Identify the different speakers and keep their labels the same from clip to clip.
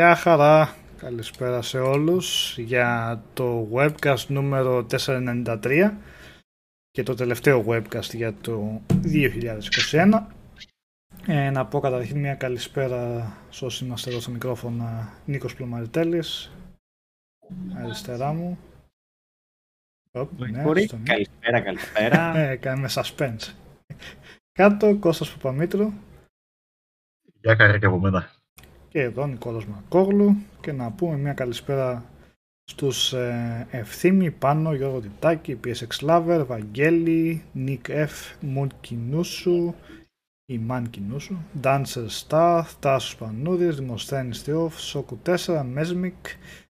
Speaker 1: Γεια χαρά, καλησπέρα σε όλους για το webcast νούμερο 493 και το τελευταίο webcast για το 2021. Ε, να πω καταρχήν μια καλησπέρα σε όσοι είμαστε εδώ στο μικρόφωνα Νίκος Πλωμαριτέλης, αριστερά μου.
Speaker 2: ναι, καλησπέρα, καλησπέρα.
Speaker 1: ε, κάνουμε suspense. Κάτω, Κώστας Παπαμήτρου.
Speaker 3: Γεια χαρά και από μένα
Speaker 1: και εδώ Νικόλας Μακόγλου και να πούμε μια καλησπέρα στους ε, Ευθύμη, Πάνο, Γιώργο Τιτάκη, PSX Lover, Βαγγέλη, Nick F, Moon Κινούσου, Ιμάν Κινούσου, Dancer Star, Τάσος Πανούδης, Δημοσθένης Θεόφ, Σόκου 4, Μέσμικ,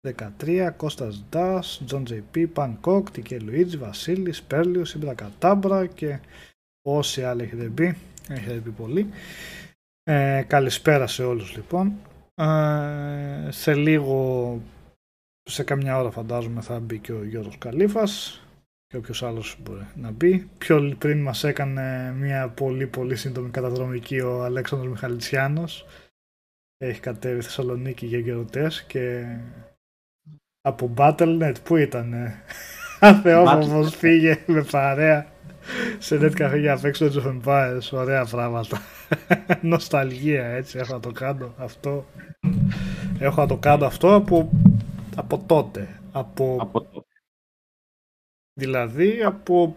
Speaker 1: 13, Κώστας Ντάς, Τζον JP, Παν Κόκ, Τικέ Λουίτζ, Βασίλης, Πέρλιος, Σύμπρα Κατάμπρα και όσοι άλλοι έχετε πει, έχετε πει πολύ. Ε, καλησπέρα σε όλους λοιπόν. Ε, σε λίγο, σε καμιά ώρα φαντάζομαι θα μπει και ο Γιώργος Καλήφας και όποιος άλλος μπορεί να μπει. Πιο πριν μας έκανε μια πολύ πολύ σύντομη καταδρομική ο Αλέξανδρος Μιχαλητσιάνος. Έχει κατέβει Θεσσαλονίκη για γεροτές και από Battle.net που ήτανε; Αθεόμορφος φύγε με παρέα σε net καφέ για να παίξω Age of Empires. Ωραία πράγματα. Νοσταλγία έτσι. Έχω να το κάνω αυτό. Έχω να το κάνω αυτό από, από τότε. Από,
Speaker 2: από τότε.
Speaker 1: Δηλαδή από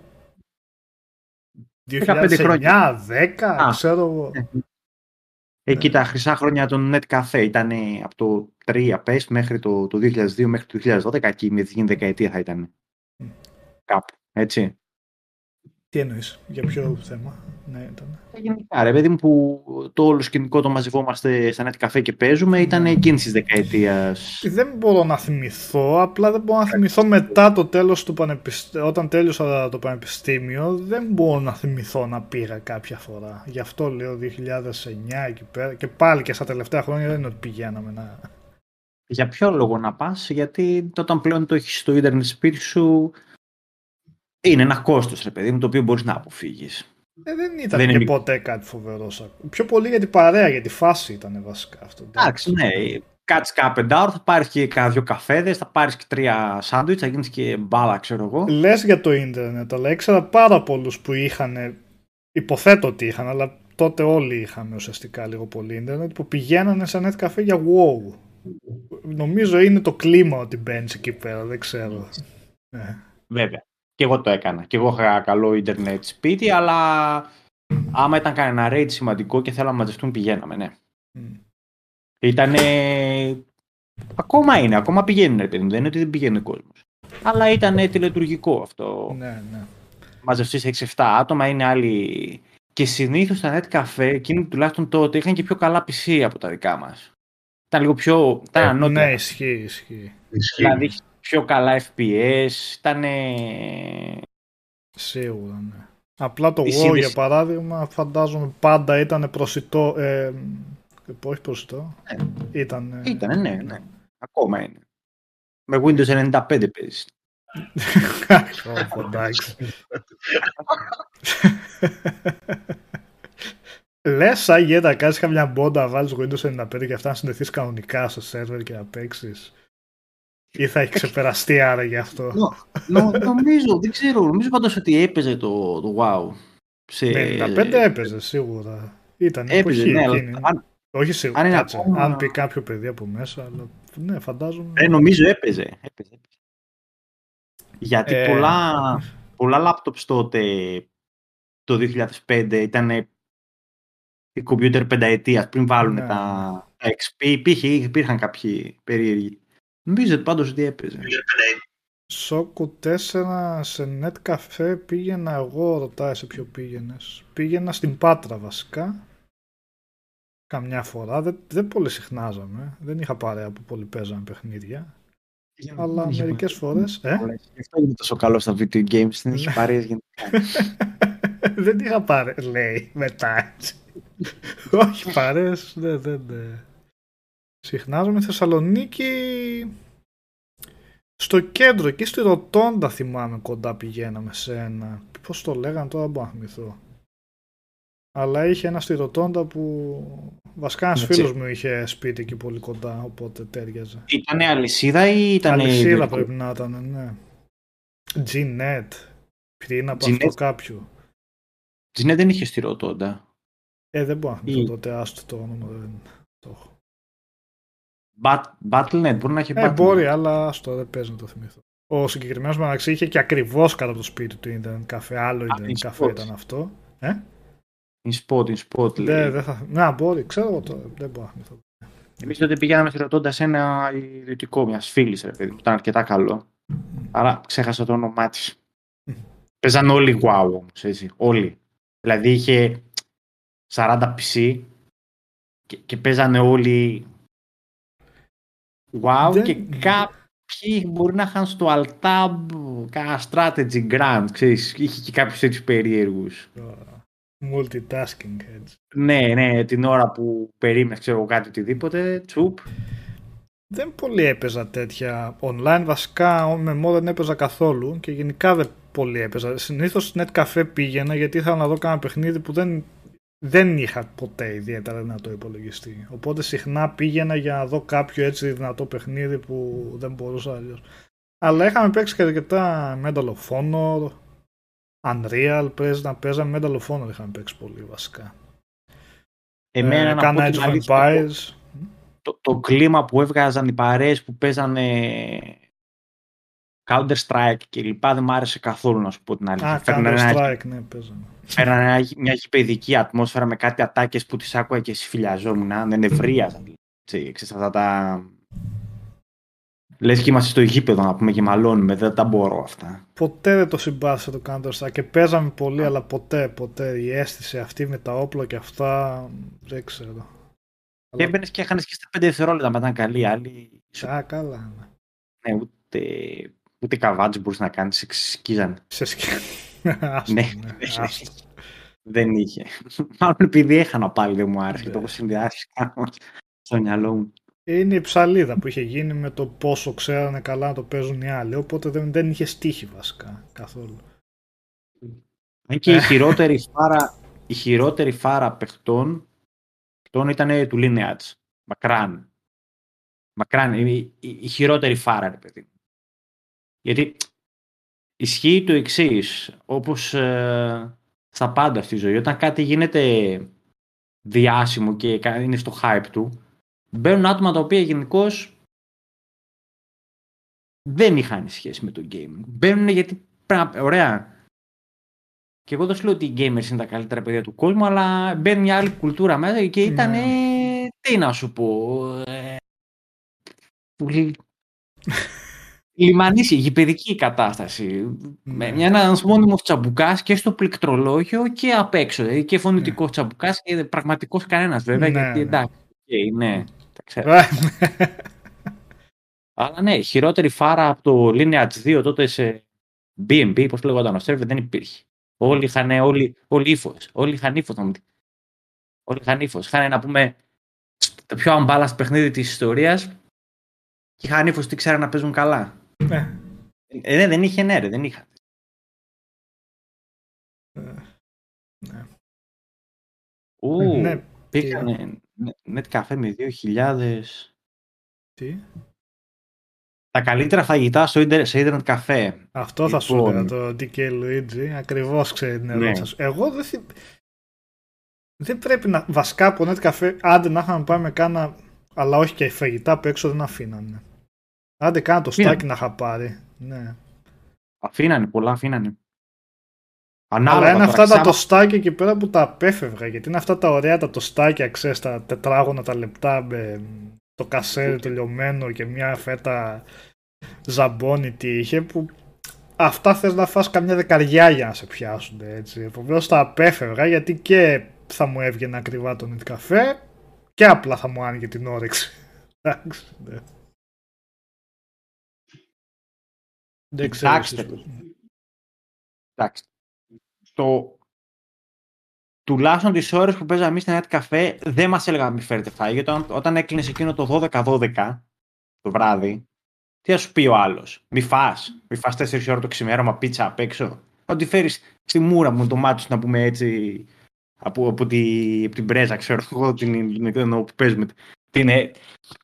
Speaker 1: 2009, χρόνια. 10, ξέρω εγώ.
Speaker 2: Ε, εκεί τα χρυσά χρόνια των Net Cafe ήταν από το 3 πες μέχρι το, το 2002 μέχρι το 2012 εκεί με την δεκαετία θα ήταν. Κάπου, έτσι.
Speaker 1: Τι εννοείς, για ποιο θέμα, ναι, ήταν.
Speaker 2: Γενικά, ρε παιδί μου, που το όλο σκηνικό το μαζευόμαστε στα net καφέ και παίζουμε ήταν ναι. εκείνης της δεκαετίας.
Speaker 1: Δεν μπορώ να θυμηθώ, απλά δεν μπορώ να θυμηθώ μετά το τέλος του πανεπιστήμιου. Όταν τέλειωσα το πανεπιστήμιο, δεν μπορώ να θυμηθώ να πήγα κάποια φορά. Γι' αυτό λέω 2009 εκεί πέρα. Και πάλι και στα τελευταία χρόνια δεν είναι ότι πηγαίναμε να.
Speaker 2: Για ποιο λόγο να πας, γιατί όταν πλέον το έχεις στο ίντερνετ σπίτι σου, είναι ένα κόστος, ρε παιδί μου, το οποίο μπορείς να αποφύγεις.
Speaker 1: Ε, δεν ήταν δεν και είναι... ποτέ κάτι φοβερό. Πιο πολύ για την παρέα, για τη φάση ήταν βασικά αυτό.
Speaker 2: Εντάξει, ναι. Κάτσε κάνα πεντάωρο, θα πάρεις και κάνα δυο καφέδες, θα πάρεις και τρία σάντουιτς, θα γίνεις και μπάλα, ξέρω εγώ.
Speaker 1: Λες για το ίντερνετ, αλλά ήξερα πάρα πολλούς που είχαν. Υποθέτω ότι είχαν, αλλά τότε όλοι είχαμε ουσιαστικά λίγο πολύ ίντερνετ που πηγαίνανε σαν net καφέ για wow. Νομίζω είναι το κλίμα ότι μπαίνεις εκεί πέρα, δεν ξέρω.
Speaker 2: Ναι. Βέβαια. Και εγώ το έκανα. Και εγώ είχα καλό ίντερνετ σπίτι, αλλά άμα ήταν κανένα raid σημαντικό και θέλαμε να μαζευτούν, πηγαίναμε, ναι. Mm. Ήτανε... Ακόμα είναι, ακόμα πηγαίνουν, ρε παιδί μου. Δεν είναι ότι δεν πηγαίνει ο κόσμος. Αλλά ήταν τηλετουργικό αυτό.
Speaker 1: Ναι, ναι.
Speaker 2: Μαζευτείς 6-7 άτομα, είναι άλλοι. Και συνήθως τα net cafe, εκείνοι τουλάχιστον τότε, είχαν και πιο καλά PC από τα δικά μας. Ήταν λίγο πιο. Ήταν
Speaker 1: ε, Ναι, ισχύει, ισχύει.
Speaker 2: Δηλαδή πιο καλά FPS, ήταν...
Speaker 1: Σίγουρα, ναι. Απλά το WoW, για παράδειγμα, φαντάζομαι πάντα ήταν προσιτό... Ε, όχι προσιτό.
Speaker 2: Ναι. Ήταν, Ήτανε, ναι, ναι. Ακόμα είναι. Με Windows 95 παίζει.
Speaker 1: εντάξει. Λες, σαν για να κάνεις καμιά μπόντα να βάλεις Windows 95 και αυτά να συνδεθείς κανονικά στο σερβερ και να παίξεις. Ή θα έχει ξεπεραστεί άρα γι' αυτό;
Speaker 2: Νο, νομίζω, δεν ξέρω. Νομίζω πάντως ότι έπαιζε το, το WoW.
Speaker 1: Σε... 95 έπαιζε σίγουρα. Ήταν έπαιζε, εποχή ναι, εκείνη. Αν, Όχι σίγουρα. Αν, κάτσε, ακόμα... αν πει κάποιο παιδί από μέσα, αλλά ναι, φαντάζομαι.
Speaker 2: Ε, νομίζω έπαιζε. έπαιζε. Γιατί ε... πολλά, πολλά laptops τότε το 2005 ήταν η computer πενταετίας πριν βάλουν ναι. τα, τα XP. Υπήρχε, υπήρχαν κάποιοι περίεργοι. Νομίζω πάντως ότι έπαιζε.
Speaker 1: Σόκου 4 σε net cafe πήγαινα εγώ, ρωτάει σε ποιο πήγαινες. Πήγαινα στην Πάτρα βασικά. Καμιά φορά. Δεν, δεν πολύ συχνάζαμε. Δεν είχα παρέα που πολύ παίζαμε παιχνίδια. αλλά μερικές φορές. Ε;
Speaker 2: Γι' αυτό είναι τόσο καλό στα video games. Δεν έχει ναι. παρέα
Speaker 1: Δεν είχα παρέα, λέει μετά. Όχι παρέες, δεν, δεν, δεν. Συχνάζομαι Θεσσαλονίκη στο κέντρο, εκεί στη Ρωτώντα θυμάμαι κοντά πηγαίναμε σε ένα. Πώς το λέγανε τώρα, δεν μπορώ να θυμηθώ. Αλλά είχε ένα στη Ροτόντα που βασικά ένας φίλος μου είχε σπίτι εκεί πολύ κοντά, οπότε τέριαζε.
Speaker 2: Ήταν αλυσίδα ή ήταν.
Speaker 1: Αλυσίδα πρέπει να ήταν, ναι. Gnet. Πριν από αυτό κάποιου.
Speaker 2: Gnet δεν είχε στη Ροτόντα.
Speaker 1: Ε, δεν μπορώ να θυμηθώ τότε, άστο το όνομα, δεν το έχω.
Speaker 2: Battle.net, μπορεί να έχει
Speaker 1: ε, μπορεί, αλλά άστο, δεν παίζει να το θυμηθώ. Ο συγκεκριμένος μεταξύ είχε και ακριβώς κάτω από το σπίτι του Ιντερνετ καφέ. Άλλο Ιντερνετ καφέ ήταν αυτό. Ε;
Speaker 2: In spot, in spot λέει.
Speaker 1: Ναι, δεν θα... Να, μπορεί, ξέρω εγώ τώρα. Δεν μπορώ να θυμηθώ.
Speaker 2: Εμείς τότε πηγαίναμε ρωτώντα ένα ιδιωτικό μιας φίλης, ρε παιδί που ήταν αρκετά καλό. Mm. Αλλά ξέχασα το όνομά της. Mm. Παίζαν όλοι wow όμως, έτσι. Όλοι. Δηλαδή είχε 40 PC και, και παίζανε όλοι wow Δεν... και κάποιοι μπορεί να είχαν στο Altab κάνα strategy grant, ξέρεις, είχε και κάποιους τέτοιους περίεργους.
Speaker 1: Multitasking έτσι.
Speaker 2: Ναι, ναι, την ώρα που περίμενες ξέρω κάτι οτιδήποτε, τσουπ.
Speaker 1: Δεν πολύ έπαιζα τέτοια online, βασικά με μόνο δεν έπαιζα καθόλου και γενικά δεν πολύ έπαιζα. Συνήθως net cafe πήγαινα γιατί ήθελα να δω κάνα παιχνίδι που δεν δεν είχα ποτέ ιδιαίτερα δυνατό υπολογιστή. Οπότε συχνά πήγαινα για να δω κάποιο έτσι δυνατό παιχνίδι που δεν μπορούσα αλλιώς. Αλλά είχαμε παίξει και αρκετά Medal of Honor, Unreal, παίζει να παίζαμε Medal of Honor είχαμε παίξει πολύ βασικά.
Speaker 2: Εμένα ε, να
Speaker 1: Age of Empires.
Speaker 2: Το, το, κλίμα που έβγαζαν οι παρέες που παίζανε Counter Strike και λοιπά δεν μου άρεσε καθόλου να σου πω την αλήθεια.
Speaker 1: Α, Counter Strike, ναι, παίζανε.
Speaker 2: Φέρανε μια γηπαιδική ατμόσφαιρα με κάτι ατάκες που τις άκουγα και συμφιλιαζόμουν. Δεν ευρίαζαν. Ξέρεις αυτά τα. Λες και είμαστε στο γήπεδο να πούμε και μαλώνουμε, δεν τα μπορώ αυτά.
Speaker 1: Ποτέ δεν το συμπάθησα το Counter Strike και παίζαμε πολύ, αλλά ποτέ, ποτέ η αίσθηση αυτή με τα όπλα και αυτά δεν ξέρω.
Speaker 2: Και έμπαινες και έχανες και στα 5 δευτερόλεπτα μετά καλή άλλη.
Speaker 1: Α, καλά.
Speaker 2: Ναι, ναι ούτε, ούτε καβάτζι μπορούσε να κάνεις, σε σκίζανε.
Speaker 1: Σε σκίζανε.
Speaker 2: ναι, ναι δεν είχε. Μάλλον επειδή έχανα πάλι δεν μου άρεσε. Το έχω συνδυάσει στο μυαλό μου.
Speaker 1: Είναι η ψαλίδα που είχε γίνει με το πόσο ξέρανε καλά να το παίζουν οι άλλοι. Οπότε δεν, δεν είχε στίχη βασικά καθόλου.
Speaker 2: Και η χειρότερη φάρα, η χειρότερη φάρα παιχτών, παιχτών ήταν του Lineage. Μακράν. Μακράν. Η, η, η χειρότερη φάρα, ρε παιδί. Γιατί Ισχύει το εξής, όπως ε, στα πάντα στη ζωή, όταν κάτι γίνεται διάσημο και είναι στο hype του, μπαίνουν άτομα τα οποία γενικώς δεν είχαν σχέση με το game. Μπαίνουν γιατί πρέπει ωραία. Και εγώ δεν σου λέω ότι οι gamers είναι τα καλύτερα παιδιά του κόσμου, αλλά μπαίνει μια άλλη κουλτούρα μέσα και ήταν. Ναι. Τι να σου πω. Ε, λιμανίσια, γηπαιδική κατάσταση. Με μια, ένας μόνιμος τσαμπουκάς και στο πληκτρολόγιο και απ' έξω. Δηλαδή και φωνητικός ναι. τσαμπουκάς και πραγματικός κανένας βέβαια. Ναι, γιατί ναι. εντάξει, okay, ναι, τα ξέρω. Αλλά ναι, χειρότερη φάρα από το Lineage 2 τότε σε BNB, πώς λέγονταν ο σερβερ, δεν υπήρχε. Όλοι είχαν, όλοι, όλοι ύφος. Όλοι είχαν ύφος. Όλοι είχαν ύφος. Είχαν να πούμε το πιο αμπάλας παιχνίδι της ιστορίας και είχαν ύφος τι ξέραν να παίζουν καλά. Ναι. Ε, ναι, δεν είχε ναι, ρε, δεν είχα. Ε, ναι. Ου, ε, ναι, πήγανε net καφέ με 2.000.
Speaker 1: Τι;
Speaker 2: Τα καλύτερα φαγητά στο ίντερ, σε ίντερνετ καφέ.
Speaker 1: Αυτό θα σου έλεγα το DK Luigi. Ακριβώς ξέρει την ερώτηση ναι. Εγώ δεν, θυ... δεν πρέπει να... Βασικά από net καφέ, άντε να είχαμε πάει με κάνα... Αλλά όχι και φαγητά απ' έξω δεν αφήνανε. Άντε κάνα το στάκι να είχα πάρει. Ναι.
Speaker 2: Αφήνανε, πολλά αφήνανε.
Speaker 1: Ανάλογα, Αλλά είναι αυτά τα τοστάκια εκεί πέρα που τα απέφευγα. Γιατί είναι αυτά τα ωραία τα τοστάκια, ξέρεις, τα τετράγωνα τα λεπτά με το κασέρι το λιωμένο και μια φέτα ζαμπόνι τι είχε που αυτά θες να φας καμιά δεκαριά για να σε πιάσουν έτσι. Επομένως τα απέφευγα γιατί και θα μου έβγαινε ακριβά το καφέ και απλά θα μου άνοιγε την όρεξη. Εντάξει, ναι.
Speaker 2: Δεν ξέρω. Εντάξει. Το... Τουλάχιστον τις ώρες που παίζαμε εμείς στην Night καφέ δεν μας έλεγαν να μην φέρετε φάγη. Όταν, όταν έκλεινες εκείνο το 12-12 το βράδυ, τι θα σου πει ο άλλος; Μη φά. Μη φά 4 ώρες το ξημέρωμα πίτσα απ' έξω. Ότι φέρεις στη μούρα μου το μάτι να πούμε έτσι Από, από, τη, από την πρέζα, ξέρω εγώ, την, την, που παίζουμε. Την,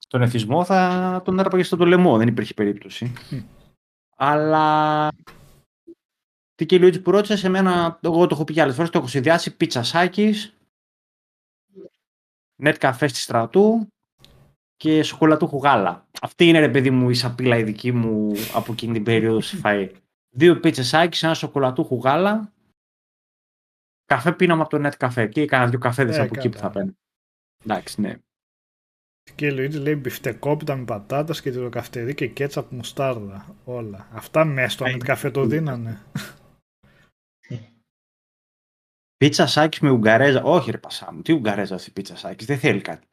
Speaker 2: τον εθισμό θα τον έραπαγε στο λαιμό, δεν υπήρχε περίπτωση. Αλλά τι και λίγο που ρώτησε, σε μένα, εγώ το έχω πει και άλλες φορές, το έχω συνδυάσει πίτσα σάκης, νετ καφέ στη στρατού και σοκολατούχου γάλα. Αυτή είναι, ρε παιδί μου, η σαπίλα η δική μου από εκείνη την περίοδο στη φαΐ. Δύο πίτσε σάκης, ένα σοκολατούχου γάλα, καφέ πίναμε από το νετ καφέ και έκανα δύο καφέδες ε, από εκεί που θα παίρνει. Εντάξει, ναι.
Speaker 1: Και η Λουίτζη λέει μπιφτεκόπιτα με πατάτας και τυροκαυτερή και κέτσαπ μουστάρδα. Όλα. Αυτά μέσα στο νετ καφέ το δίνανε.
Speaker 2: Πίτσα σάκι με ουγγαρέζα. Όχι, ρε πασά μου. Τι ουγγαρέζα αυτή η πίτσα σάκι. Δεν θέλει κάτι.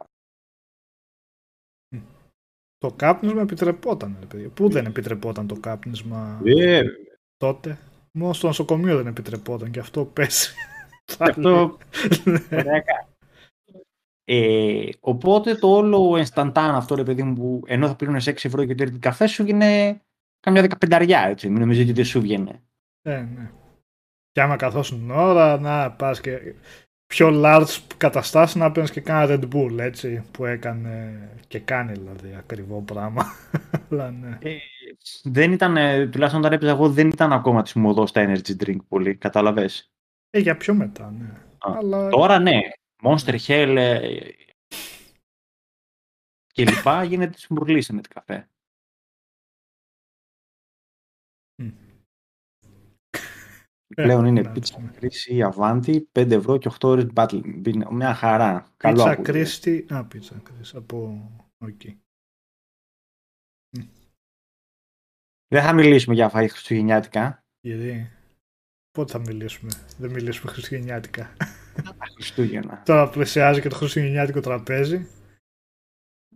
Speaker 1: Το κάπνισμα επιτρεπόταν, ρε παιδί. Πού δεν επιτρεπόταν το κάπνισμα
Speaker 2: ε,
Speaker 1: τότε; Μόνο στο νοσοκομείο δεν επιτρεπόταν και αυτό πέσει.
Speaker 2: Αυτό. ε, οπότε το όλο ενσταντάν αυτό ρε παιδί μου που ενώ θα πλήρωνε 6 ευρώ και την καφέ σου βγαίνει καμιά δεκαπενταριά έτσι. Μην νομίζετε ότι δεν σου βγαίνει.
Speaker 1: Ε, ναι. Και άμα καθόσουν ώρα, να πας και πιο large καταστάσεις να παίρνεις και κάνα Red Bull, έτσι, που έκανε και κάνει δηλαδή ακριβό πράγμα. Αλλά, ναι.
Speaker 2: ε, δεν ήταν, τουλάχιστον όταν έπαιζα εγώ, δεν ήταν ακόμα της μοδός τα energy drink πολύ, κατάλαβες;
Speaker 1: Ε, για πιο μετά, ναι. Αλλά...
Speaker 2: Τώρα ναι, Monster Hell ε, και λοιπά γίνεται τη με την καφέ. Πλέον είναι πίτσα κρίση Αβάντη, 5 ευρώ και 8 ώρες battle. Μια χαρά.
Speaker 1: Πίτσα κρίστη. Α, πίτσα κρίστη. Από εκεί.
Speaker 2: Δεν θα μιλήσουμε για φαΐ χριστουγεννιάτικα.
Speaker 1: Γιατί; Πότε θα μιλήσουμε; Δεν μιλήσουμε χριστουγεννιάτικα.
Speaker 2: Χριστούγεννα.
Speaker 1: Τώρα πλησιάζει και το χριστουγεννιάτικο τραπέζι.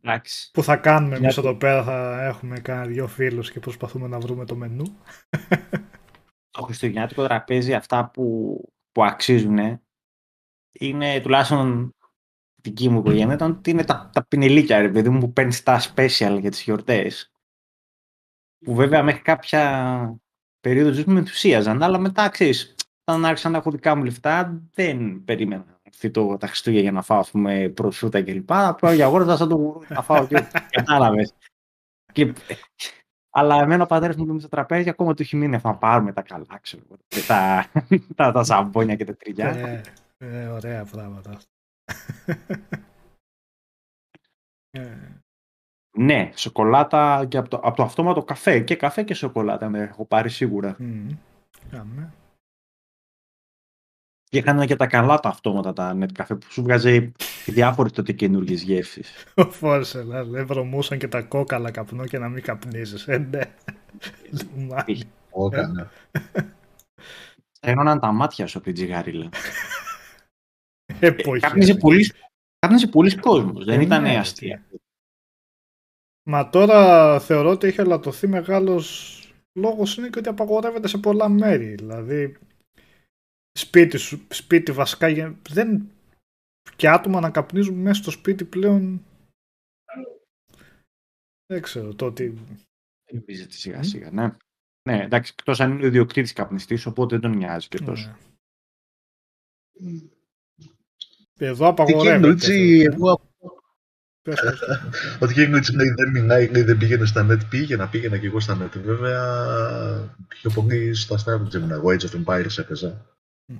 Speaker 2: Εντάξει.
Speaker 1: Που θα κάνουμε εμείς εδώ πέρα. Θα έχουμε κάνα δυο φίλους και προσπαθούμε να βρούμε το μενού
Speaker 2: το χριστουγεννιάτικο τραπέζι αυτά που, που αξίζουν είναι τουλάχιστον δική μου οικογένεια ήταν ότι είναι τα, τα πινελίκια ρε παιδί μου που παίρνεις τα special για τις γιορτές που βέβαια μέχρι κάποια περίοδο ζωής μου με ενθουσίαζαν αλλά μετά ξέρεις όταν άρχισα να έχω δικά μου λεφτά δεν περίμενα αυτή το, τα Χριστούγεννα για να φάω πούμε, προσούτα κλπ. Πάω για αγόραζα σαν το γουρού να φάω και κατάλαβες. Και αλλά εμένα ο πατέρας μου στο τραπέζι ακόμα του έχει μείνει να πάρουμε τα καλά, ξέρω τα, τα, τα ζαμπόνια και τα τριγιά.
Speaker 1: Ε, ε, ωραία πράγματα.
Speaker 2: ε. Ναι, σοκολάτα και από το, από το αυτόματο καφέ. Και καφέ και σοκολάτα με έχω πάρει σίγουρα.
Speaker 1: Mm.
Speaker 2: Και είχαν και τα καλά τα αυτόματα τα net καφέ που σου βγάζει διάφορες τότε καινούργιες γεύσεις.
Speaker 1: Ο Φόρσελα, λέει βρωμούσαν και τα κόκαλα καπνό και να μην καπνίζεις. Ε, ναι.
Speaker 3: Όκανα.
Speaker 2: Ένωναν τα μάτια σου από την τζιγάριλα.
Speaker 1: Εποχή.
Speaker 2: Κάπνιζε πολλοί κόσμος, δεν ε, ήταν ναι, αστεία.
Speaker 1: Μα τώρα θεωρώ ότι έχει ελαττωθεί μεγάλος λόγος είναι και ότι απαγορεύεται σε πολλά μέρη. Δηλαδή σπίτι, σου, σπίτι βασικά δεν, και άτομα να καπνίζουν μέσα στο σπίτι πλέον δεν ξέρω το ότι
Speaker 2: Νομίζετε σιγά σιγά, ναι. Ναι, εντάξει, εκτός αν είναι ο ιδιοκτήτης καπνιστής, οπότε δεν τον νοιάζει και τόσο.
Speaker 1: Ναι. Εδώ απαγορεύεται. εγώ...
Speaker 3: Ότι και δεν μιλάει, δεν πήγαινε στα net, πήγαινα, πήγαινα και εγώ στα net. Βέβαια, πιο πολύ στα Star Wars εγώ Age of Empires έπαιζα.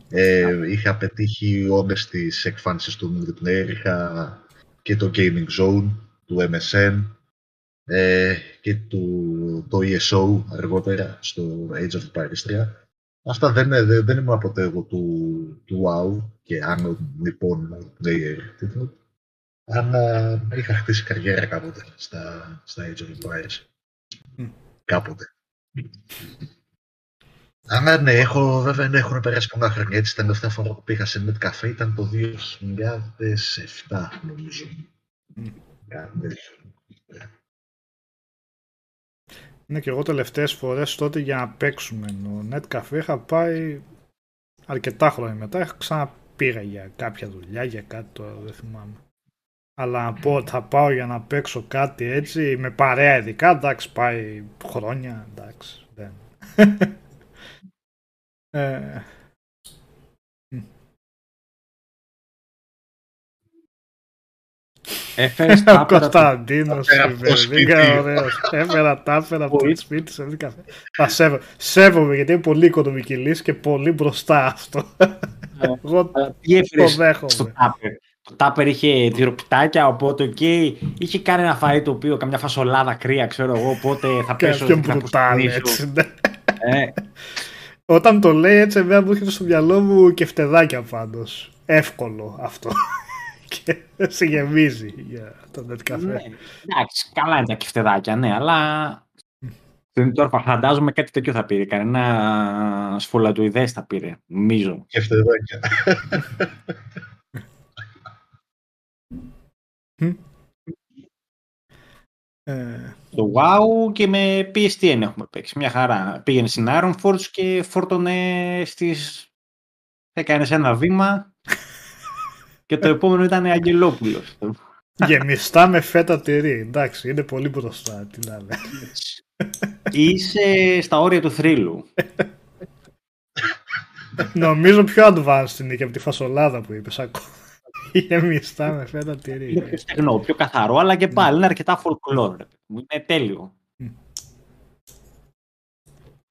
Speaker 3: Ε, είχα πετύχει όλες τις εκφάνσεις του multiplayer, είχα και το Gaming Zone, του MSN ε, και του, το ESO αργότερα στο Age of Empires 3. Αυτά δεν, δεν, δεν ήμουν ποτέ εγώ του, του WoW και άλλο λοιπόν multiplayer τίτλο. Αλλά είχα χτίσει καριέρα κάποτε στα, στα Age of Empires. Κάποτε. Αλλά ναι, έχω, βέβαια ναι, έχουν περάσει πολλά χρόνια. Έτσι, την τελευταία φορά που πήγα σε Net Cafe ήταν το 2007, νομίζω.
Speaker 1: Ναι, και εγώ τελευταίες φορές τότε για να παίξουμε το Net Cafe είχα πάει αρκετά χρόνια μετά. Είχα ξαναπήγα για κάποια δουλειά, για κάτι τώρα δεν θυμάμαι. Αλλά να πω ότι θα πάω για να παίξω κάτι έτσι με παρέα ειδικά, εντάξει, πάει χρόνια, εντάξει. Δεν. Ε,
Speaker 2: Έφερες
Speaker 1: τα Κωνσταντίνος. Έφερα τα έφερα από το σπίτι σε καφέ. Τα σέβομαι. Γιατί είναι πολύ οικονομική λύση και πολύ μπροστά αυτό. Ναι. Εγώ το δέχομαι.
Speaker 2: Το τάπερ είχε τυροπιτάκια, οπότε εκεί είχε κάνει ένα φαΐ το οποίο καμιά φασολάδα κρύα, ξέρω εγώ, οπότε θα πέσω
Speaker 1: να προσπαθήσω. Όταν το λέει έτσι, εμένα μου έρχεται στο μυαλό μου και φτεδάκια πάντως. Εύκολο αυτό. και σε γεμίζει για το net καφέ. Ναι,
Speaker 2: εντάξει, καλά είναι τα κεφτεδάκια, ναι, αλλά Τώρα φαντάζομαι κάτι τέτοιο θα πήρε. Κανένα σφολατοειδές θα πήρε, νομίζω.
Speaker 3: Κεφτεδάκια.
Speaker 2: Ε... Το WoW και με PSTN έχουμε παίξει. Μια χαρά. Πήγαινε στην Iron Force και φόρτωνε στις... Έκανε ένα βήμα και το επόμενο ήταν Αγγελόπουλος.
Speaker 1: Γεμιστά με φέτα τυρί. Εντάξει, είναι πολύ μπροστά. Τι να
Speaker 2: Είσαι στα όρια του θρύλου.
Speaker 1: Νομίζω πιο advanced είναι και από τη φασολάδα που είπες ακόμα. Γεμιστά με φέτα τυρί.
Speaker 2: Είναι πιο στεγνό, πιο καθαρό, αλλά και πάλι είναι αρκετά folklore. Είναι τέλειο.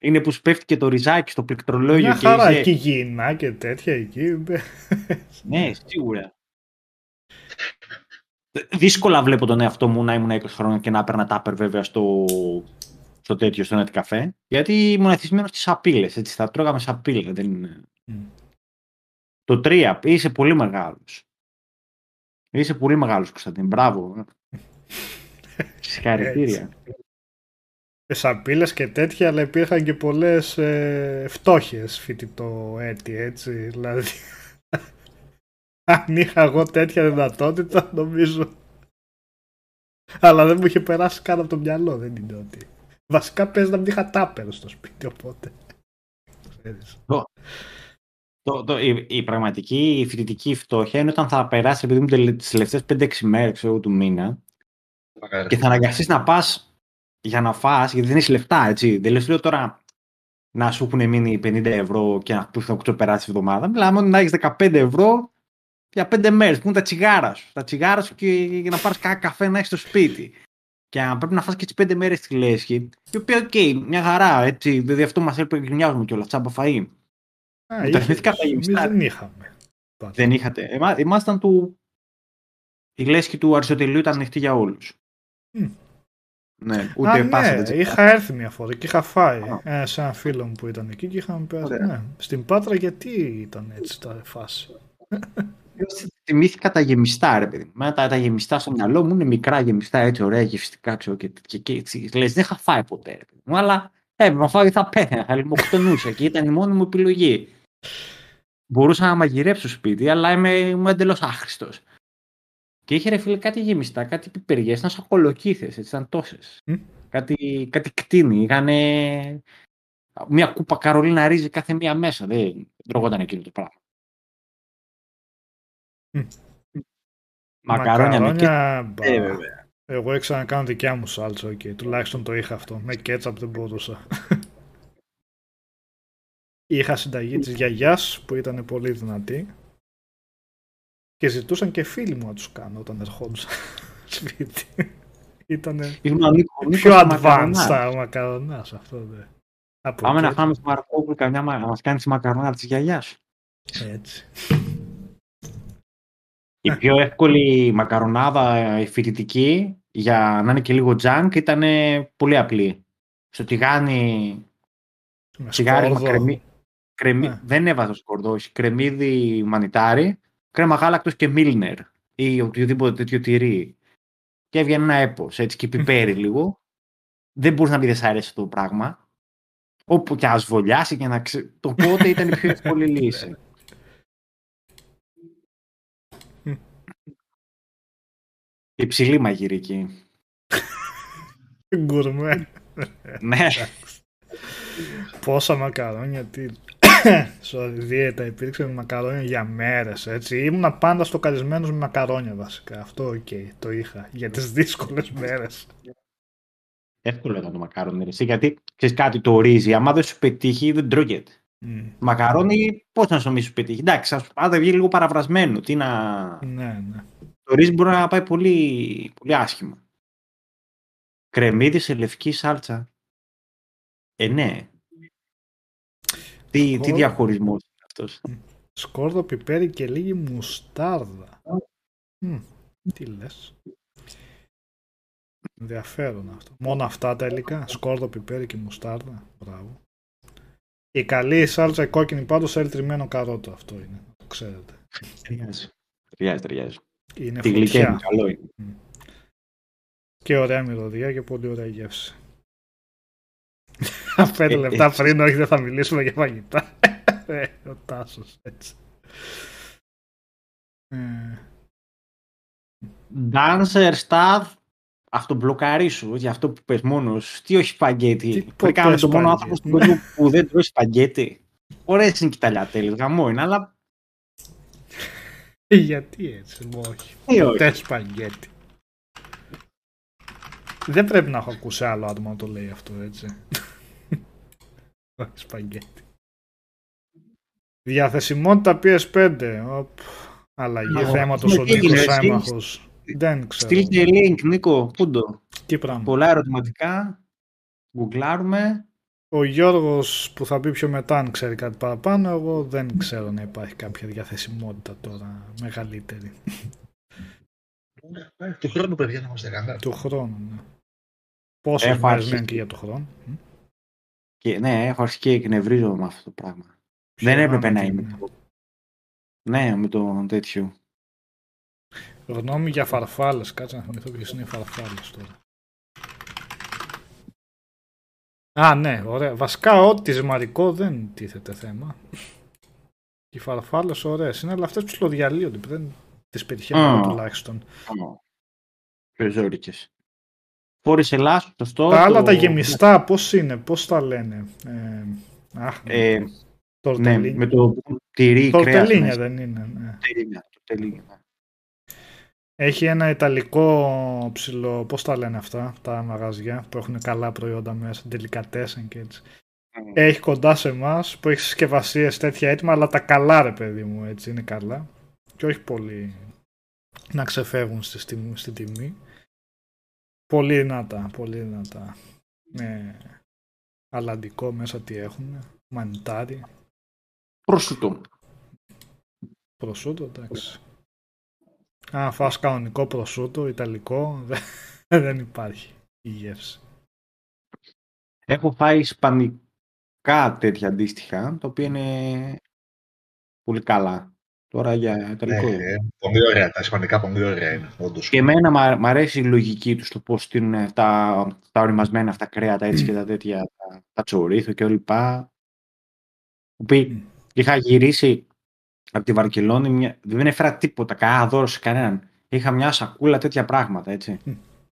Speaker 2: Είναι που σου πέφτει και το ριζάκι στο πληκτρολόγιο.
Speaker 1: Μια χαρά, και είσαι... εκεί γίνα και τέτοια εκεί.
Speaker 2: ναι, σίγουρα. Δύσκολα βλέπω τον εαυτό μου να ήμουν 20 χρόνια και να έπαιρνα τάπερ βέβαια στο, στο τέτοιο, στο net καφέ. Γιατί ήμουν εθισμένος στις απειλές. Έτσι, θα τρώγαμε σαπίλε. Δεν Το 3, είσαι πολύ μεγάλος. Είσαι πολύ μεγάλος, Κωνσταντίν. Μπράβο. Συγχαρητήρια.
Speaker 1: Σαπίλες και τέτοια, αλλά υπήρχαν και πολλές ε, φτώχειες φοιτητό έτη, έτσι. Δηλαδή. Αν είχα εγώ τέτοια δυνατότητα, νομίζω. Αλλά δεν μου είχε περάσει καν από το μυαλό, δεν είναι ότι. Βασικά παίζει να μην είχα τάπερ στο σπίτι, οπότε.
Speaker 2: Το, το, η, η, πραγματική η φοιτητική φτώχεια είναι όταν θα περάσει επειδή μου τις τελευταίες 5-6 μέρες του μήνα και θα αναγκαστείς να πας για να φας, γιατί δεν έχεις λεφτά, έτσι. Δεν λέω τώρα να σου έχουν μείνει 50 ευρώ και να πει να περάσει τη εβδομάδα. Μιλάμε να έχεις 15 ευρώ για 5 μέρες που είναι τα τσιγάρα σου. Τα τσιγάρα σου και, για να πάρεις κάνα καφέ να έχεις στο σπίτι. Και αν πρέπει να φας και τις 5 μέρες στη λέσχη, η οποία, OK, okay, μια χαρά, έτσι. Δηλαδή αυτό μας έλειπε και νοιάζουμε κιόλας, τσάμπα φαΐ.
Speaker 1: Μεταφερθήκα τα γεμιστά. Δεν είχαμε.
Speaker 2: Δεν είχατε. Εμά, ήμασταν του... Η λέσχη του Αριστοτελείου ήταν ανοιχτή για όλους. Mm. Ναι, ούτε
Speaker 1: Α, ναι, είχα έρθει μια φορά και είχα φάει ε, σε έναν φίλο μου που ήταν εκεί και είχαμε πέρασει. Ναι. Στην Πάτρα γιατί ήταν έτσι τα φάση.
Speaker 2: Θυμήθηκα τα γεμιστά, ρε παιδί. Μένα τα, τα γεμιστά στο μυαλό μου είναι μικρά γεμιστά, έτσι ωραία γευστικά, ξέρω και, και, και, έτσι. Λες, δεν είχα φάει ποτέ, ρε παιδί μου, αλλά έπρεπε να φάω θα πέθαινα, θα λιμοκτονούσα και ήταν η μόνη μου επιλογή. Μπορούσα να μαγειρέψω σπίτι, αλλά είμαι, είμαι εντελώς άχρηστος. Και είχε ρε φίλε κάτι γεμιστά, κάτι πιπεριές, ήταν σαν κολοκύθες, έτσι ήταν τόσες. Κάτι, κάτι κτίνη. Είχαν μια κούπα καρολίνα ρύζι κάθε μία μέσα. Δεν τρώγονταν εκείνο το πράγμα.
Speaker 1: Mm. Μακαρόνια, Μακαρόνια με και... ε, Εγώ έξα να κάνω δικιά μου σάλτσα, okay. τουλάχιστον το είχα αυτό. Με κέτσαπ δεν μπορούσα. Είχα συνταγή της γιαγιάς που ήταν πολύ δυνατή και ζητούσαν και φίλοι μου να τους κάνω όταν ερχόντουσαν σπίτι. Ήταν πιο advanced τα μακαρονάς σε αυτό. Δε.
Speaker 2: Από Πάμε να φάμε στο Μαρκόπουλο καμιά να μας κάνεις τη μακαρονά της γιαγιάς.
Speaker 1: Έτσι.
Speaker 2: Η πιο εύκολη μακαρονάδα η φοιτητική για να είναι και λίγο junk ήταν πολύ απλή. Στο τηγάνι, τηγάνι κρεμί, κρεμί, ναι. δεν έβαζα σκορδό, κρεμμύδι μανιτάρι, κρέμα γάλακτος και μίλνερ ή οτιδήποτε τέτοιο τυρί. Και έβγαινε ένα έπος, έτσι, και πιπέρι λίγο. Δεν μπορεί να μην δεν αρέσει αυτό το πράγμα. Όπου και ας βολιάσει και να ξε... Το πότε ήταν η πιο εύκολη λύση. Υψηλή μαγειρική.
Speaker 1: Γκουρμέ.
Speaker 2: ναι.
Speaker 1: Πόσα μακαρόνια, τι... Sorry, δίαιτα υπήρξε με μακαρόνια για μέρες, έτσι. Ήμουν πάντα στο καλεσμένο με μακαρόνια βασικά. Αυτό OK, okay, το είχα για τις δύσκολες μέρες.
Speaker 2: Εύκολο ήταν το μακαρόνι, εσύ, γιατί ξέρεις κάτι το ρύζι, άμα δεν σου πετύχει δεν τρώγεται. Mm. Μακαρόνι, πώς να σου μη σου πετύχει. Εντάξει, α πάντα βγει λίγο παραβρασμένο. Τι να.
Speaker 1: Ναι, ναι.
Speaker 2: το ρύζι μπορεί να πάει πολύ, πολύ άσχημα. Κρεμμύδι σε λευκή σάλτσα. Ε, ναι. Τι, τι διαχωρισμός είναι αυτός;
Speaker 1: Σκόρδο, πιπέρι και λίγη μουστάρδα. τι λες. Ενδιαφέρον αυτό. Μόνο αυτά τα υλικά. Σκόρδο, πιπέρι και μουστάρδα. Μπράβο. Η καλή σάλτσα η κόκκινη πάντως θέλει τριμμένο καρότο. Αυτό είναι. Το ξέρετε.
Speaker 2: Ταιριάζει. Ταιριάζει, ταιριάζει.
Speaker 1: Είναι
Speaker 2: Τη γλυκιά είναι καλό είναι.
Speaker 1: Και ωραία μυρωδιά και πολύ ωραία γεύση. Πέντε
Speaker 2: Ε,
Speaker 1: λεπτά
Speaker 2: έτσι.
Speaker 1: πριν, όχι δεν θα μιλήσουμε για φαγητά. Ε, Ο Τάσος, έτσι. Ε,
Speaker 2: Dancer Staff, αυτομπλοκαρίσου για αυτό που πες μόνος. Τι όχι
Speaker 1: Τι
Speaker 2: σπαγγέτι;
Speaker 1: ποτέ
Speaker 2: Πρέπει να το μόνο
Speaker 1: σπαγγέτι;
Speaker 2: άνθρωπο στον κόσμο που δεν τρώει σπαγγέτι. Ωραίες είναι και τα λιατέλες, γαμό είναι, αλλά
Speaker 1: γιατί έτσι, όχι.
Speaker 2: τι όχι.
Speaker 1: Ποτέ σπαγγέτι. Δεν πρέπει να έχω ακούσει άλλο άτομο να το λέει αυτό, έτσι. Όχι σπαγγέτι. Διαθεσιμότητα PS5. Οπ. Αλλαγή
Speaker 2: Ω,
Speaker 1: θέματος ο
Speaker 2: τι έγινε,
Speaker 1: Νίκος
Speaker 2: εσύ;
Speaker 1: Άμαχος. Δεν ξέρω.
Speaker 2: Στείλτε link, Νίκο, πού το.
Speaker 1: Τι πράγμα.
Speaker 2: Πολλά ερωτηματικά. Γκουγκλάρουμε.
Speaker 1: Ο Γιώργος που θα πει πιο μετά αν ξέρει κάτι παραπάνω, εγώ δεν ξέρω να υπάρχει κάποια διαθεσιμότητα τώρα μεγαλύτερη
Speaker 3: Ε, Του χρόνου, παιδιά, να είμαστε καλά.
Speaker 1: του χρόνου. Ναι. Πόσες
Speaker 2: Έχω
Speaker 1: μέρες
Speaker 2: αρχίσει.
Speaker 1: μένουν και για το χρόνο. Μ;
Speaker 2: Και, ναι, έχω αρχίσει και εκνευρίζω με αυτό το πράγμα.
Speaker 1: Ποιο
Speaker 2: δεν έπρεπε
Speaker 1: άμα
Speaker 2: να
Speaker 1: τι
Speaker 2: είμαι.
Speaker 1: είναι.
Speaker 2: Ναι, με το τέτοιο.
Speaker 1: Γνώμη για φαρφάλες. Κάτσε να θυμηθώ ποιες είναι οι φαρφάλες τώρα. Α, ναι, ωραία. Βασικά, ό,τι ζυμαρικό δεν τίθεται θέμα. Οι φαρφάλες ωραίες είναι, αλλά αυτές ψιλοδιαλύονται. Δεν τις πετυχαίνω
Speaker 2: Α.
Speaker 1: εγώ τουλάχιστον.
Speaker 2: Πιο ζώρικες. Φόρησε λάσο, σωστό.
Speaker 1: Τα άλλα
Speaker 2: το-
Speaker 1: τα γεμιστά, πώς είναι, πώς τα λένε. Ε, αχ,
Speaker 2: Ε, ναι,
Speaker 1: τορτελίνια.
Speaker 2: με το τυρί, κρέας
Speaker 1: Τορτελίνια
Speaker 2: μέσα.
Speaker 1: δεν είναι. Ναι.
Speaker 2: Τορτελίνια, τορτελίνια, ναι.
Speaker 1: Έχει ένα ιταλικό ψηλό, πώς τα λένε αυτά, τα μαγαζιά που έχουν καλά προϊόντα μέσα, delicatesen και έτσι. Έχει κοντά σε εμάς που έχει συσκευασίες τέτοια έτοιμα, αλλά τα καλά ρε παιδί μου, έτσι είναι καλά. Και όχι πολύ να ξεφεύγουν στη, στη, στη τιμή. Πολύ δυνατά, πολύ δυνατά. Με αλαντικό μέσα τι έχουν, μανιτάρι,
Speaker 2: Προσούτο.
Speaker 1: προσούτο, εντάξει. Αν φας κανονικό προσούτο, ιταλικό, δεν, δεν υπάρχει η γεύση.
Speaker 2: Έχω φάει ισπανικά τέτοια αντίστοιχα, τα οποία είναι πολύ καλά. Τώρα για ιταλικό.
Speaker 3: Ναι, ε, πολύ ωραία. Τα ισπανικά πολύ ωραία είναι, όντως.
Speaker 2: Και εμένα μ' μ' αρέσει η λογική τους το πώς στείλουν τα, τα οριμασμένα αυτά κρέατα έτσι και τα τέτοια, τα, τα τσορίθο και όλα λοιπά. Που πει, είχα γυρίσει από τη Βαρκελόνη, μια, δεν έφερα τίποτα, κανένα δώρο σε κανέναν. Είχα μια σακούλα τέτοια πράγματα, έτσι.
Speaker 1: Μμ.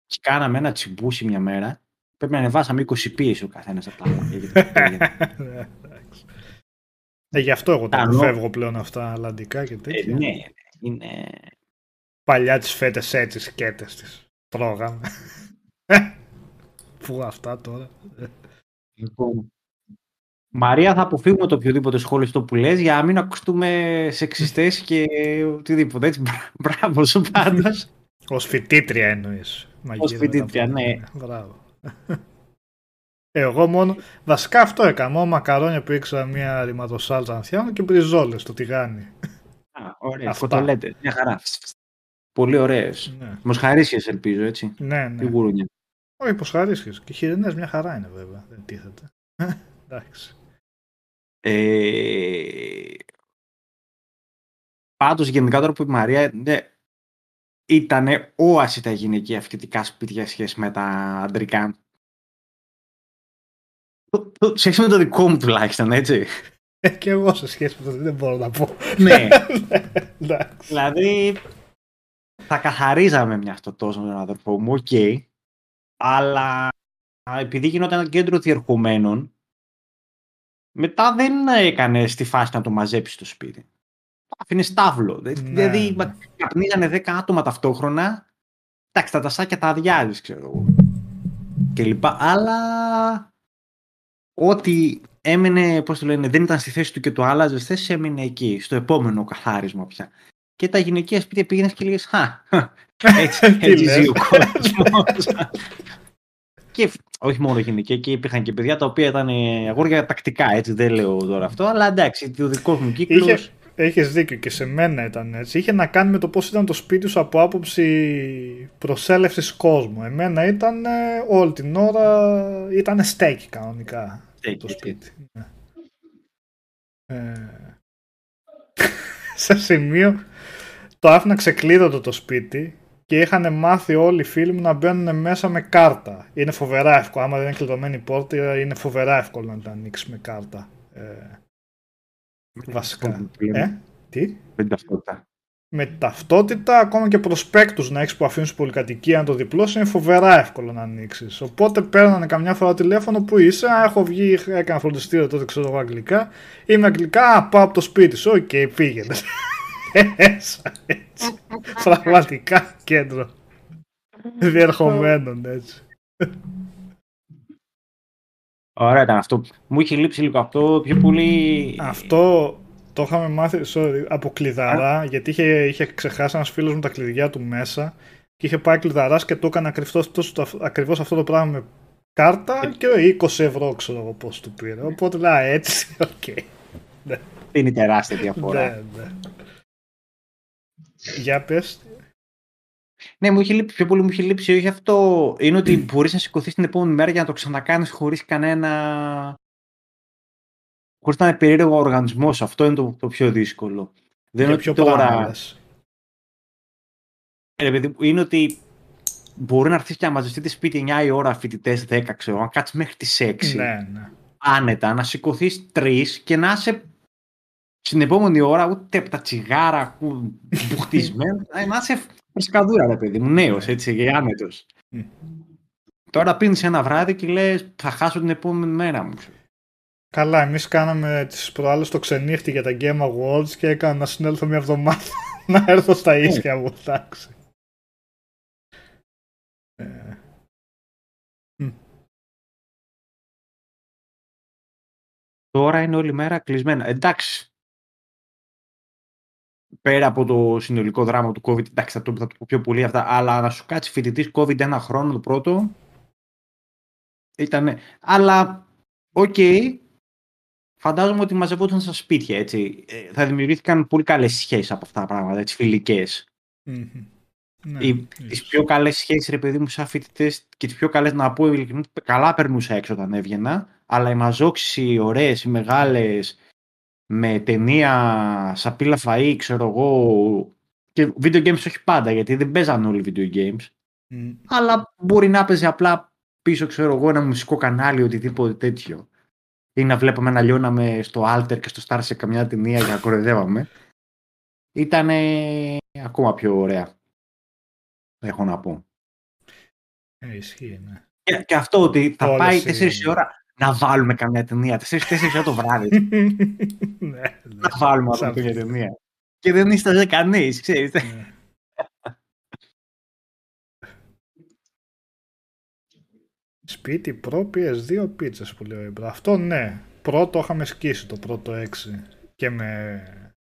Speaker 2: Και κάναμε ένα τσιμπούσι μια μέρα. Πρέπει να ανεβάσαμε 20 πίεση ο καθένας από τα άλλα. γιατί δεν πήγαινε.
Speaker 1: Εντάξει. Ε, γι' αυτό εγώ τα
Speaker 2: Τα νο-
Speaker 1: αποφεύγω πλέον αυτά αλλαντικά και
Speaker 2: ε,
Speaker 1: τέτοια.
Speaker 2: ναι, είναι.
Speaker 1: Παλιά τις φέτες έτσι σκέτες της. Τρώγαμε. Πού αυτά τώρα.
Speaker 2: Λοιπόν, Μαρία, θα αποφύγουμε το οποιοδήποτε σχόλιο στο που λες για να μην ακουστούμε σεξιστές και οτιδήποτε. Έτσι, μπρα- μπράβο σου πάντως.
Speaker 1: Ως φοιτήτρια εννοείς. Μαγείρευε τα
Speaker 2: φοιτήτρια,
Speaker 1: πόδια.
Speaker 2: ναι.
Speaker 1: Μπράβο. Εγώ μόνο, βασικά αυτό έκανα. Μόνο μακαρόνια που ήξερα μια ρηματοσάλτσα να φτιάχνω και μπριζόλες στο τηγάνι.
Speaker 2: Α, ωραία,
Speaker 1: Αυτά.
Speaker 2: κοτολέτε. Μια χαρά. Πολύ ωραίες.
Speaker 1: ναι,
Speaker 2: Μοσχαρίσιες ελπίζω, έτσι.
Speaker 1: ναι.
Speaker 2: Τι
Speaker 1: ναι.
Speaker 2: γουρούνια.
Speaker 1: Όχι, πως χαρίσχες. Και χοιρινές μια χαρά είναι βέβαια. Δεν τίθεται. Εντάξει.
Speaker 2: Ε... Πάντως γενικά τώρα που είπε η Μαρία ναι, ήταν όαση τα γυναικεία φοιτητικά σπίτια σχέση με τα αντρικά. Το- το- Σε σχέση με το δικό μου τουλάχιστον, έτσι.
Speaker 1: Ε, και εγώ σε σχέση με το δεν μπορώ να πω.
Speaker 2: ναι,
Speaker 1: Εντάξει.
Speaker 2: δηλαδή θα καθαρίζαμε μια αυτό τόσο με τον αδερφό μου, οκ. αλλά επειδή γινόταν ένα κέντρο διερχομένων, μετά δεν έκανε στη φάση να το μαζέψει στο σπίτι. Το άφηνε στάβλο. Δε-
Speaker 1: Ναι,
Speaker 2: δηλαδή,
Speaker 1: ναι.
Speaker 2: μα- καπνίζανε 10 άτομα ταυτόχρονα. Εντάξει, τα τασάκια τα αδειάζεις, ξέρω εγώ. Και λοιπά. Αλλά ό,τι έμενε, πώς το λένε, δεν ήταν στη θέση του και το άλλαζε θέση, έμεινε εκεί, στο επόμενο καθάρισμα πια. Και και τα γυναικεία σπίτια πήγαινες και λέγες Χα, έτσι, έτσι ζει ο κόσμος. και όχι μόνο γυναικεία, και υπήρχαν και παιδιά τα οποία ήταν αγόρια τακτικά, έτσι δεν λέω τώρα αυτό, αλλά εντάξει, ο δικό μου κύκλος.
Speaker 1: Είχε, έχεις δίκιο και σε μένα ήταν έτσι. Είχε να κάνει με το πώς ήταν το σπίτι σου από άποψη προσέλευσης κόσμου. Εμένα ήταν όλη την ώρα, ήταν στέκι κανονικά
Speaker 2: Στέκει,
Speaker 1: το
Speaker 2: έτσι.
Speaker 1: σπίτι. Ναι. Ε, σε σημείο το άφηνα ξεκλείδωτο το σπίτι και είχαν μάθει όλοι οι φίλοι μου να μπαίνουν μέσα με κάρτα. Είναι φοβερά εύκολο. Άμα δεν είναι κλειδωμένη η πόρτα, είναι φοβερά εύκολο να τα ανοίξεις με κάρτα. Ε, βασικά. Ε, τι;
Speaker 2: Με την ταυτότητα.
Speaker 1: Με ταυτότητα, ακόμα και προσπέκτους να έχεις που αφήνουν στην πολυκατοικία να το διπλώσει, είναι φοβερά εύκολο να ανοίξεις. Οπότε παίρνανε καμιά φορά τηλέφωνο που είσαι; Α, έχω βγει, έκανα φροντιστήριο τότε, ξέρω εγώ αγγλικά. Είμαι αγγλικά, α, πάω από το σπίτι σου. Οκ, πήγαινε. Έσα, έτσι. Πραγματικά κέντρο. Διερχομένων, έτσι.
Speaker 2: Ωραία ήταν αυτό. Μου είχε λείψει λίγο αυτό πιο πολύ.
Speaker 1: Αυτό το είχαμε μάθει sorry, από κλειδαρά, γιατί είχε, είχε ξεχάσει ένας φίλος μου τα κλειδιά του μέσα και είχε πάει κλειδαράς και το έκανε ακριβώς αυτό το πράγμα με κάρτα και 20 ευρώ ξέρω εγώ πώς του πήρε. Οπότε λέει έτσι, οκ. Ναι,
Speaker 2: Είναι τεράστια διαφορά.
Speaker 1: ναι, ναι. Για πες.
Speaker 2: Ναι, μου είχε λείψει, πιο πολύ μου είχε λείψει όχι αυτό. Είναι ότι μπορείς να σηκωθείς την επόμενη μέρα για να το ξανακάνεις χωρίς κανένα. χωρίς να είναι περίεργο οργανισμός. Αυτό είναι το, το πιο δύσκολο. Δεν είναι
Speaker 1: Για
Speaker 2: ότι
Speaker 1: ποιο
Speaker 2: τώρα.
Speaker 1: πράγμα λες;
Speaker 2: Ε, ρε παιδί μου, είναι ότι μπορεί να έρθεις και να μαζευτεί τη σπίτι 9 η ώρα φοιτητές, 10 ξέρω, να κάτσεις μέχρι τις 6.
Speaker 1: Ναι, ναι.
Speaker 2: Άνετα, να σηκωθείς 3 και να είσαι στην επόμενη ώρα ούτε από τα τσιγάρα που μπουχτισμένο, ε, να είσαι φρεσκαδούρα, ρε παιδί μου, νέος έτσι, και άνετος.
Speaker 1: Μμ.
Speaker 2: Τώρα πίνεις ένα βράδυ και λες, θα χάσω την επόμενη μέρα μου.
Speaker 1: Καλά, εμείς κάναμε τις προάλλες το ξενύχτη για τα Game Awards και έκανα να συνέλθω μια εβδομάδα να έρθω στα ίσια μου, εντάξει. Ε,
Speaker 2: Τώρα είναι όλη μέρα κλεισμένα. Εντάξει. Πέρα από το συνολικό δράμα του COVID, εντάξει, θα το, θα το πω πιο πολύ αυτά, αλλά να σου κάτσει φοιτητής COVID ένα χρόνο το πρώτο. Ήτανε. Αλλά, οκ. φαντάζομαι ότι μαζευόταν στα σπίτια, έτσι. Ε, θα δημιουργήθηκαν πολύ καλές σχέσεις από αυτά τα πράγματα, έτσι, φιλικές.
Speaker 1: μμμ. Ναι,
Speaker 2: Οι, τις
Speaker 1: ίσως.
Speaker 2: πιο καλές σχέσεις, ρε παιδί μου, σαν φοιτητές και τις πιο καλές, να πω ειλικρινά, καλά περνούσα έξω όταν έβγαινα, αλλά οι μαζόξεις, οι ωραίες, οι μεγάλες, με ταινία, σαπίλα φαΐ, ξέρω εγώ, και video games όχι πάντα, γιατί δεν παίζαν όλοι video games,
Speaker 1: Μμ.
Speaker 2: αλλά μπορεί να παίζει απλά πίσω, ξέρω εγώ, ένα μουσικό κανάλι, οτιδήποτε τέτοιο. Ή να βλέπαμε να λιώναμε στο Alter και στο Star σε καμιά ταινία για να κοροϊδεύαμε. Ήταν ακόμα πιο ωραία. Έχω να πω.
Speaker 1: Ε, ισχύει, ναι.
Speaker 2: Και, και αυτό ότι θα
Speaker 1: Όλες
Speaker 2: πάει
Speaker 1: οι-
Speaker 2: 4 η ώρα να βάλουμε καμιά ταινία. 4-4 ώρα το βράδυ.
Speaker 1: ναι, ναι.
Speaker 2: να βάλουμε να
Speaker 1: Σαν
Speaker 2: δούμε μια
Speaker 1: αυτό.
Speaker 2: ταινία. Και δεν είστε κανείς, ξέρεις.
Speaker 1: Ναι. Σπίτι Pro PS2 πίτσες που λέει ο Ιμπρα. Αυτό ναι. Pro το είχαμε σκίσει το Pro το 6 και με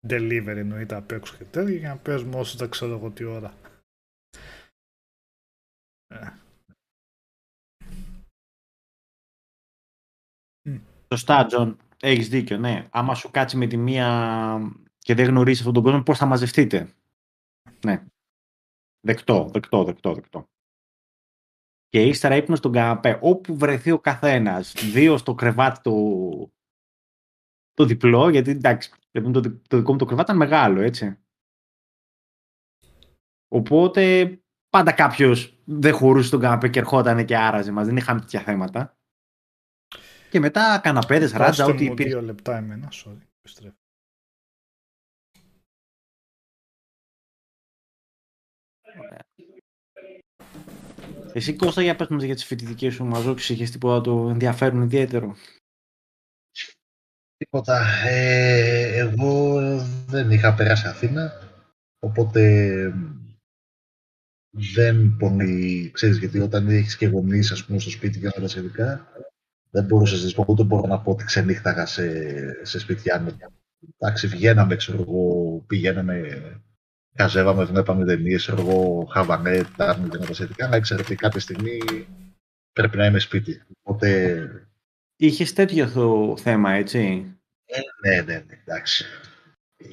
Speaker 1: delivery εννοείται απ' έξω και τέτοια για να παίζουμε όσο δεν ξέρω εγώ τι ώρα.
Speaker 2: Σωστά, Τζον. Έχεις δίκιο, ναι. Άμα σου κάτσει με τη μία και δεν γνωρίζει αυτόν τον κόσμο, πώς θα μαζευτείτε; Ναι. Δεκτό, δεκτό, δεκτό, δεκτό. Και ύστερα ύπνος στον καναπέ. Όπου βρεθεί ο καθένας. Δύο στο κρεβάτι το, το διπλό, γιατί εντάξει, παιδί μου, το, δι- το δικό μου το κρεβάτι ήταν μεγάλο, έτσι. Οπότε πάντα κάποιος δεν χωρούσε στον καναπέ και ερχόταν και άραζε μας. Δεν είχαμε τέτοια θέματα. Και μετά καναπέδες, ράτζα,
Speaker 1: δώστε
Speaker 2: ό,τι
Speaker 1: μου
Speaker 2: υπήρχε.
Speaker 1: δύο λεπτά εμένα, sorry. Επιστρέφω.
Speaker 2: Εσύ Κώστα για πες μας για τις φοιτητικές σου μαζόξεις, είχες τίποτα το ενδιαφέρον ιδιαίτερο;
Speaker 3: Τίποτα. Ε, εγώ δεν είχα περάσει Αθήνα, οπότε δεν πολύ, ξέρεις, γιατί όταν έχεις και γονείς, ας πούμε, στο σπίτι και όλα τα ειδικά, δεν μπορούσες να πω, ούτε μπορώ να πω ότι ξενύχταγα σε, σε σπιτιά μου. Εντάξει, βγαίναμε, ξέρω εγώ, πηγαίναμε καζεύαμε, βλέπαμε ταινίες, εγώ χαβανέ, τα τα σχετικά, να ξέρετε κάποια στιγμή πρέπει να είμαι σπίτι. Οπότε...
Speaker 2: Είχες τέτοιο θέμα, έτσι;
Speaker 3: Ε, ναι, ναι, ναι, εντάξει.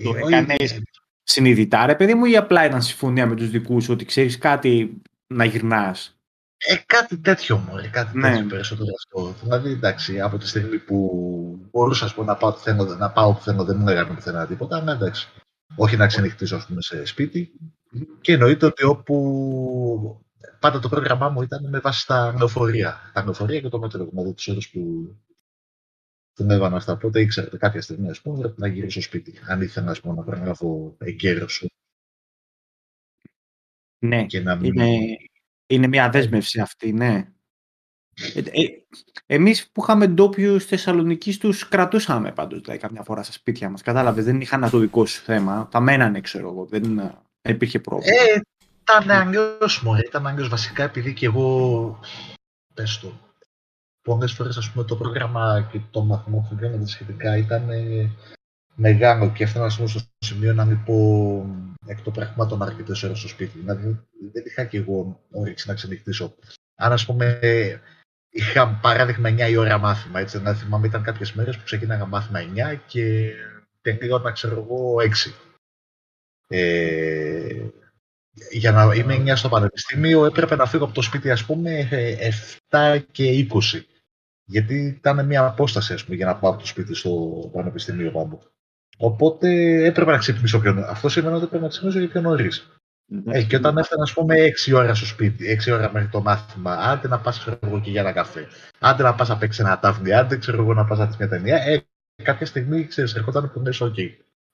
Speaker 2: Το έκανες συνειδητά, ρε παιδί μου, ή απλά ήταν συμφωνία με τους δικούς ότι ξέρεις κάτι να γυρνάς;
Speaker 3: Ε, κάτι τέτοιο μου, κάτι ναι. τέτοιο περισσότερο αυτό. Δηλαδή, εντάξει, από τη στιγμή που μπορούσα πούμε, να πάω που θέλω, να πάω που θέλω, δεν μου λέγανε πουθενά τίποτα, ναι, εντάξει. Όχι να ξενυχτήσω, ας πούμε, σε σπίτι. Και εννοείται ότι όπου πάντα το πρόγραμμά μου ήταν με βάση τα λεωφορεία. Τα λεωφορεία και το μέτρο, δηλαδή τις ώρες που την έβανα αυτά. Οπότε ήξερα ότι κάποια στιγμή, ας πούμε, πρέπει να γυρίσω σπίτι. Αν ήθελα, ας πούμε, να παραγράφω εγκαίρος.
Speaker 2: Ναι, και να μην... είναι, είναι μια δέσμευση αυτή, ναι. Ε, ε, εμείς που είχαμε ντόπιου Θεσσαλονίκη τους κρατούσαμε πάντως δηλαδή, καμιά φορά στα σπίτια μας. Κατάλαβες, δεν είχαν το δικό σου θέμα. Τα μένανε, ξέρω εγώ. Δεν, δεν υπήρχε πρόβλημα.
Speaker 3: Ε, ήταν αλλιώς, μωρέ. Ήταν αλλιώς βασικά επειδή και εγώ, πες το, πολλές φορές ας πούμε το πρόγραμμα και το μαθημό που γίνονται σχετικά ήταν ε, μεγάλο και έφτανα στο σημείο να μην πω εκ των πραγμάτων αρκετές ώρες στο σπίτι. Δηλαδή δεν είχα και εγώ όρεξη να ξενυχτήσω. Αν ας πούμε είχα παράδειγμα 9 η ώρα μάθημα, έτσι να θυμάμαι ήταν κάποιες μέρες που ξεκίναγα μάθημα 9 και τελείωνα ξέρω εγώ 6. Ε, για να είμαι 9 στο πανεπιστήμιο έπρεπε να φύγω από το σπίτι ας πούμε 7 και 20. Γιατί ήταν μια απόσταση ας πούμε, για να πάω από το σπίτι στο πανεπιστήμιο πάνω. Οπότε έπρεπε να ξυπνήσω πιο νωρί. Αυτό σημαίνει ότι έπρεπε να ξυπνήσω πιο νωρίς. Ε, και όταν έφτανα, ας πούμε, 6 ώρα στο σπίτι, 6 ώρα μέχρι το μάθημα, άντε να πας εγώ και για ένα καφέ. Άντε να πας να παίξει ένα τάφνι, άντε ξέρω εγώ να πας να δει μια ταινία. Ε, κάποια στιγμή ξέρεις, ερχόταν που λες, OK.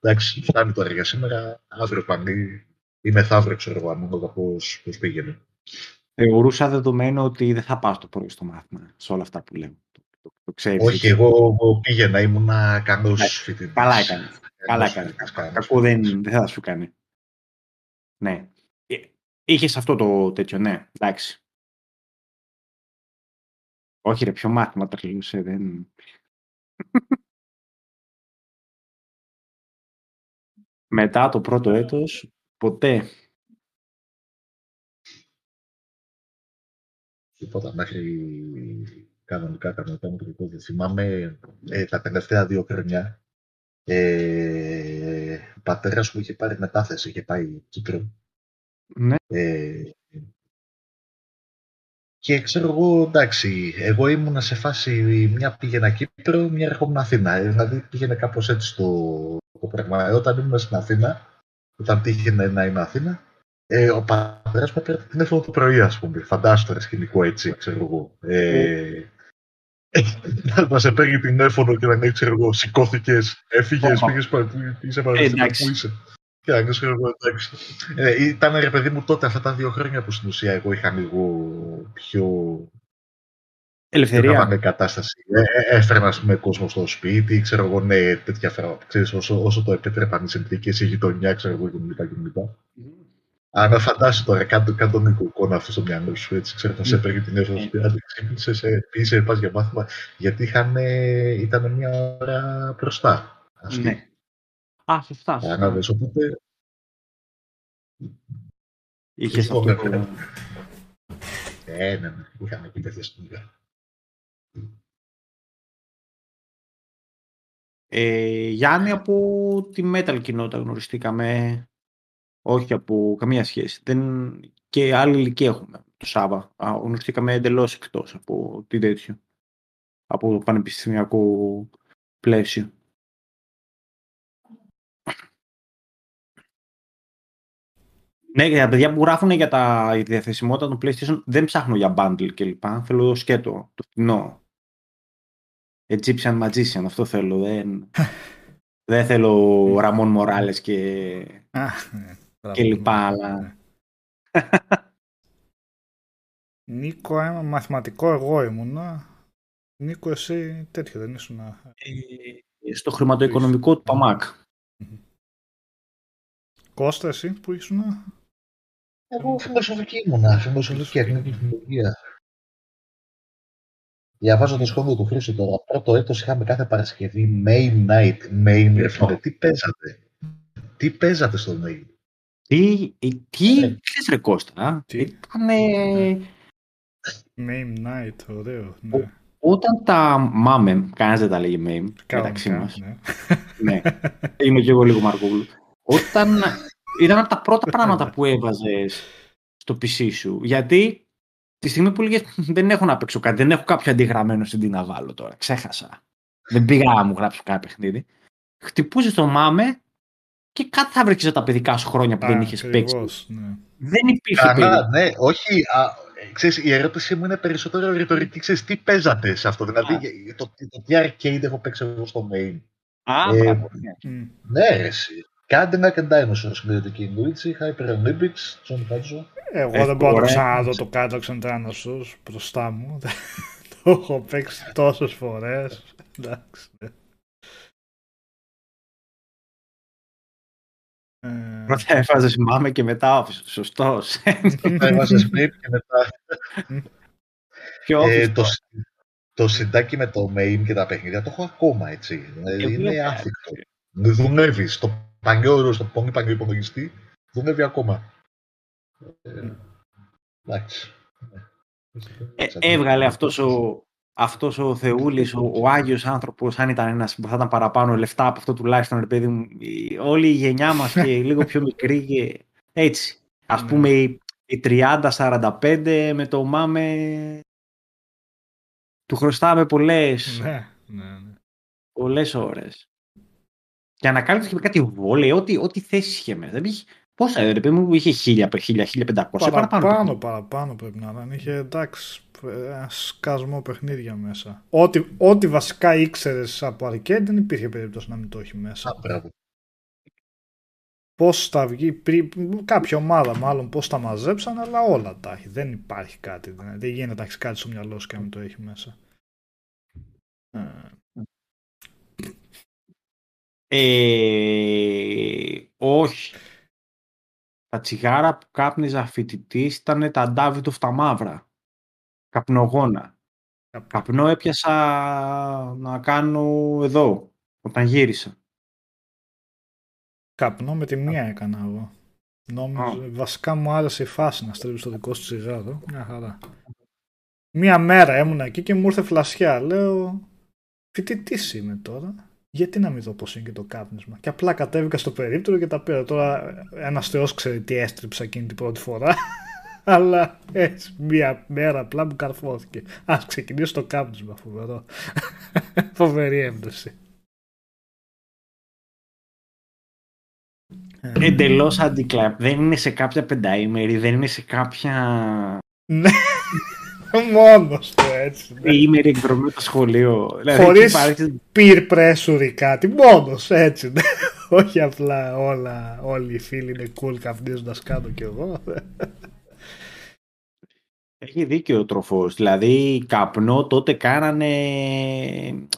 Speaker 3: Εντάξει, φτάνει τώρα για σήμερα, αύριο πανί ή μεθαύριο, ξέρω εγώ, ανάλογα πώς πήγαινε.
Speaker 2: Θεωρούσα δεδομένο ότι δεν θα πάω το πρωί στο μάθημα σε όλα αυτά που λέω.
Speaker 3: Το ξέρεις, Όχι, εγώ πήγαινα, ήμουνα καλός
Speaker 2: ναι, φοιτητής. Καλά έκανε. Καλά έκανε. Κακό δεν, δεν θα σου κάνει. Ναι. Ε, Είχες αυτό το τέτοιο, ναι. Εντάξει. Όχι ρε, ποιο μάθημα τρελούσε, δεν... Μετά το πρώτο έτος, ποτέ.
Speaker 3: Τίποτα, μέχρι κανονικά, κανονικά μου το δεν θυμάμαι ε, τα τελευταία δύο χρόνια ε, ο πατέρας μου είχε πάρει μετάθεση, είχε πάει Κύπρο.
Speaker 2: Ναι.
Speaker 3: Ε, και ξέρω εγώ, εντάξει, εγώ ήμουνα σε φάση μια πήγαινα Κύπρο, μια ερχόμουν Αθήνα. Ε, δηλαδή πήγαινε κάπως έτσι το, το πράγμα. Ε, όταν ήμουν στην Αθήνα, όταν τύχαινε να είμαι Αθήνα, ε, ο πατέρας μου έπαιρνε τηλέφωνο το πρωί, ας πούμε. Φαντάσου τώρα σκηνικό έτσι, ξέρω εγώ. Ε, να σε παίρνει τηλέφωνο και να λέει, ξέρω εγώ, σηκώθηκες, έφυγες, πήγες είσαι παραδείγμα που είσαι. Και αν ξέρω εγώ, εντάξει. Ε, ήταν ρε παιδί μου τότε αυτά τα δύο χρόνια που στην ουσία εγώ είχα λίγο πιο.
Speaker 2: Ελευθερία.
Speaker 3: Είχαμε κατάσταση. Ε, ε, έφερνα, ας πούμε, κόσμο στο σπίτι, ξέρω εγώ, ναι, τέτοια φέρα. Ξέρεις, όσο, όσο το επέτρεπαν οι συνθήκες, η γειτονιά, ξέρω εγώ, κλπ. Αν φαντάσου τώρα, κάτω, κάτω τον εικόνα αυτό στο μυαλό σου, έτσι, ξέρω, θα σε έπαιρνε την έφαση, σου, αν ξύπνησες, πήγες, πας για μάθημα, γιατί είχαν, ήταν μια ώρα μπροστά.
Speaker 2: Ναι. Α, σωστά.
Speaker 3: Ανάδες, οπότε...
Speaker 2: Είχες αυτό το... Ναι,
Speaker 3: ναι, ναι, είχαμε εκεί τέτοια στιγμή.
Speaker 2: Ε, Γιάννη, από τη metal κοινότητα γνωριστήκαμε όχι από καμία σχέση. Δεν... Και άλλη ηλικία έχουμε το Σάβα. Γνωριστήκαμε εντελώς εκτός από τι τέτοιο. Από το πανεπιστημιακό πλαίσιο. Ναι, για τα παιδιά που γράφουν για τα διαθεσιμότητα των PlayStation δεν ψάχνω για bundle κλπ. Θέλω σκέτο, το φθηνό. Egyptian Magician, αυτό θέλω. Δεν, δεν θέλω Ραμόν Μοράλες και ναι και λοιπά, αλλά...
Speaker 1: Νίκο, ένα μαθηματικό εγώ ήμουνα. Νίκο, εσύ τέτοιο δεν ήσουν.
Speaker 2: Ε, στο χρηματοοικονομικό του ΠΑΜΑΚ.
Speaker 1: Κώστα, εσύ που ήσουν.
Speaker 3: Εγώ φιλοσοφική ήμουνα, φιλοσοφική εθνική φιλολογία. Διαβάζω το σχόλιο του Χρήστο τώρα. Πρώτο έτος είχαμε κάθε Παρασκευή main night, main, Τι παίζατε; Τι παίζατε στο main;
Speaker 2: Τι, ε, τι, ε, ξέρεις ρε Κώστα,
Speaker 1: τι;
Speaker 2: ήτανε...
Speaker 1: Mame Night, ωραίο. Ναι.
Speaker 2: Όταν τα μάμε, κανένας δεν τα λέγει meme μεταξύ
Speaker 1: Κανονικά,
Speaker 2: μας.
Speaker 1: ναι.
Speaker 2: ναι, είμαι και εγώ λίγο Μαρκόγλου. Όταν ήταν από τα πρώτα πράγματα που έβαζες στο PC σου. Γιατί τη στιγμή που λέγες δεν έχω να παίξω κάτι, δεν έχω κάποιο αντιγραμμένο στην τι να βάλω τώρα. Ξέχασα. Δεν πήγα να μου γράψω κάποιο παιχνίδι. Χτυπούσες το μάμε και κάτι θα βρήκε τα παιδικά σου χρόνια που δεν είχες παίξει.
Speaker 1: Ακριβώς, ναι.
Speaker 2: Δεν υπήρχε
Speaker 3: Καλά,
Speaker 2: περίπτωση.
Speaker 3: ναι, όχι. Α, ε, ξέρεις, η ερώτησή μου είναι περισσότερο ρητορική. Ξέρεις, τι παίζατε σε αυτό. Δηλαδή,
Speaker 2: Α.
Speaker 3: το, το τι arcade έχω παίξει εγώ στο main.
Speaker 2: Α,
Speaker 3: Ε,
Speaker 2: μπράβο, ναι.
Speaker 1: Μμ.
Speaker 3: Ναι, ρε, εσύ. Cadillac and Dinosaurs με το King Luigi, Hyper Olympics, John Hudson.
Speaker 1: Εγώ
Speaker 2: Ε,
Speaker 1: δεν μπορώ να το
Speaker 2: ωραία.
Speaker 1: ξαναδώ το Cadillac and Dinosaurs μπροστά μου. το έχω παίξει τόσες φορές. Εντάξει.
Speaker 2: Πρώτα έβαζες μάμε και μετά office. Σωστός.
Speaker 3: Τα έβαζες Snake και μετά.
Speaker 2: Ποιο
Speaker 3: Ε,
Speaker 2: office
Speaker 3: το, συ- το συντάκι με το main και τα παιχνίδια το έχω ακόμα έτσι. Δηλαδή
Speaker 2: Και
Speaker 3: είναι
Speaker 2: βλέπω.
Speaker 3: άθικτο. Δουλεύει στο παλιό, στο πολύ παλιό υπολογιστή, δουλεύει ακόμα. Ε, εντάξει.
Speaker 2: Ε, έβγαλε αυτός ο, αυτός ο Θεούλης, ο, ο Άγιος άνθρωπος, αν ήταν ένας που θα ήταν παραπάνω λεφτά από αυτό τουλάχιστον, ρε παιδί μου, η- όλη η γενιά μας και λίγο πιο μικρή και έτσι. Ας
Speaker 1: Ναι.
Speaker 2: πούμε η, η 30-45 με το μάμε του χρωστάμε πολλές,
Speaker 1: ναι, ναι, ναι.
Speaker 2: πολλές ώρες. Και ανακάλυψε και με κάτι βόλεϊ, ό,τι, ό,τι θέσεις είχε μέσα. Δεν είχε, πόσα, ρε παιδί μου, είχε 1000, 1000, 1500, παραπάνω.
Speaker 1: Παραπάνω, παραπάνω πρέπει να ήταν. Είχε εντάξει, ένα σκασμό παιχνίδια μέσα. Ό,τι, ό,τι βασικά ήξερες από arcade δεν υπήρχε περίπτωση να μην το έχει μέσα.
Speaker 3: Α, μπράβο.
Speaker 1: Πώς θα βγει, πριν, κάποια ομάδα μάλλον πώς τα μαζέψαν, αλλά όλα τα έχει. Δεν υπάρχει κάτι. Δεν, δεν γίνεται να έχεις κάτι στο μυαλό σου και να μην το έχει μέσα. Ε,
Speaker 2: Ε, όχι. Τα τσιγάρα που κάπνιζα φοιτητής ήταν τα Ντάβιτοφ τα μαύρα. Καπνογόνα.
Speaker 1: κάπου-
Speaker 2: Καπνό έπιασα να κάνω εδώ, όταν γύρισα.
Speaker 1: Καπνό με τη μία έκανα εγώ. Νόμιζα, βασικά μου άρεσε η φάση να στρίβει το δικό σου τσιγάρο. Μια χαρά. Μία μέρα ήμουν εκεί και μου ήρθε φλασιά. Λέω, φοιτητή είμαι τώρα; Γιατί να μην δω πώς είναι και το κάπνισμα; Και απλά κατέβηκα στο περίπτερο και τα πήρα. Τώρα ένας θεός ξέρει τι έστριψα εκείνη την πρώτη φορά. Αλλά έτσι, μία μέρα απλά μου καρφώθηκε. Α ξεκινήσω το κάπνισμα, φοβερό. Φοβερή έμπνευση. Ε,
Speaker 2: Εντελώς αντικλαπ. Δεν είναι σε κάποια πενταήμερη, δεν είναι σε κάποια
Speaker 1: Ναι, μόνος του έτσι. Ναι.
Speaker 2: τριήμερη εκδρομή από το σχολείο. Δηλαδή,
Speaker 1: Χωρίς-
Speaker 2: εκεί υπάρχει-
Speaker 1: Peer pressure ή κάτι, μόνος έτσι. Ναι. Όχι απλά όλα, όλοι οι φίλοι είναι cool καπνίζοντας κάτω κι εγώ.
Speaker 2: Έχει δίκιο ο τροφός. Δηλαδή, καπνό τότε κάνανε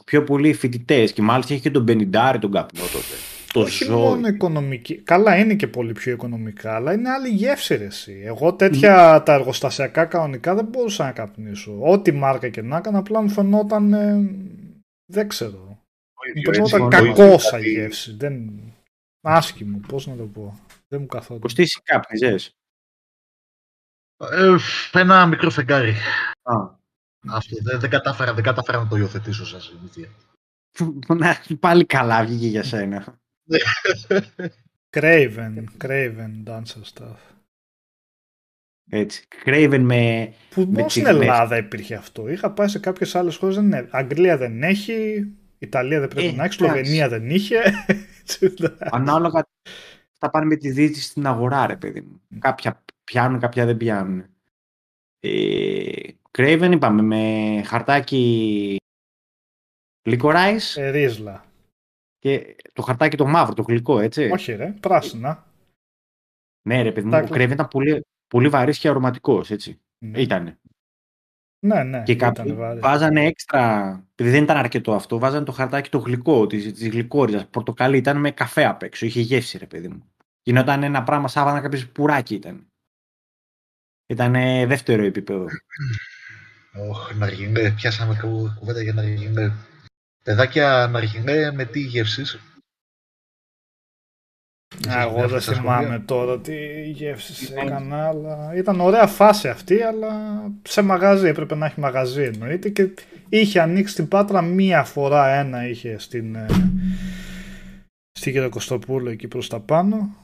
Speaker 2: πιο πολλοί φοιτητές και μάλιστα έχει και τον Μπενιντάρη τον καπνό τότε. Το
Speaker 1: Όχι
Speaker 2: ζώο.
Speaker 1: μόνο οικονομική. Καλά, είναι και πολύ πιο οικονομικά, αλλά είναι άλλη γεύση ρε εσύ. Εγώ τέτοια τα εργοστασιακά κανονικά δεν μπορούσα να καπνίσω. Ό,τι μάρκα και να έκανα, απλά μου φαινόταν. ε, δεν ξέρω. Μου
Speaker 3: ίδιος,
Speaker 1: φαινόταν
Speaker 3: έτσι,
Speaker 1: κακό
Speaker 3: το
Speaker 1: σαν
Speaker 3: ίδιο,
Speaker 1: γεύση. Δεν... Άσχημο, πώς να το πω. Δεν μου καθόταν.
Speaker 2: Κωστήσει κάπνιζες;
Speaker 3: Ε, ένα μικρό φεγγάρι.
Speaker 2: Α.
Speaker 3: Αυτό δεν, δεν, κατάφερα, δεν κατάφερα να το υιοθετήσω σαν συνήθεια.
Speaker 2: Να, πάλι καλά βγήκε για σένα.
Speaker 1: Craven, Craven Dancer Stuff.
Speaker 2: Έτσι. Craven με...
Speaker 1: Που
Speaker 2: Με
Speaker 1: μόνο στην
Speaker 2: τις
Speaker 1: Ελλάδα υπήρχε αυτό; Είχα πάει σε κάποιες άλλες χώρες. Δεν είναι. Αγγλία δεν έχει. Ιταλία δεν πρέπει
Speaker 2: Ε,
Speaker 1: να έχει.
Speaker 2: εντάξει.
Speaker 1: Σλοβενία δεν είχε. Έτσι, εντάξει.
Speaker 2: Ανάλογα θα πάνε με τη δίτη στην αγορά, ρε παιδί μου. Κάποια πιάνουν, κάποια δεν πιάνουν. Ε, Craven είπαμε με χαρτάκι Licorice
Speaker 1: Ε, ρίζλα.
Speaker 2: και το χαρτάκι το μαύρο, το γλυκό, έτσι.
Speaker 1: Όχι, ρε. Πράσινα.
Speaker 2: Ναι, ρε παιδί μου,
Speaker 1: Τα
Speaker 2: ο Craven ήταν πολύ, πολύ βαρύς και αρωματικός, έτσι.
Speaker 1: Ναι,
Speaker 2: Ήτανε.
Speaker 1: ναι. ναι
Speaker 2: Και
Speaker 1: ήταν
Speaker 2: κάποιοι
Speaker 1: βάρη.
Speaker 2: βάζανε έξτρα, επειδή δεν ήταν αρκετό αυτό, βάζανε το χαρτάκι το γλυκό, της, της γλυκόριζας. Πορτοκαλί ήταν με καφέ απ' έξω, είχε γεύση ρε παιδί μου. Γινόταν ένα πράγμα σαν να κάποιος πουράκι ήταν. Ήταν δεύτερο επίπεδο.
Speaker 3: Ωχ, ναργινέ. Πιάσαμε κου- κουβέντα για ναργινέ. Παιδάκια ναργινέ με τι γεύσεις;
Speaker 1: Εγώ δεν θυμάμαι τώρα τι γεύσεις έκανα, αλλά ήταν ωραία φάση αυτή, αλλά σε μαγαζί, έπρεπε να έχει μαγαζί εννοείται και είχε ανοίξει την Πάτρα μία φορά ένα είχε στην, ε, στη Κυριακοστοπούλου εκεί προς τα πάνω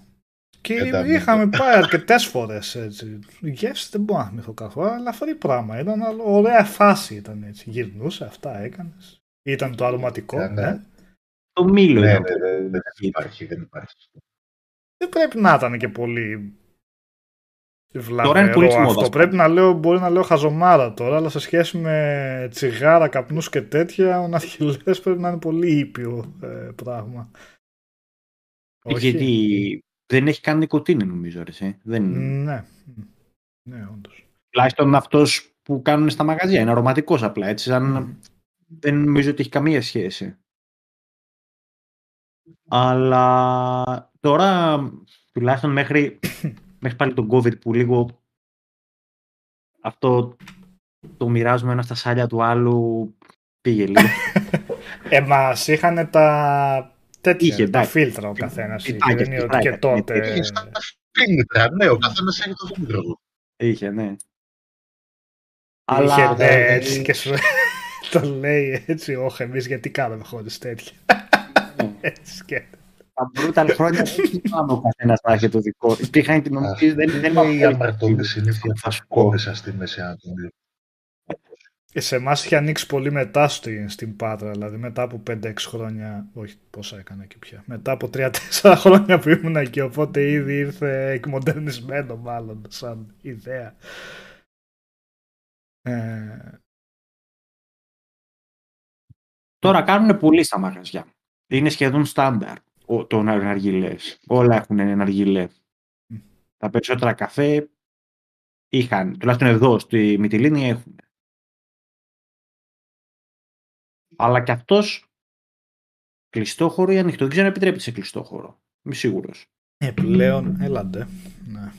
Speaker 1: και είχαμε πάει αρκετές φορές έτσι. Γεύση δεν μπορώ να θυμηθώ καθόλου, αλλά αυτό πράγμα ήταν. Ωραία φάση ήταν έτσι. Γυρνούσε, αυτά έκανες. Ήταν το αρωματικό. Ναι, ναι. Ε;
Speaker 2: Το μήλο.
Speaker 3: Ναι, ναι, ναι, δεν υπάρχει, δεν υπάρχει.
Speaker 1: Δεν πρέπει να ήταν και πολύ Τώρα είναι πολύ αυτό. Πρέπει να λέω, μπορεί να λέω χαζομάρα τώρα, αλλά σε σχέση με τσιγάρα, καπνούς και τέτοια, ο Ναθιλές πρέπει να είναι πολύ ήπιο ε, πράγμα.
Speaker 2: Γιατί δεν έχει καν νοικοτήνη νομίζω, ρε, Δεν...
Speaker 1: Ναι, ναι, όντως.
Speaker 2: Τουλάχιστον αυτός που κάνουν στα μαγαζιά, είναι αρωματικός απλά, έτσι, σαν... δεν νομίζω ότι έχει καμία σχέση. Αλλά τώρα, τουλάχιστον μέχρι, μέχρι πάλι τον COVID που λίγο αυτό το μοιράζουμε ένα στα σάλια του άλλου πήγε λίγο.
Speaker 1: ε, μας είχαν τα τέτοια, είχε, τα φίλτρα ο καθένας. Δεν είναι ότι και τότε...
Speaker 3: Είχε στα φίλτρα, ναι, ο καθένας έχει το φίλτρο του.
Speaker 2: Είχε, ναι.
Speaker 1: Αλλά... Είχε, ναι, έτσι και σου το λέει έτσι, όχι εμείς γιατί κάναμε χωρίς τέτοια.
Speaker 2: Ναι. έτσι σκέφτεται. Τα brutal χρόνια δεν θυμάμαι ο καθένας να έχει το δικό. Υπήρχαν την νομική. Δεν
Speaker 3: είναι η αμαρτωλή συνήθεια κόβεσαι στη Μέση Ανατολή.
Speaker 1: Ε, σε εμάς είχε ανοίξει πολύ μετά στην, στην Πάτρα, δηλαδή μετά από 5-6 χρόνια, όχι πόσα έκανα εκεί πια, μετά από 3-4 χρόνια που ήμουν εκεί, οπότε ήδη ήρθε εκμοντερνισμένο μάλλον σαν ιδέα. Ε...
Speaker 2: Τώρα κάνουν πολύ στα μαγαζιά. Είναι σχεδόν στάνταρ το εναργυλές. Όλα έχουν εναργυλέ. Τα περισσότερα καφέ είχαν, τουλάχιστον εδώ στη Μυτιλίνη έχουν. Αλλά και αυτός κλειστό χώρο ή ανοιχτό. Δεν ξέρω αν επιτρέπεται σε κλειστό χώρο. Είμαι σίγουρος.
Speaker 1: Ε, πλέον, έλαντε. Ναι.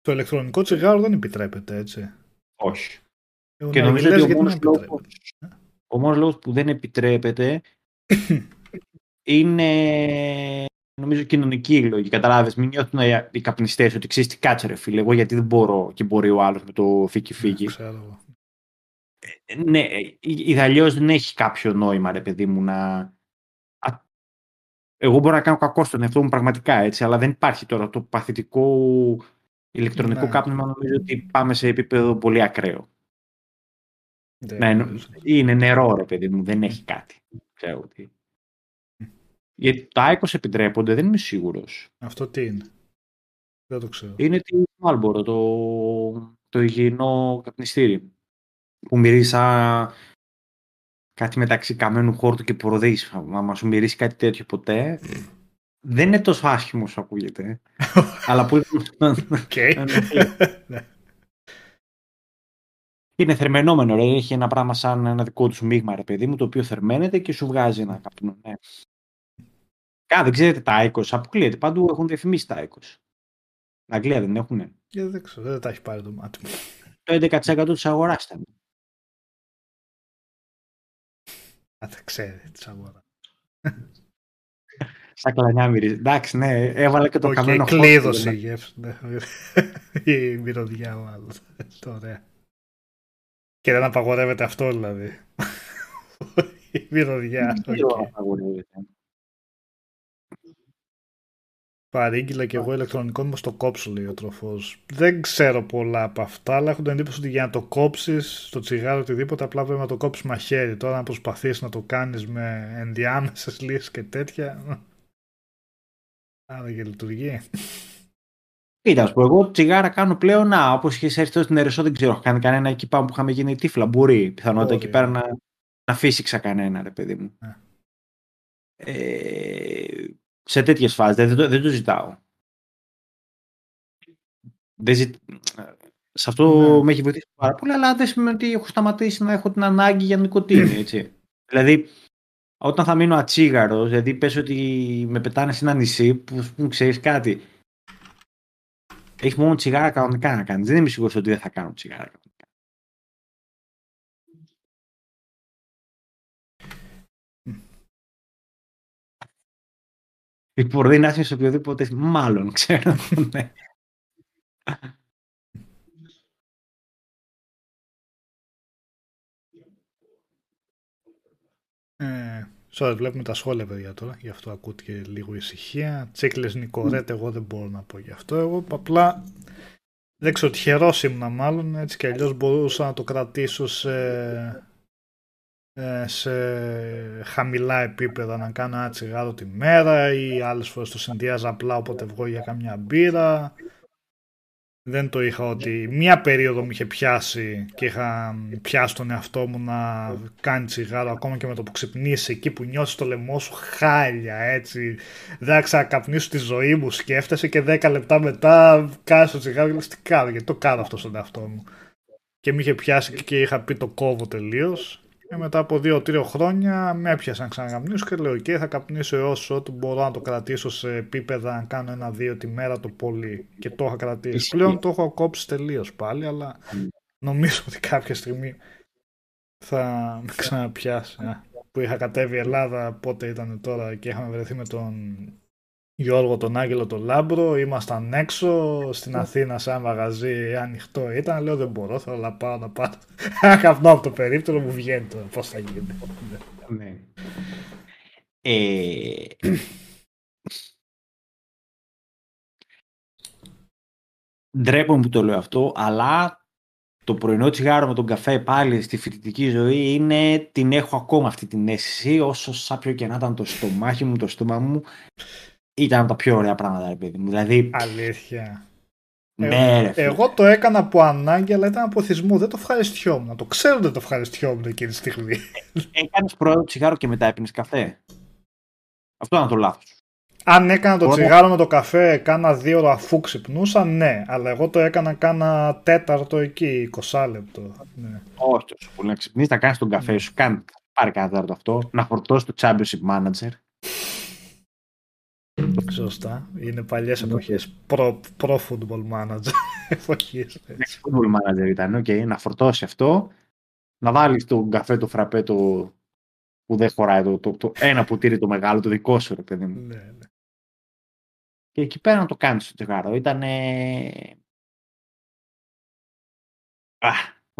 Speaker 1: Το ηλεκτρονικό τσιγάρο δεν επιτρέπεται, έτσι.
Speaker 2: Όχι. Ε, και νομίζω ότι ο μόνος λόγος που δεν επιτρέπεται είναι νομίζω κοινωνική λόγη. Καταλάβει, μην νιώθουν οι καπνιστές ότι ξέρεις τι κάτσε, ρε φίλε. Εγώ γιατί δεν μπορώ και μπορεί ο άλλος με το φίκι φίκι. Ναι, ιδαλλιώς δεν έχει κάποιο νόημα, ρε παιδί μου, να. Εγώ μπορώ να κάνω κακό στον εαυτό μου πραγματικά έτσι, αλλά δεν υπάρχει τώρα το παθητικό ηλεκτρονικό ναι. κάπνισμα. Νομίζω ότι πάμε σε επίπεδο πολύ ακραίο. Ναι, ναι, είναι νερό, ρε παιδί μου, δεν έχει κάτι. Ξέρω ότι. Γιατί τα 20 επιτρέπονται, δεν είμαι σίγουρος.
Speaker 1: Αυτό τι είναι; Δεν το ξέρω.
Speaker 2: Είναι τη Μάλμπορο, το, το υγιεινό καπνιστήρι που μυρίσα κάτι μεταξύ καμένου χόρτου και προδείς, μα σου μυρίσει κάτι τέτοιο ποτέ, δεν είναι τόσο άσχημο όσο ακούγεται. αλλά που... Ναι. είναι θερμενόμενο, ρε. Έχει ένα πράγμα σαν ένα δικό του μείγμα, ρε παιδί μου, το οποίο θερμαίνεται και σου βγάζει ένα καπνό. Ναι. Κα, δεν ξέρετε τα 20, αποκλείεται. Παντού έχουν διαφημίσει τα 20. Αγγλία δεν έχουνε.
Speaker 1: Ε, δεν ξέρω, δεν τα έχει πάρει το μάτι μου.
Speaker 2: Το 11% της αγοράς ήταν.
Speaker 1: Δεν ξέρει τι αγοράς.
Speaker 2: Σαν κλανιά Εντάξει, ναι, έβαλε και το okay, καμένο
Speaker 1: χώρο. Κλείδωσε η γεύση. Ναι. η μυρωδιά μάλλον. Ωραία. Και δεν απαγορεύεται αυτό δηλαδή. η μυρωδιά. Δεν απαγορεύεται. Παρήγγειλα και εγώ ηλεκτρονικό μου στο κόψω, λέει ο τροφός. Δεν ξέρω πολλά από αυτά, αλλά έχω την εντύπωση ότι για να το κόψεις στο τσιγάρο οτιδήποτε, απλά πρέπει να το κόψεις μαχαίρι. Τώρα, να προσπαθείς να το κάνεις με ενδιάμεσες λύσεις και τέτοια. Άρα και λειτουργεί.
Speaker 2: Κοίτα, ας πω, εγώ τσιγάρα κάνω πλέον. Να, όπως είχες έρθει στην Ερεσό, δεν ξέρω. Έχω κάνει κανένα εκεί πάνω που είχαμε γίνει τύφλα. Μπορεί πιθανότητα εκεί πέρα να, να φύσηξα κανένα, ρε παιδί μου. Ναι. Ε, σε τέτοιες φάσεις. Δεν, δεν, δεν, το ζητάω. Δεν ζη... Σε αυτό ναι. με έχει βοηθήσει πάρα πολύ, αλλά δεν σημαίνει ότι έχω σταματήσει να έχω την ανάγκη για νοικοτήνη, έτσι. δηλαδή, όταν θα μείνω ατσίγαρος, δηλαδή πες ότι με πετάνε σε ένα νησί που, που ξέρεις κάτι. Έχεις μόνο τσιγάρα κανονικά να κάνεις. Δεν είμαι σίγουρος ότι δεν θα κάνω τσιγάρα μπορεί να είσαι σε οποιοδήποτε. Μάλλον ξέρω. Ναι.
Speaker 1: Ε, sorry, βλέπουμε τα σχόλια παιδιά τώρα, γι' αυτό ακούτηκε λίγο ησυχία. Τσίκλες Νικορέτ, εγώ δεν μπορώ να πω γι' αυτό. Εγώ απλά δεν ξέρω, τυχερός ήμουν μάλλον, έτσι κι αλλιώς μπορούσα να το κρατήσω σε, ε, σε χαμηλά επίπεδα, να κάνω ένα τσιγάρο τη μέρα ή άλλες φορές το συνδυάζα απλά όποτε βγω για καμιά μπύρα. Δεν το είχα ότι μία περίοδο μου είχε πιάσει και είχα πιάσει τον εαυτό μου να κάνει τσιγάρο ακόμα και με το που ξυπνήσει εκεί που νιώσεις το λαιμό σου χάλια έτσι. Δεν θα ξανακαπνίσω τη ζωή μου σκέφτεσαι και 10 λεπτά μετά κάνεις το τσιγάρο και λες τι κάνω γιατί το κάνω αυτό στον εαυτό μου και με είχε πιάσει και είχα πει το κόβω τελείως και μετά από δύο-τρία χρόνια με έπιασαν ξανακαπνίσω και λέω: OK, θα καπνίσω έως ότου μπορώ να το κρατήσω σε επίπεδα να κάνω ένα-δύο τη μέρα το πολύ. Και το είχα κρατήσει. Πλέον το έχω κόψει τελείως πάλι, αλλά νομίζω ότι κάποια στιγμή θα με ξαναπιάσει. Που είχα κατέβει Ελλάδα, πότε ήταν τώρα και είχαμε βρεθεί με τον Γιώργο τον Άγγελο τον Λάμπρο, ήμασταν έξω στην Αθήνα σε ένα μαγαζί ανοιχτό ήταν, λέω δεν μπορώ, θέλω να πάω να πάω. Καπνώ από το περίπτερο μου βγαίνει τώρα, πώς θα γίνει. Ναι. Ε...
Speaker 2: Ντρέπομαι που το λέω αυτό, αλλά το πρωινό τσιγάρο με τον καφέ πάλι στη φοιτητική ζωή είναι, την έχω ακόμα αυτή την αίσθηση, όσο σάπιο και να ήταν το στομάχι μου, το στόμα μου, ήταν από τα πιο ωραία πράγματα, ρε παιδί μου. Δηλαδή...
Speaker 1: Αλήθεια.
Speaker 2: Ναι,
Speaker 1: εγώ, εγώ το έκανα από ανάγκη, αλλά ήταν από θυσμό. Δεν το ευχαριστιόμουν. Το ξέρω ότι δεν το ευχαριστιόμουν εκείνη τη στιγμή.
Speaker 2: Έκανες πρώτο τσιγάρο και μετά έπινες καφέ. Αυτό ήταν το λάθος.
Speaker 1: Αν έκανα το τσιγάρο με το καφέ, κάνα δύο ώρα αφού ξυπνούσα, ναι. Αλλά εγώ το έκανα κάνα τέταρτο εκεί, 20 λεπτό. Ναι.
Speaker 2: Όχι τόσο πολύ. Να ξυπνήσεις, να κάνεις τον καφέ σου. Κάνει, πάρει κάνα τέταρτο αυτό. Να φορτώσει το Championship Manager.
Speaker 1: Σωστά. Είναι παλιές εποχές. Προ, pro football manager εποχές.
Speaker 2: Football manager ήταν. Okay, να φορτώσει αυτό. Να βάλεις τον καφέ το φραπέ το που δεν χωράει το, το, το, ένα ποτήρι το μεγάλο, το δικό σου ρε παιδί μου.
Speaker 1: Ναι, ναι.
Speaker 2: Και εκεί πέρα να το κάνεις το τσιγάρο. Ήταν.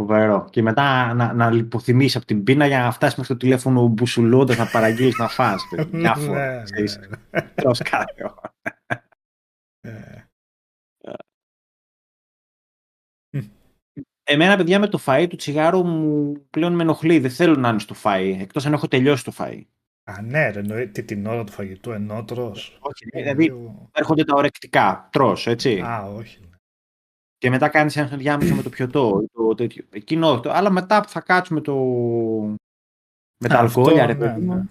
Speaker 2: Φοβερό. Και μετά να, να λιποθυμίσει από την πείνα για να φτάσεις μέχρι το τηλέφωνο μπουσουλώντα να παραγγείλεις να φας. Μια φορά. Τρως κάτι. Εμένα, παιδιά, με το φαΐ του τσιγάρου μου πλέον με ενοχλεί. Δεν θέλω να είναι στο φαΐ, εκτός αν έχω τελειώσει το φαΐ.
Speaker 1: Α, ναι, ρε, τι την ώρα του φαγητού ενώ τρως.
Speaker 2: Όχι, δηλαδή έρχονται τα ορεκτικά, τρως, έτσι.
Speaker 1: Α, όχι.
Speaker 2: Και μετά κάνεις ένα διάμεσο με το πιωτό. Το τέτοιο. Εκείνο, το, αλλά μετά που θα κάτσουμε το... με τα αλκοόλια, ρε παιδί ναι, ναι.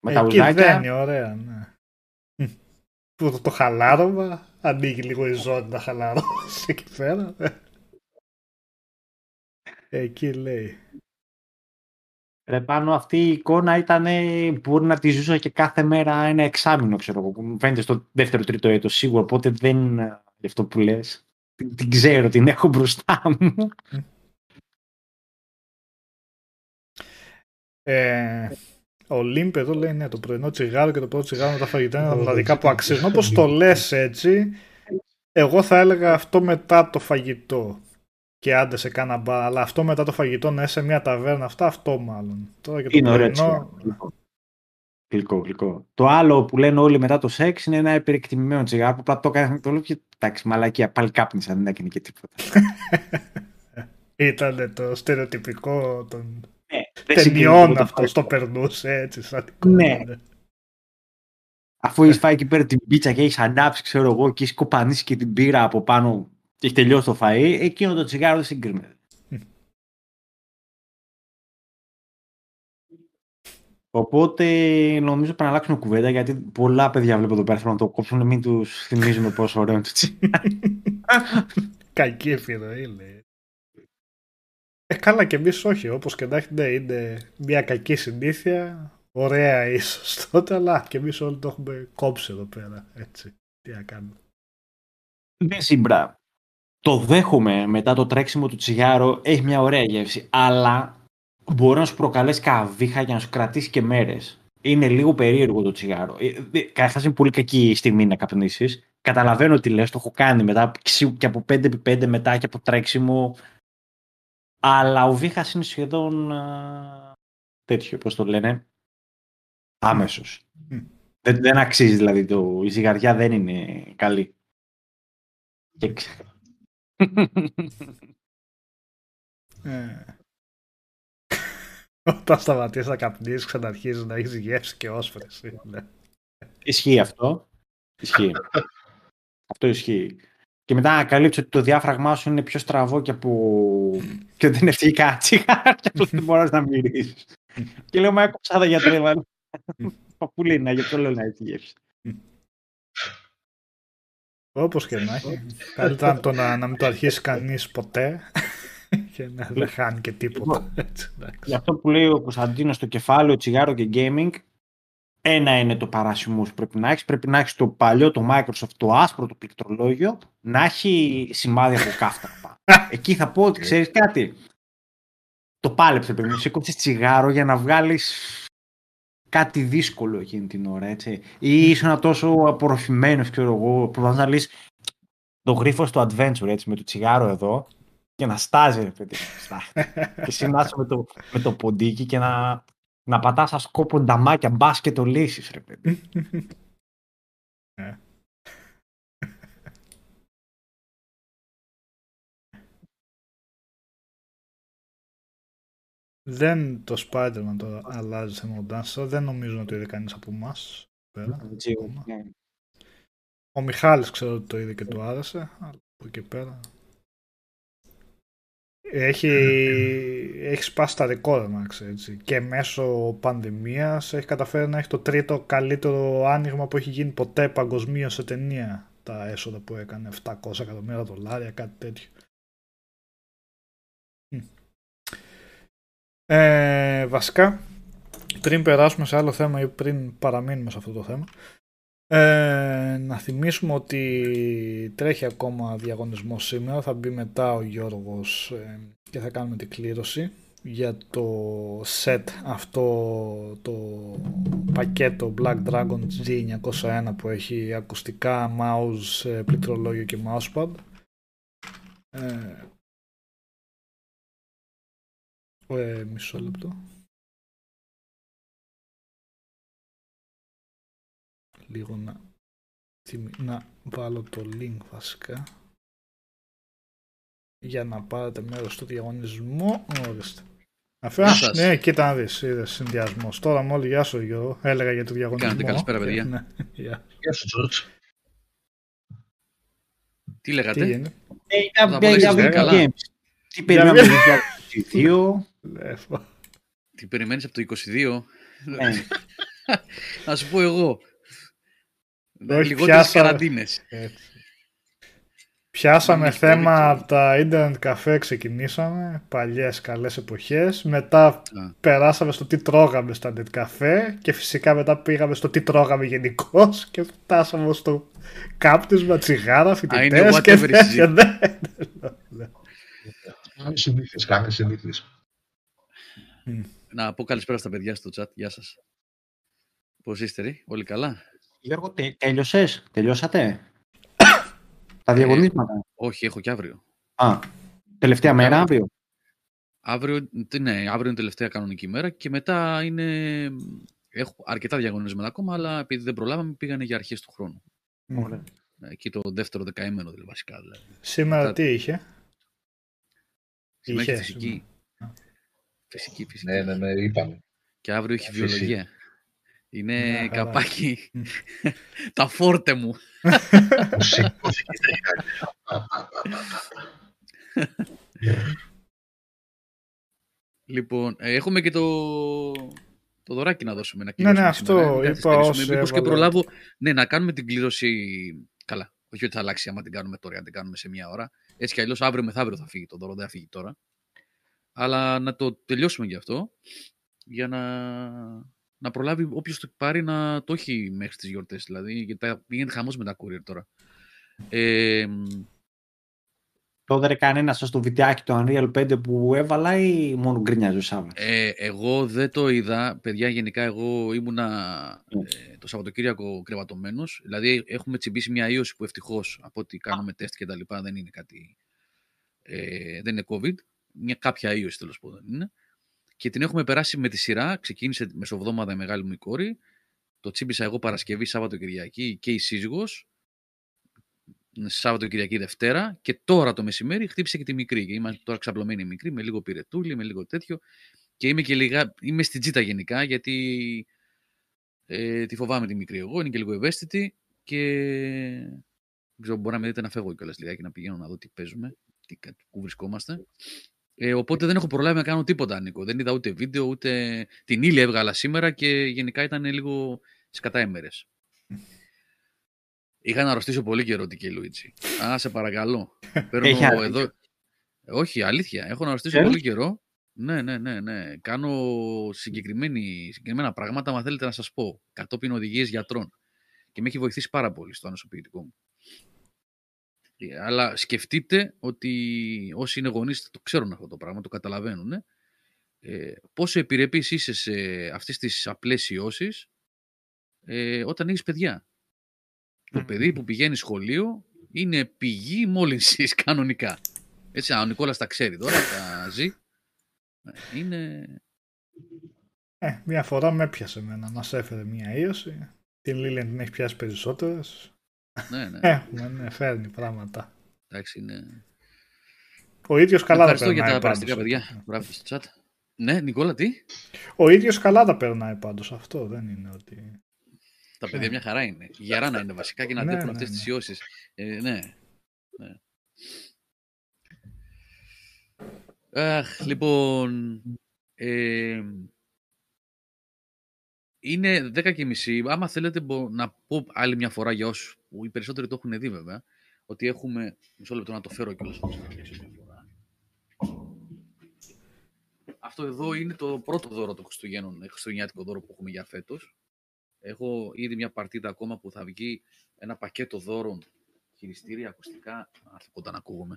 Speaker 1: Με τα ουζάκια. δεν είναι ωραία, ναι. Που το, το χαλάρωμα ανοίγει λίγο η ζώνη να χαλαρώσει εκεί πέρα. Εκεί λέει.
Speaker 2: Ρε πάνω αυτή η εικόνα ήταν, μπορεί να τη ζούσα και κάθε μέρα ένα εξάμεινο, ξέρω εγώ, που μου φαίνεται στο δεύτερο τρίτο έτος σίγουρα, οπότε δεν γι' αυτό που λες την, ξέρω, την έχω μπροστά μου.
Speaker 1: Ε, ο Λίμπ εδώ λέει ναι, το πρωινό τσιγάρο και το πρώτο τσιγάρο με τα φαγητά είναι τα μοναδικά που αξίζουν. Όπως το λες έτσι, εγώ θα έλεγα αυτό μετά το φαγητό. Και άντε σε κάνα μπα, αλλά αυτό μετά το φαγητό να είσαι σε μια ταβέρνα, αυτά αυτό μάλλον.
Speaker 2: Τώρα και το είναι πρωινό... Γλυκό, γλυκό. Το άλλο που λένε όλοι μετά το σεξ είναι ένα υπερεκτιμημένο τσιγάρο που απλά το έκανε το και εντάξει, μαλακία, πάλι κάπνισα, δεν έκανε και τίποτα.
Speaker 1: Ήταν το στερεοτυπικό των ναι, ταινιών αυτό, το περνούσε έτσι σαν
Speaker 2: ναι. ναι. Αφού έχεις φάει εκεί πέρα την πίτσα και έχεις ανάψει, ξέρω εγώ, και έχεις κοπανίσει και την πύρα από πάνω και έχει τελειώσει το φαΐ, εκείνο το τσιγάρο δεν συγκρίνεται. Οπότε νομίζω πρέπει να αλλάξουμε κουβέντα γιατί πολλά παιδιά βλέπω εδώ πέρα θέλουν να το κόψουν μην τους θυμίζουμε πόσο ωραίο είναι το τσιγάρο.
Speaker 1: Κακή επιρροή λέει. Ε, καλά και εμείς όχι, όπως και να ναι, είναι μια κακή συνήθεια, ωραία ίσως τότε, αλλά και εμείς όλοι το έχουμε κόψει εδώ πέρα, έτσι. Τι να κάνουμε.
Speaker 2: Ναι, σύμπρα. Το δέχομαι μετά το τρέξιμο του τσιγάρο, έχει μια ωραία γεύση, αλλά μπορεί να σου προκαλέσει καβίχα για να σου κρατήσει και μέρες. είναι λίγο περίεργο το τσιγάρο. Ε, Καταρχάς είναι πολύ κακή στιγμή να καπνίσεις. Καταλαβαίνω τι λες, το έχω κάνει μετά και από 5x5 μετά και από τρέξιμο. Αλλά ο Βίχα είναι σχεδόν τέτοιο, πώς το λένε, άμεσος. Δεν, δεν αξίζει δηλαδή, το, η ζυγαριά δεν είναι καλή. Και...
Speaker 1: Ε. Όταν σταματήσεις να καπνίσει, ξαναρχίζεις να έχεις γεύση και όσφρηση. Ναι.
Speaker 2: Ισχύει αυτό. Ισχύει. αυτό ισχύει. Και μετά ανακαλύψει ότι το διάφραγμά σου είναι πιο στραβό και από. και δεν είναι ευτυχικά τσιγάρα και απλώ δεν μπορείς να μυρίσει. και λέω, Μα έκοψα τα γιατρέ, Παπουλίνα, γι' αυτό λέω να έχεις γεύση.
Speaker 1: Όπως και να έχει. Καλύτερα το να, να μην το αρχίσει κανείς ποτέ και να δεν χάνει και τίποτα.
Speaker 2: Γι' αυτό που λέει ο Κωνσταντίνος στο κεφάλαιο τσιγάρο και gaming, ένα είναι το παράσημο που πρέπει να έχεις. Πρέπει να έχεις το παλιό, το Microsoft, το άσπρο, το πληκτρολόγιο, να έχει σημάδια από κάφτρα. Εκεί θα πω ότι ξέρεις κάτι; Το πάλεψε παιδί μου. Σήκωσες τσιγάρο για να βγάλεις κάτι δύσκολο εκείνη την ώρα, έτσι. Ή ήσουν τόσο απορροφημένος, ξέρω εγώ, που να λύσει το γρίφος στο adventure, έτσι, με το τσιγάρο εδώ και να στάζει, ρε παιδί. και συνάσου με το, με το ποντίκι και να, να πατάς σαν σκόπο νταμάκια, μπα και το λύσει, ρε παιδί. Ε.
Speaker 1: Δεν το Spider-Man το αλλάζει σε μοντάσο. Δεν νομίζω να το είδε κανείς από εμάς. Ναι. Ο Μιχάλης ξέρω ότι το είδε και του άρεσε. Αλλά από εκεί πέρα. Έχει, έχει σπάσει τα ρεκόρ, έτσι. Και μέσω πανδημίας έχει καταφέρει να έχει το τρίτο καλύτερο άνοιγμα που έχει γίνει ποτέ παγκοσμίως σε ταινία. Τα έσοδα που έκανε 700 εκατομμύρια δολάρια, κάτι τέτοιο. Ε, βασικά, πριν περάσουμε σε άλλο θέμα ή πριν παραμείνουμε σε αυτό το θέμα, ε, να θυμίσουμε ότι τρέχει ακόμα διαγωνισμός σήμερα, θα μπει μετά ο Γιώργος ε, και θα κάνουμε την κλήρωση για το set αυτό το πακέτο Black Dragon G901 που έχει ακουστικά, mouse, ε, πληκτρολόγιο και mousepad. Ε, ε, μισό λεπτό. Λίγο να, να βάλω το link βασικά για να πάρετε μέρος στο διαγωνισμό. Ορίστε. Αφού, ναι, κοίτα να δεις, είδες συνδυασμός. Τώρα μόλι γεια σου Γιώργο, έλεγα για το διαγωνισμό.
Speaker 4: Κάνετε καλησπέρα παιδιά.
Speaker 1: Ναι, γεια.
Speaker 3: Γεια σου Τζόρτζ.
Speaker 4: Τι λέγατε;
Speaker 1: Τι είναι.
Speaker 2: Ε, για Games. Τι περιμένουμε το 2022.
Speaker 4: Τι περιμένεις από το 22. Να σου πω εγώ. Λιγότερες καραντίνες.
Speaker 1: Πιάσαμε θέμα από τα ίντερνετ καφέ, ξεκινήσαμε, παλιές καλές εποχές. Μετά περάσαμε στο τι τρώγαμε στα ίντερνετ καφέ και φυσικά μετά πήγαμε στο τι τρώγαμε γενικώς και φτάσαμε στο κάπτισμα, τσιγάρα, φοιτητές και τέτοια. Ναι, ναι, ναι.
Speaker 3: Κάνε συνήθειες, κάνε συνήθειες.
Speaker 4: Να πω καλησπέρα στα παιδιά στο chat. Γεια σας. Πώς είστε, ρε; όλοι καλά;
Speaker 2: Γιώργο, τε, τέλειωσες, τελειώσατε; Τα διαγωνίσματα; Ε,
Speaker 4: όχι, έχω και αύριο.
Speaker 2: Α, τελευταία μέρα αύριο.
Speaker 4: Αύριο, ναι, αύριο είναι τελευταία κανονική μέρα και μετά είναι... Έχω αρκετά διαγωνίσματα ακόμα, αλλά επειδή δεν προλάβαμε πήγανε για αρχές του χρόνου.
Speaker 2: Ωραία.
Speaker 4: Εκεί το δεύτερο δεκαήμενο δηλαδή, βασικά. Δηλαδή.
Speaker 1: Σήμερα τι είχε;
Speaker 4: Σήμερα είχε φυσική. Φυσική, φυσική.
Speaker 3: Ναι, ναι, ναι, είπαμε.
Speaker 4: Και αύριο έχει βιολογία. Είναι ναι, καπάκι. Τα φόρτε μου. λοιπόν, ε, έχουμε και το, το δωράκι να δώσουμε. Να
Speaker 1: ναι, ναι, αυτό σήμερα. είπα ως
Speaker 4: Μήπως και προλάβω ναι, να κάνουμε την κλήρωση καλά. Όχι ότι θα αλλάξει άμα την κάνουμε τώρα, αν την κάνουμε σε μία ώρα. Έτσι κι αλλιώς αύριο μεθαύριο θα φύγει το δώρο, δεν θα φύγει τώρα. Αλλά να το τελειώσουμε γι' αυτό, για να να προλάβει όποιος το πάρει να το έχει μέχρι τις γιορτές. Δηλαδή, γιατί θα πηγαίνει χαμός με τα courier τώρα. Ε,
Speaker 2: Το έδερε κανένας στο βιντεάκι το Unreal 5 που έβαλα ή μόνο γκρινιάζει ο Σάββα.
Speaker 4: Ε, εγώ δεν το είδα. Παιδιά, γενικά εγώ ήμουνα ε, το Σαββατοκύριακο κρεβατωμένος. Δηλαδή, έχουμε τσιμπήσει μια ίωση που ευτυχώς από ό,τι κάνουμε τεστ και τα λοιπά δεν είναι κάτι. Ε, δεν είναι COVID. Μια κάποια ίωση τέλος πάντων είναι. Και την έχουμε περάσει με τη σειρά. Ξεκίνησε μεσοβδόμαδα η μεγάλη μου η κόρη. Το τσίμπησα εγώ Παρασκευή, Σάββατο, Κυριακή και η σύζυγος Σάββατο, Κυριακή, Δευτέρα και τώρα το μεσημέρι χτύπησε και τη μικρή. Και είμαστε τώρα ξαπλωμένη μικρή, με λίγο πυρετούλη, με λίγο τέτοιο. Και είμαι και λίγα, είμαι στην τζίτα γενικά, γιατί ε, τη φοβάμαι τη μικρή εγώ, είναι και λίγο ευαίσθητη και δεν ξέρω, μπορεί να με δείτε να φεύγω κιόλας λιγάκι, να πηγαίνω να δω τι παίζουμε, τι, πού βρισκόμαστε. Ε, οπότε δεν έχω προλάβει να κάνω τίποτα, Νίκο. Δεν είδα ούτε βίντεο, ούτε την ύλη έβγαλα σήμερα και γενικά ήταν λίγο σκατάεμερες. Είχα να αρρωστήσω πολύ καιρό την Λουίτσι. Α, σε παρακαλώ. Παίρνω εδώ... Όχι, αλήθεια. Έχω να αρρωστήσω πολύ καιρό. Ναι, ναι, ναι, ναι. Κάνω συγκεκριμένα πράγματα, μα θέλετε να σας πω. Κατόπιν οδηγίες γιατρών. Και με έχει βοηθήσει πάρα πολύ στο ανοσοποιητικό μου. Ε, αλλά σκεφτείτε ότι όσοι είναι γονείς το ξέρουν αυτό το πράγμα, το καταλαβαίνουν. Ε, πόσο επιρρεπής είσαι σε αυτές τις απλές ιώσεις ε, όταν έχεις παιδιά. Το παιδί που πηγαίνει σχολείο είναι πηγή μόλυνσης κανονικά. Έτσι, ο Νικόλας τα ξέρει τώρα, τα ζει. Ε, είναι...
Speaker 1: Ε, μια φορά με έπιασε εμένα, μας έφερε μια ίωση. Την Λίλιαν την έχει πιάσει περισσότερες.
Speaker 4: Ναι, ναι.
Speaker 1: Έχουμε, ναι, φέρνει πράγματα.
Speaker 4: Εντάξει, είναι...
Speaker 1: Ο ίδιος καλά
Speaker 4: τα περνάει για τα περαστικά παιδιά. Μπράβο στο chat. Ναι, Νικόλα, τι;
Speaker 1: Ο ίδιος καλά τα περνάει πάντως αυτό, δεν είναι ότι...
Speaker 4: Τα παιδιά ναι. μια χαρά είναι. Γερά να είναι βασικά και να ναι, αντέχουν ναι, αυτές τις ιώσεις. Ε, ναι. ναι. Αχ, λοιπόν, ε, είναι 10 και μισή. Άμα θέλετε να πω άλλη μια φορά για όσους που οι περισσότεροι το έχουν δει βέβαια, ότι έχουμε, μισό λεπτό να το φέρω κιόλας Αυτό εδώ είναι το πρώτο δώρο των Χριστουγέννων, χριστουγεννιάτικο δώρο που έχουμε για φέτος. Έχω ήδη μια παρτίδα ακόμα που θα βγει ένα πακέτο δώρων, χειριστήρια, ακουστικά. κοντά να ακούγομαι.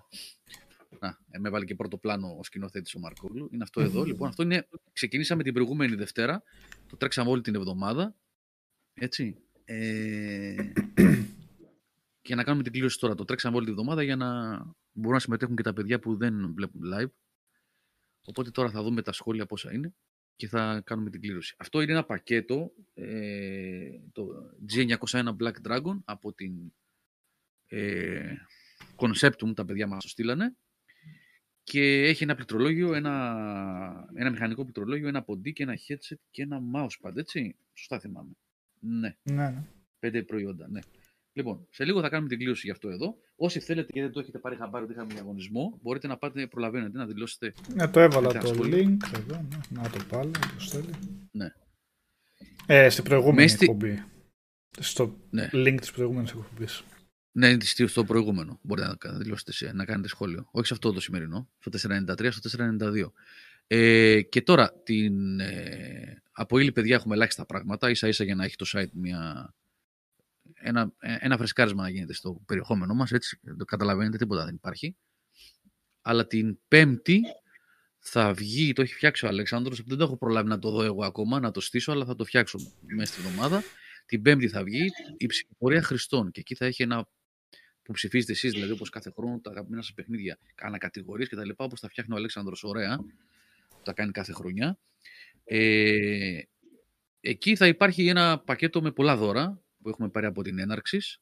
Speaker 4: Να, ε, με έβαλε και πρώτο πλάνο ο σκηνοθέτης ο Μαρκόγλου. Είναι αυτό εδώ. Λοιπόν, αυτό είναι. Ξεκινήσαμε την προηγούμενη Δευτέρα. Το τρέξαμε όλη την εβδομάδα. Έτσι. Ε, και να κάνουμε την κλήρωση τώρα. Το τρέξαμε όλη την εβδομάδα για να μπορούν να συμμετέχουν και τα παιδιά που δεν βλέπουν live. Οπότε τώρα θα δούμε τα σχόλια πόσα είναι και θα κάνουμε την κλήρωση. Αυτό είναι ένα πακέτο, ε, το G901 Black Dragon από την ε, Conceptum, τα παιδιά μας το στείλανε και έχει ένα πληκτρολόγιο, ένα, ένα μηχανικό πληκτρολόγιο, ένα ποντί και ένα headset και ένα mousepad, έτσι. Σωστά θυμάμαι. Ναι.
Speaker 1: Ναι, ναι.
Speaker 4: Πέντε προϊόντα, ναι. Λοιπόν, σε λίγο θα κάνουμε την κλήρωση γι' αυτό εδώ. Όσοι θέλετε και δεν το έχετε πάρει χαμπάρι ότι είχαμε διαγωνισμό, μπορείτε να πάτε, προλαβαίνετε να δηλώσετε.
Speaker 1: Ναι, το έβαλα το link εδώ. Ναι. Να το πάλι, το στέλνει.
Speaker 4: Ναι.
Speaker 1: Ε, στην προηγούμενη Μέστη... εκπομπή. Στο ναι. link της προηγούμενης εκπομπής.
Speaker 4: Ναι, στο προηγούμενο. Μπορείτε να δηλώσετε, να κάνετε σχόλιο. Όχι σε αυτό το σημερινό, στο 493, στο 492. Ε, και τώρα, την, ε, από ύλη παιδιά έχουμε ελάχιστα πράγματα, ίσα ίσα για να έχει το site μια ένα, ένα φρεσκάρισμα να γίνεται στο περιεχόμενό μας, έτσι, το καταλαβαίνετε, τίποτα δεν υπάρχει. Αλλά την Πέμπτη θα βγει, το έχει φτιάξει ο Αλέξανδρος, δεν το έχω προλάβει να το δω εγώ ακόμα, να το στήσω, αλλά θα το φτιάξω μέσα στη εβδομάδα. Την Πέμπτη θα βγει η ψηφοφορία Χριστών και εκεί θα έχει ένα που ψηφίζετε εσείς, δηλαδή όπως κάθε χρόνο τα αγαπημένα σας παιχνίδια, ανακατηγορίες και τα λοιπά, όπως τα φτιάχνει ο Αλέξανδρος ωραία, που τα κάνει κάθε χρονιά. Ε, εκεί θα υπάρχει ένα πακέτο με πολλά δώρα, που έχουμε πάρει από την έναρξης,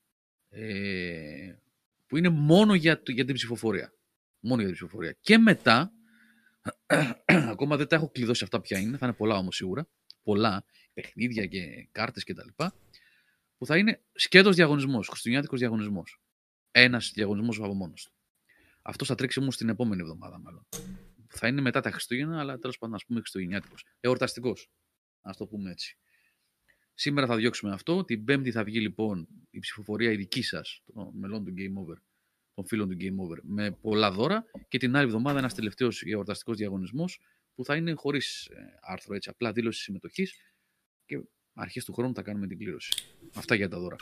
Speaker 4: ε, που είναι μόνο για, για την ψηφοφορία. Μόνο για την ψηφοφορία. Και μετά, ακόμα δεν τα έχω κλειδώσει αυτά ποια είναι, θα είναι πολλά όμως σίγουρα, πολλά παιχνίδια και κάρτες και τα λοιπά, που θα είναι σκέτος διαγωνισμός, χριστουγεννιάτικος διαγωνισμός. Ένας διαγωνισμός από μόνος του. Αυτό θα τρέξει όμως την επόμενη εβδομάδα μάλλον. Θα είναι μετά τα Χριστούγεννα, αλλά τέλος πάντων ας πούμε χριστουγεννιάτικος. Εορταστικός, ας το πούμε έτσι. Σήμερα θα διώξουμε αυτό. Την Πέμπτη θα βγει λοιπόν η ψηφοφορία η δική σας των μελών του Game Over, των φίλων του Game Over, με πολλά δώρα. Και την άλλη εβδομάδα ένας τελευταίος εορταστικός διαγωνισμός που θα είναι χωρίς ε, άρθρο, έτσι, απλά δήλωση συμμετοχής. Και αρχές του χρόνου θα κάνουμε την κλήρωση. Αυτά για τα δώρα.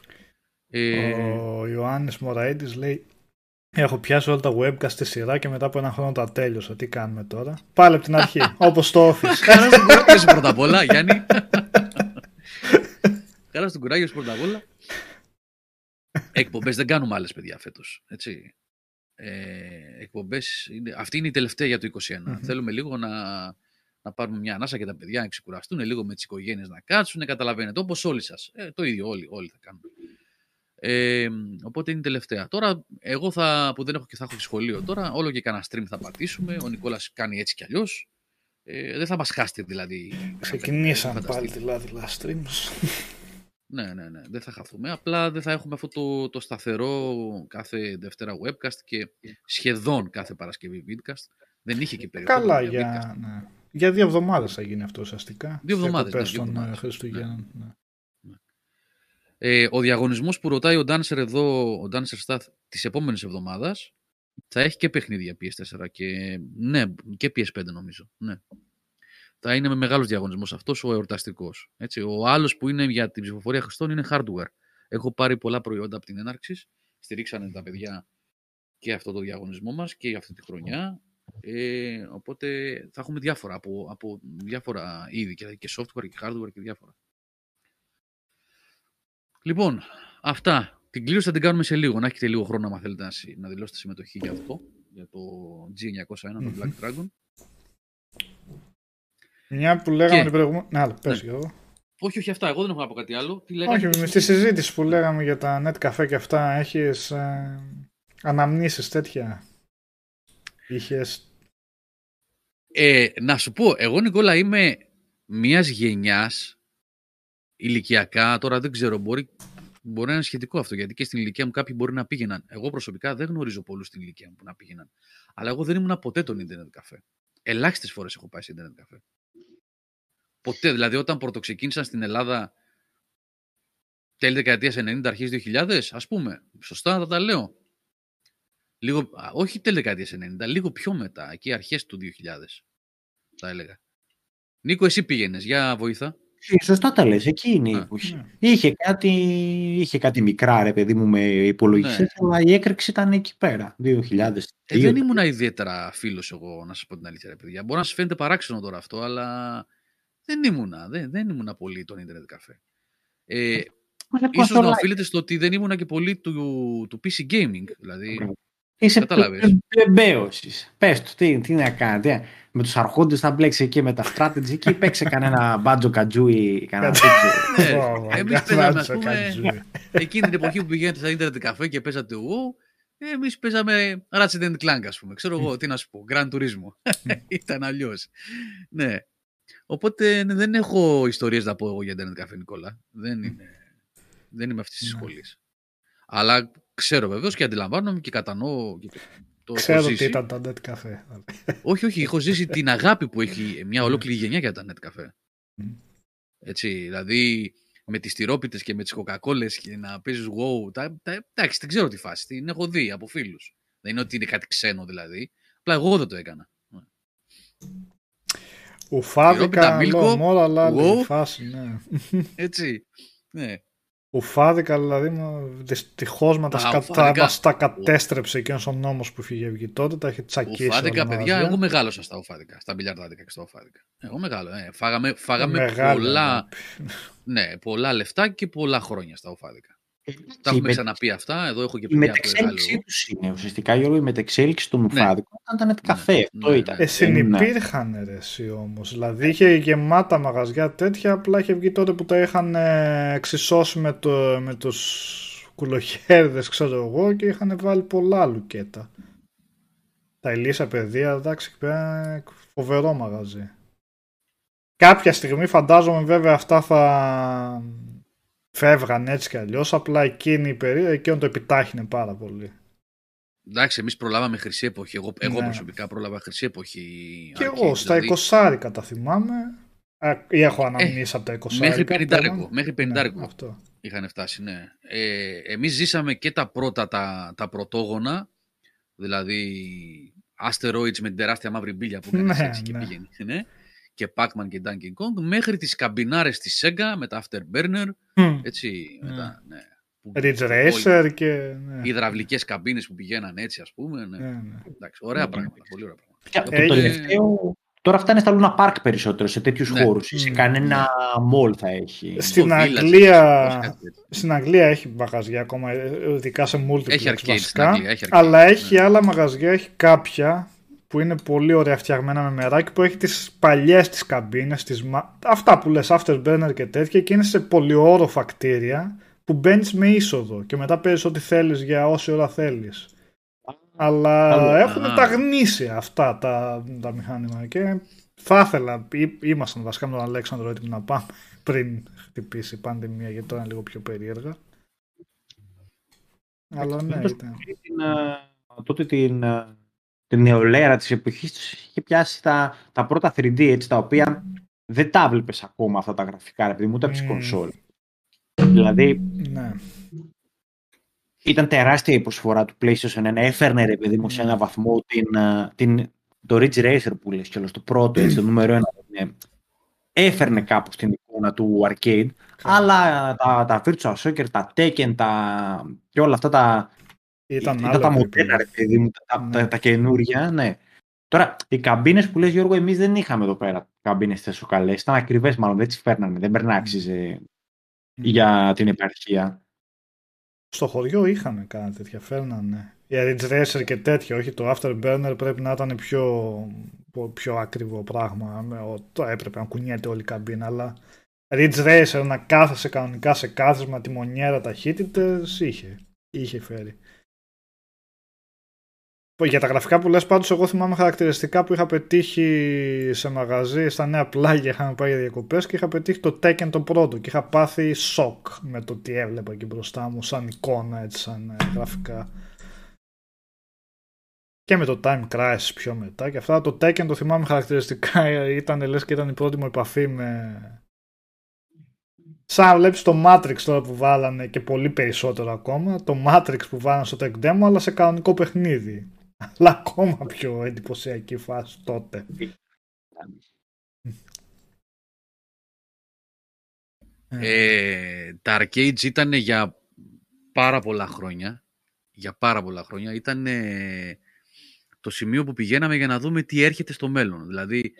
Speaker 1: Ε... Ο Ιωάννης Μωραήτης λέει Έχω πιάσει όλα τα webcast στη σειρά και μετά από ένα χρόνο τα τέλειωσα. Τι κάνουμε τώρα; Πάλι από την αρχή, όπως το Office.
Speaker 4: Χαρά στον κουράγιο σου πρώτα απ' όλα, Γιάννη. Χαρά στον κουράγιο σου πρώτα απ' όλα. Εκπομπές δεν κάνουμε άλλες, παιδιά, φέτος. Έτσι. Ε, εκπομπές, είναι, αυτή είναι η τελευταία για το 2021. Θέλουμε λίγο να, να πάρουμε μια ανάσα και τα παιδιά να ξεκουραστούν, λίγο με τις οικογένειες να κάτσουν, καταλαβαίνετε, όπως όλοι σας. Ε, το ίδιο όλοι, όλοι θα κάνουμε. Ε, οπότε είναι η τελευταία. Τώρα, εγώ θα, που δεν έχω και θα έχω και σχολείο τώρα, όλο και κανένα stream θα πατήσουμε. Ο Νικόλας κάνει έτσι κι αλλιώς. Ε, δεν θα μας χάσετε δηλαδή.
Speaker 1: Ξεκινήσαν πάλι τη λάδιλα streams.
Speaker 4: Ναι, ναι, ναι. Δεν θα χαθούμε. Απλά δεν θα έχουμε αυτό το, το σταθερό κάθε Δευτέρα webcast και σχεδόν κάθε Παρασκευή vidcast. Δεν είχε και περίπου.
Speaker 1: Καλά, για, ναι. για δύο εβδομάδες θα γίνει αυτό ουσιαστικά.
Speaker 4: Δύο εβδομάδες. Ναι,
Speaker 1: των ε, Χριστουγέννων. Ναι.
Speaker 4: Ε, ο διαγωνισμός που ρωτάει ο Dancer εδώ, ο Dancer Staff, της επόμενης εβδομάδας, θα έχει και παιχνίδια PS4 και, ναι, και PS5 νομίζω. Ναι. Θα είναι με μεγάλος διαγωνισμός αυτός ο εορταστικός. Έτσι. Ο άλλος που είναι για την ψηφοφορία Χριστών είναι hardware. Έχω πάρει πολλά προϊόντα από την έναρξης. Στηρίξανε τα παιδιά και αυτό το διαγωνισμό μας και για αυτή τη χρονιά. Ε, οπότε θα έχουμε διάφορα από, από διάφορα είδη και software και hardware και διάφορα. Λοιπόν, αυτά. Την κλήρωση θα την κάνουμε σε λίγο. Να έχετε λίγο χρόνο, αν θέλετε να, δηλώσετε συμμετοχή για αυτό, για το G901, το Black Dragon.
Speaker 1: Μια που λέγαμε και... την προηγούμενη. Ναι, πες ναι. εγώ.
Speaker 4: Όχι, όχι αυτά. Εγώ δεν έχω να πω κάτι άλλο. Τι λέγαμε,
Speaker 1: όχι, με στη συζήτηση που λέγαμε για τα net cafe και αυτά, έχεις ε, αναμνήσεις τέτοια; Είχες...
Speaker 4: Ε, να σου πω, εγώ Νικόλα είμαι μιας γενιάς ηλικιακά, τώρα δεν ξέρω, μπορεί, μπορεί να είναι σχετικό αυτό, γιατί και στην ηλικία μου κάποιοι μπορεί να πήγαιναν. Εγώ προσωπικά δεν γνωρίζω πολλούς στην ηλικία μου που να πήγαιναν. Αλλά εγώ δεν ήμουν ποτέ τον Ιντερνετ καφέ. Ελάχιστες φορές έχω πάει σε Ιντερνετ καφέ. Ποτέ. Δηλαδή, όταν πρωτοξεκίνησαν στην Ελλάδα τέλη δεκαετίας 90, αρχέ 2000, ας πούμε. Σωστά θα τα λέω. Λίγο, όχι τέλη δεκαετίας 90, λίγο πιο μετά, εκεί αρχές του 2000, θα έλεγα. Νίκο, εσύ πήγαινες, για βοήθα.
Speaker 2: Ε, σωστά τα λες, εκεί είναι η εποχή. Ναι. Είχε, κάτι, είχε κάτι μικρά ρε παιδί μου με υπολογιστές, ναι. αλλά η έκρηξη ήταν εκεί πέρα, 2000.
Speaker 4: Ε, δεν ήμουν ιδιαίτερα φίλος εγώ, να σας πω την αλήθεια ρε παιδιά. Μπορεί να σας φαίνεται παράξενο τώρα αυτό, αλλά δεν ήμουνα, δεν, δεν ήμουνα πολύ τον ίντερνετ καφέ. Ε, ίσως να οφείλεται στο ότι δεν ήμουνα και πολύ του, του PC gaming, δηλαδή...
Speaker 2: Είσαι πλεμπέωσης. Πες του, τι, τι να κάνει. Με τους αρχόντες θα μπλέξει εκεί με τα strategy εκεί παίξε κανένα μπάντζο κατζούι. Κανένα τέτοιο.
Speaker 4: Ε, εμείς παίζαμε, ας πούμε, εκείνη την εποχή που πηγαίνετε στα ίντερνετ καφέ και παίζατε εγώ, εμείς παίζαμε Ratchet Clank, ας πούμε. Ξέρω εγώ, τι να σου πω, Grand Turismo. Ήταν αλλιώς. Ναι. Οπότε ναι, δεν έχω ιστορίες να πω εγώ για ίντερνετ καφέ, Νικόλα. Δεν, είναι, δεν είμαι αυτής της σχολής. Αλλά ξέρω βεβαίως και αντιλαμβάνομαι και κατανοώ. Και
Speaker 1: το ξέρω τι ήταν το net cafe.
Speaker 4: όχι, όχι. Έχω ζήσει την αγάπη που έχει μια ολόκληρη γενιά για τα net cafe. Έτσι, δηλαδή με τις τυρόπιτες και με τις κοκακόλες και να παίζεις wow. Τα, τα, εντάξει, δεν ξέρω τι φάση. Την έχω δει από φίλους. Δεν είναι ότι είναι κάτι ξένο δηλαδή. Απλά εγώ δεν το έκανα.
Speaker 1: Ουφάδικα, λόγω, αλλά wow. φάση, ναι.
Speaker 4: Έτσι, ναι.
Speaker 1: Ουφάδικα, δηλαδή, δυστυχώ μας τα, κατέστρεψε εκείνος ο νόμος που είχε βγει τότε. Τα έχει τσακίσει.
Speaker 4: Ουφάδικα, παιδιά, εγώ μεγάλωσα στα ουφάδικα. Στα μπιλιαρδάδικα και στα ουφάδικα. Εγώ μεγάλο. Ε. Φάγαμε, φάγαμε πολλά, ναι, πολλά λεφτά και πολλά χρόνια στα ουφάδικα. Τα έχουμε ξαναπεί αυτά. Εδώ έχω και
Speaker 2: παιδιά Η μετεξέλιξή τους είναι ουσιαστικά Γιώργο, η μετεξέλιξη του Μουφάδικου ναι. ήταν net καφέ. Ναι, αυτό ναι, ήταν.
Speaker 1: Ε, συνυπήρχαν ναι. ρε όμως. Δηλαδή είχε γεμάτα μαγαζιά τέτοια. Απλά είχε βγει τότε που τα είχαν ε, εξισώσει με, το, με τους κουλοχέρδες, ξέρω εγώ, και είχαν βάλει πολλά λουκέτα. Τα Ελίσσα παιδεία, εντάξει, πέρα φοβερό μαγαζί. Κάποια στιγμή φαντάζομαι βέβαια αυτά θα φεύγαν έτσι κι αλλιώς. Απλά εκείνη η περίοδο εκείνο το επιτάχυνε πάρα πολύ.
Speaker 4: Εντάξει, εμείς προλάβαμε χρυσή εποχή. Εγώ, ναι. εγώ προσωπικά πρόλαβα χρυσή εποχή.
Speaker 1: Και εγώ στα δηλαδή... 20 κατά θυμάμαι. Ή έχω ε, αναμνήσει από τα 20
Speaker 4: Μέχρι 50 Μέχρι 50 ναι, αυτό. είχαν φτάσει, ναι. Ε, εμείς ζήσαμε και τα πρώτα, τα, τα πρωτόγωνα, δηλαδή Asteroids με την τεράστια μαύρη μπίλια που έκανε ναι, έτσι και ναι. πήγαινε. Ναι και Pac-Man και Donkey Kong μέχρι τις καμπινάρες της Sega με τα Afterburner. Mm. Έτσι, mm. μετά, ναι.
Speaker 1: Ridge Racer και... Ναι.
Speaker 4: Υδραυλικές καμπίνες που πηγαίναν έτσι, ας πούμε. Ναι.
Speaker 1: Ναι, ναι.
Speaker 4: Εντάξει, ωραία
Speaker 2: Ναι.
Speaker 4: πράγματα. Πολύ ωραία πράγματα.
Speaker 2: Και το
Speaker 1: Έχει-
Speaker 2: τελευταίο, τώρα φτάνει στα Luna Park περισσότερο, σε τέτοιους
Speaker 4: Ναι.
Speaker 2: χώρους. Σε
Speaker 1: Mm.
Speaker 2: κανένα mall θα έχει.
Speaker 1: Στην
Speaker 4: Το Village,
Speaker 1: Αγγλία-
Speaker 4: όπως κάτι τέτοιο.
Speaker 1: Στην Αγγλία έχει μαγαζιά ακόμα, ε, ειδικά σε multiplex
Speaker 4: Έχει arcade στην
Speaker 1: βασικά.
Speaker 4: Αγγλία, έχει arcade,
Speaker 1: αλλά έχει
Speaker 4: ναι.
Speaker 1: άλλα μαγαζιά, έχει κάποια που είναι πολύ ωραία φτιαγμένα με μεράκι που έχει τις παλιές τις καμπίνες, τις, μα- αυτά που λες afterburner και τέτοια και είναι σε πολυόροφα κτίρια που μπαίνεις με είσοδο και μετά παίζεις ό,τι θέλεις για όση ώρα θέλεις. Αλλά
Speaker 2: Καλό.
Speaker 1: έχουν
Speaker 4: Α.
Speaker 1: τα γνήσια αυτά τα, τα μηχάνημα και θα ήθελα, ή- ήμασταν βασικά με τον Αλέξανδρο έτοιμοι να πάμε πριν χτυπήσει η πανδημία γιατί τώρα είναι λίγο πιο περίεργα. Αλλά ναι,
Speaker 2: Φέτος
Speaker 1: ήταν.
Speaker 2: την, ε, τότε την, ε, την νεολαία της εποχής τους είχε πιάσει τα, τα πρώτα 3D έτσι, τα οποία δεν τα βλέπεις ακόμα αυτά τα γραφικά, επειδή μου ούτε από τις
Speaker 1: Μμμ.
Speaker 2: κονσόλ. Δηλαδή
Speaker 1: Ναι.
Speaker 2: ήταν τεράστια η προσφορά του PlayStation 1, έφερνε ρε παιδί μου σε έναν βαθμό την, ε, την, το Ridge Racer που λες κιόλας, το πρώτο, έτσι, το νούμερο ένα. ναι. Έφερνε κάπως την εικόνα του arcade, αλλά ε, τα, τα Virtua Soccer, τα Tekken, τα, και όλα αυτά τα,
Speaker 1: Ήταν,
Speaker 2: ήταν
Speaker 1: άλλο
Speaker 2: τα
Speaker 1: επίπεδο.
Speaker 2: μοντέλα, ρε παιδί μου, τα,
Speaker 1: Ναι.
Speaker 2: τα, τα καινούρια, ναι. Τώρα, οι καμπίνες που λες Γιώργο, εμείς δεν είχαμε εδώ πέρα καμπίνες τόσο καλές. Ήταν ακριβές, μάλλον δεν τις φέρνανε. Δεν πρέπει να άξιζε για την επαρχία.
Speaker 1: Στο χωριό είχαμε κάτι τέτοια, φέρνανε. Η Ridge Racer και τέτοια, όχι το Afterburner πρέπει να ήταν πιο, πιο ακριβό πράγμα. Με, ο- το έπρεπε να κουνιέται όλη η καμπίνα, αλλά Ridge Racer να κάθεσαι κανονικά σε κάθισμα τη μονιέρα ταχύτητες είχε, είχε φέρει. Για τα γραφικά που λες πάντως εγώ θυμάμαι χαρακτηριστικά που είχα πετύχει σε μαγαζί στα νέα πλάγια είχαμε πάει για διακοπές και είχα πετύχει το Tekken το πρώτο και είχα πάθει σοκ με το τι έβλεπα εκεί μπροστά μου σαν εικόνα έτσι σαν ε, γραφικά. Και με το Time Crisis πιο μετά και αυτά. Το Tekken το θυμάμαι χαρακτηριστικά ε, ήταν λες και ήταν η πρώτη μου επαφή με σαν να βλέπεις το Matrix τώρα που βάλανε και πολύ περισσότερο ακόμα το Matrix που βάλανε στο Tech Demo αλλά σε κανονικό παιχνίδι αλλά ακόμα πιο εντυπωσιακή φάση τότε.
Speaker 4: Ε, τα arcades ήταν για πάρα πολλά χρόνια. Για πάρα πολλά χρόνια. Ήταν ε, το σημείο που πηγαίναμε για να δούμε τι έρχεται στο μέλλον. Δηλαδή,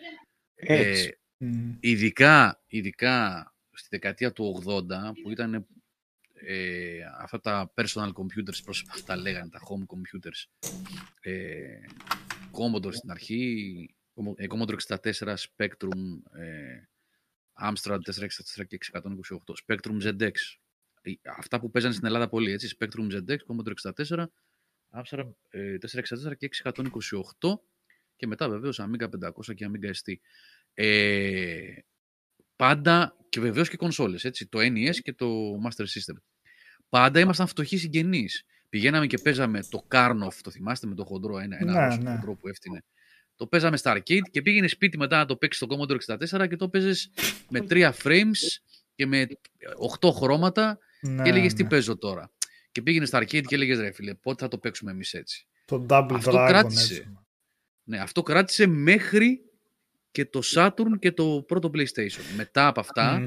Speaker 2: Έτσι.
Speaker 4: ε,
Speaker 1: Μμ.
Speaker 4: ειδικά, ειδικά στη δεκαετία του 80 που ήταν ε, αυτά τα personal computers, πώς τα λέγανε, τα home computers. Ε, Commodore στην αρχή, Commodore- ε, Commodore 64, Spectrum, ε, Amstrad 464 και 628, Spectrum ZX. Ε, Αυτά που παίζανε στην Ελλάδα πολύ, έτσι, Spectrum ZX, Commodore 64, Amstrad ε, 464 και 628 και μετά βεβαίως Amiga 500 και Amiga ST. Ε, πάντα και βεβαίως και κονσόλες, έτσι, το NES και το Master System. Πάντα ήμασταν φτωχοί συγγενείς. Πηγαίναμε και παίζαμε το Karnoff, το θυμάστε με το χοντρό, ένα, ένα
Speaker 1: Ναι,
Speaker 4: ρώσο
Speaker 1: ναι.
Speaker 4: χοντρό που έφτιανε. Το παίζαμε στα arcade και πήγαινε σπίτι μετά να το παίξεις στο Commodore 64 και το παίζες με τρία frames και με 8 χρώματα
Speaker 1: Ναι,
Speaker 4: και έλεγες τι
Speaker 1: ναι.
Speaker 4: παίζω τώρα. Και πήγαινε στα arcade και έλεγες ρε φίλε, πότε θα το παίξουμε εμείς έτσι.
Speaker 1: Το Double
Speaker 4: Αυτό
Speaker 1: Dragon
Speaker 4: κράτησε.
Speaker 1: έτσι.
Speaker 4: Ναι, αυτό κράτησε μέχρι και το Saturn και το πρώτο PlayStation. Μετά από αυτά,
Speaker 1: Μμ.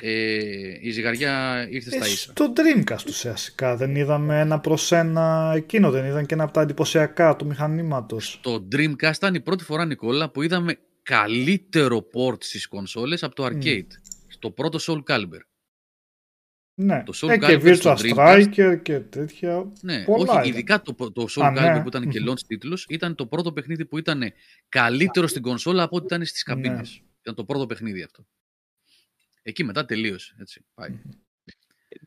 Speaker 4: ε, η ζυγαριά ήρθε στα
Speaker 1: Ε,
Speaker 4: ίσα.
Speaker 1: στο Dreamcast ουσιαστικά δεν είδαμε ένα προς ένα εκείνο, δεν είδαν και ένα από τα εντυπωσιακά του μηχανήματος.
Speaker 4: Το Dreamcast ήταν η πρώτη φορά, Νικόλα, που είδαμε καλύτερο port στις κονσόλες από το arcade. Στο πρώτο Soul Calibur.
Speaker 1: Ναι,
Speaker 4: Το Soul
Speaker 1: ε, και
Speaker 4: Calibur στο
Speaker 1: Virtua
Speaker 4: Dreamcast.
Speaker 1: Striker και τέτοια.
Speaker 4: Ναι,
Speaker 1: Πολλά
Speaker 4: όχι,
Speaker 1: ήταν.
Speaker 4: ειδικά το, το Soul
Speaker 1: Α,
Speaker 4: Calibur
Speaker 1: ναι.
Speaker 4: που ήταν και launch τίτλος, ήταν το πρώτο παιχνίδι που ήταν καλύτερο στην κονσόλα από ό,τι ήταν στις
Speaker 1: Ναι.
Speaker 4: καμπίνες. Ήταν το πρώτο παιχνίδι αυτό. Εκεί μετά τελείωσε. Έτσι, πάει.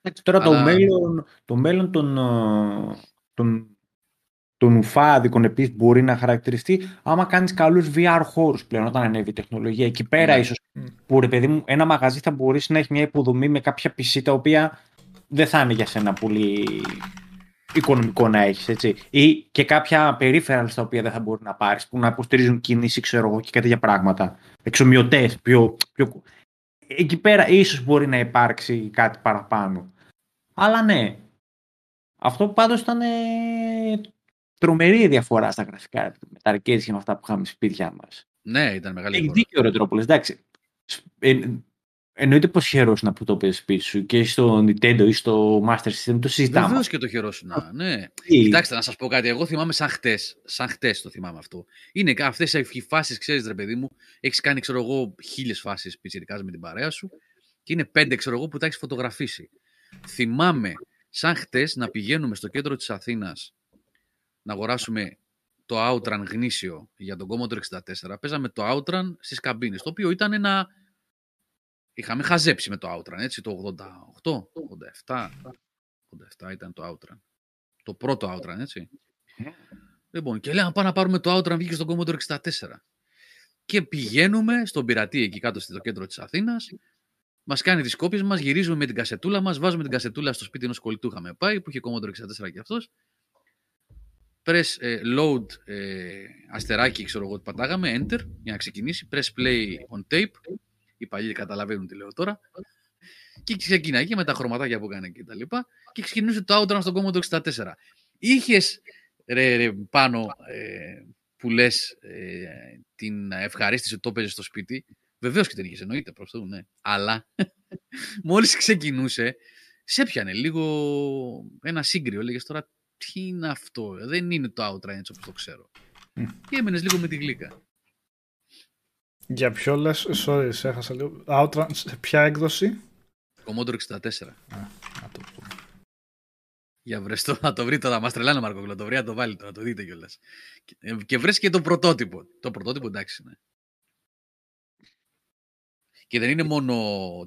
Speaker 2: Εντάξει, τώρα το
Speaker 4: Αλλά-
Speaker 2: μέλλον, το μέλλον των, ε, των, των ουφάδικων επίσης μπορεί να χαρακτηριστεί άμα κάνεις καλούς VR χώρους πλέον όταν ανέβει η τεχνολογία. Εκεί πέρα
Speaker 4: Ναι.
Speaker 2: ίσως
Speaker 1: Μμ.
Speaker 2: που ρε παιδί μου ένα μαγαζί θα μπορέσει να έχει μια υποδομή με κάποια PC τα οποία δεν θα είναι για σένα πολύ οικονομικό να έχεις έτσι. Ή και κάποια peripherals τα οποία δεν θα μπορεί να πάρεις που να υποστηρίζουν κίνηση ξέρω εγώ και κάτι για πράγματα. Εξομοιωτές, πιο, πιο... Εκεί πέρα ίσως μπορεί να υπάρξει κάτι παραπάνω. Αλλά ναι, αυτό πάντως ήταν ε, τρομερή η διαφορά στα γραφικά με τα arcades και με αυτά που είχαμε σπίτια μας.
Speaker 4: Ναι, ήταν μεγάλη
Speaker 2: Έχει
Speaker 4: διαφορά.
Speaker 2: δίκιο ο Ρετρόπολης, εντάξει. Σ- ε, Εννοείται πως χαιρόσουν που το PSP σου και στο Nintendo ή στο Master System το συζητάμε.
Speaker 4: Βεβαίως και το χαιρόσουν. Ναι. Κοιτάξτε, να σας πω κάτι. Εγώ θυμάμαι σαν χτες. Σαν χτες το θυμάμαι αυτό. Είναι αυτές οι φάσεις, ξέρεις, ρε παιδί μου, έχεις κάνει, ξέρω εγώ, χίλιες φάσεις πιτσιρικάς με την παρέα σου και είναι πέντε, ξέρω εγώ, που τα έχεις φωτογραφίσει. Θυμάμαι σαν χτες να πηγαίνουμε στο κέντρο της Αθήνας να αγοράσουμε το Outrun γνήσιο για τον Commodore 64. Παίζαμε το Outrun στις καμπίνες, το οποίο ήταν ένα Είχαμε χαζέψει με το Outrun, έτσι, το 88, 87, 87 ήταν το Outrun. Το πρώτο Outrun, έτσι. Λοιπόν, και λέγαμε πάμε να πάρουμε το Outrun, βγήκε στον Commodore 64. Και πηγαίνουμε στον πειρατή εκεί κάτω στο κέντρο της Αθήνας, Μας κάνει τις κόπιες μας, γυρίζουμε με την κασετούλα μας, βάζουμε την κασετούλα στο σπίτι ενός κολλητού. Είχαμε πάει, που είχε Commodore 64 και αυτός. Press ε, load ε, αστεράκι, ξέρω εγώ, πατάγαμε, enter για να ξεκινήσει. Press play on tape οι παλιοί καταλαβαίνουν τι λέω τώρα. Και ξεκινάει και με τα χρωματάκια που έκανε και τα λοιπά. Και ξεκινούσε το Outrun στον Commodore 64. Είχες ρε, ρε, πάνω ε, που λες ε, την ευχαρίστηση ότι το έπαιζες στο σπίτι. Βεβαίως και την είχες εννοείται προς το ναι. Αλλά μόλις ξεκινούσε, σε έπιανε λίγο ένα σύγκριο. Λέγες τώρα τι είναι αυτό, δεν είναι το Outrun έτσι όπως το ξέρω. Και έμενε λίγο με τη γλύκα.
Speaker 1: Για ποιο λες, sorry, σε έχασα λίγο. Outrun, σε ποια έκδοση;
Speaker 4: Commodore 64. Α, να το πω. Για βρες το, να το βρει τώρα, μας τρελάνε Μαρκό, να το βρει, να το βάλει το, να το δείτε κιόλας. Και, ε, και βρες και το πρωτότυπο. Το πρωτότυπο εντάξει είναι. Και δεν είναι μόνο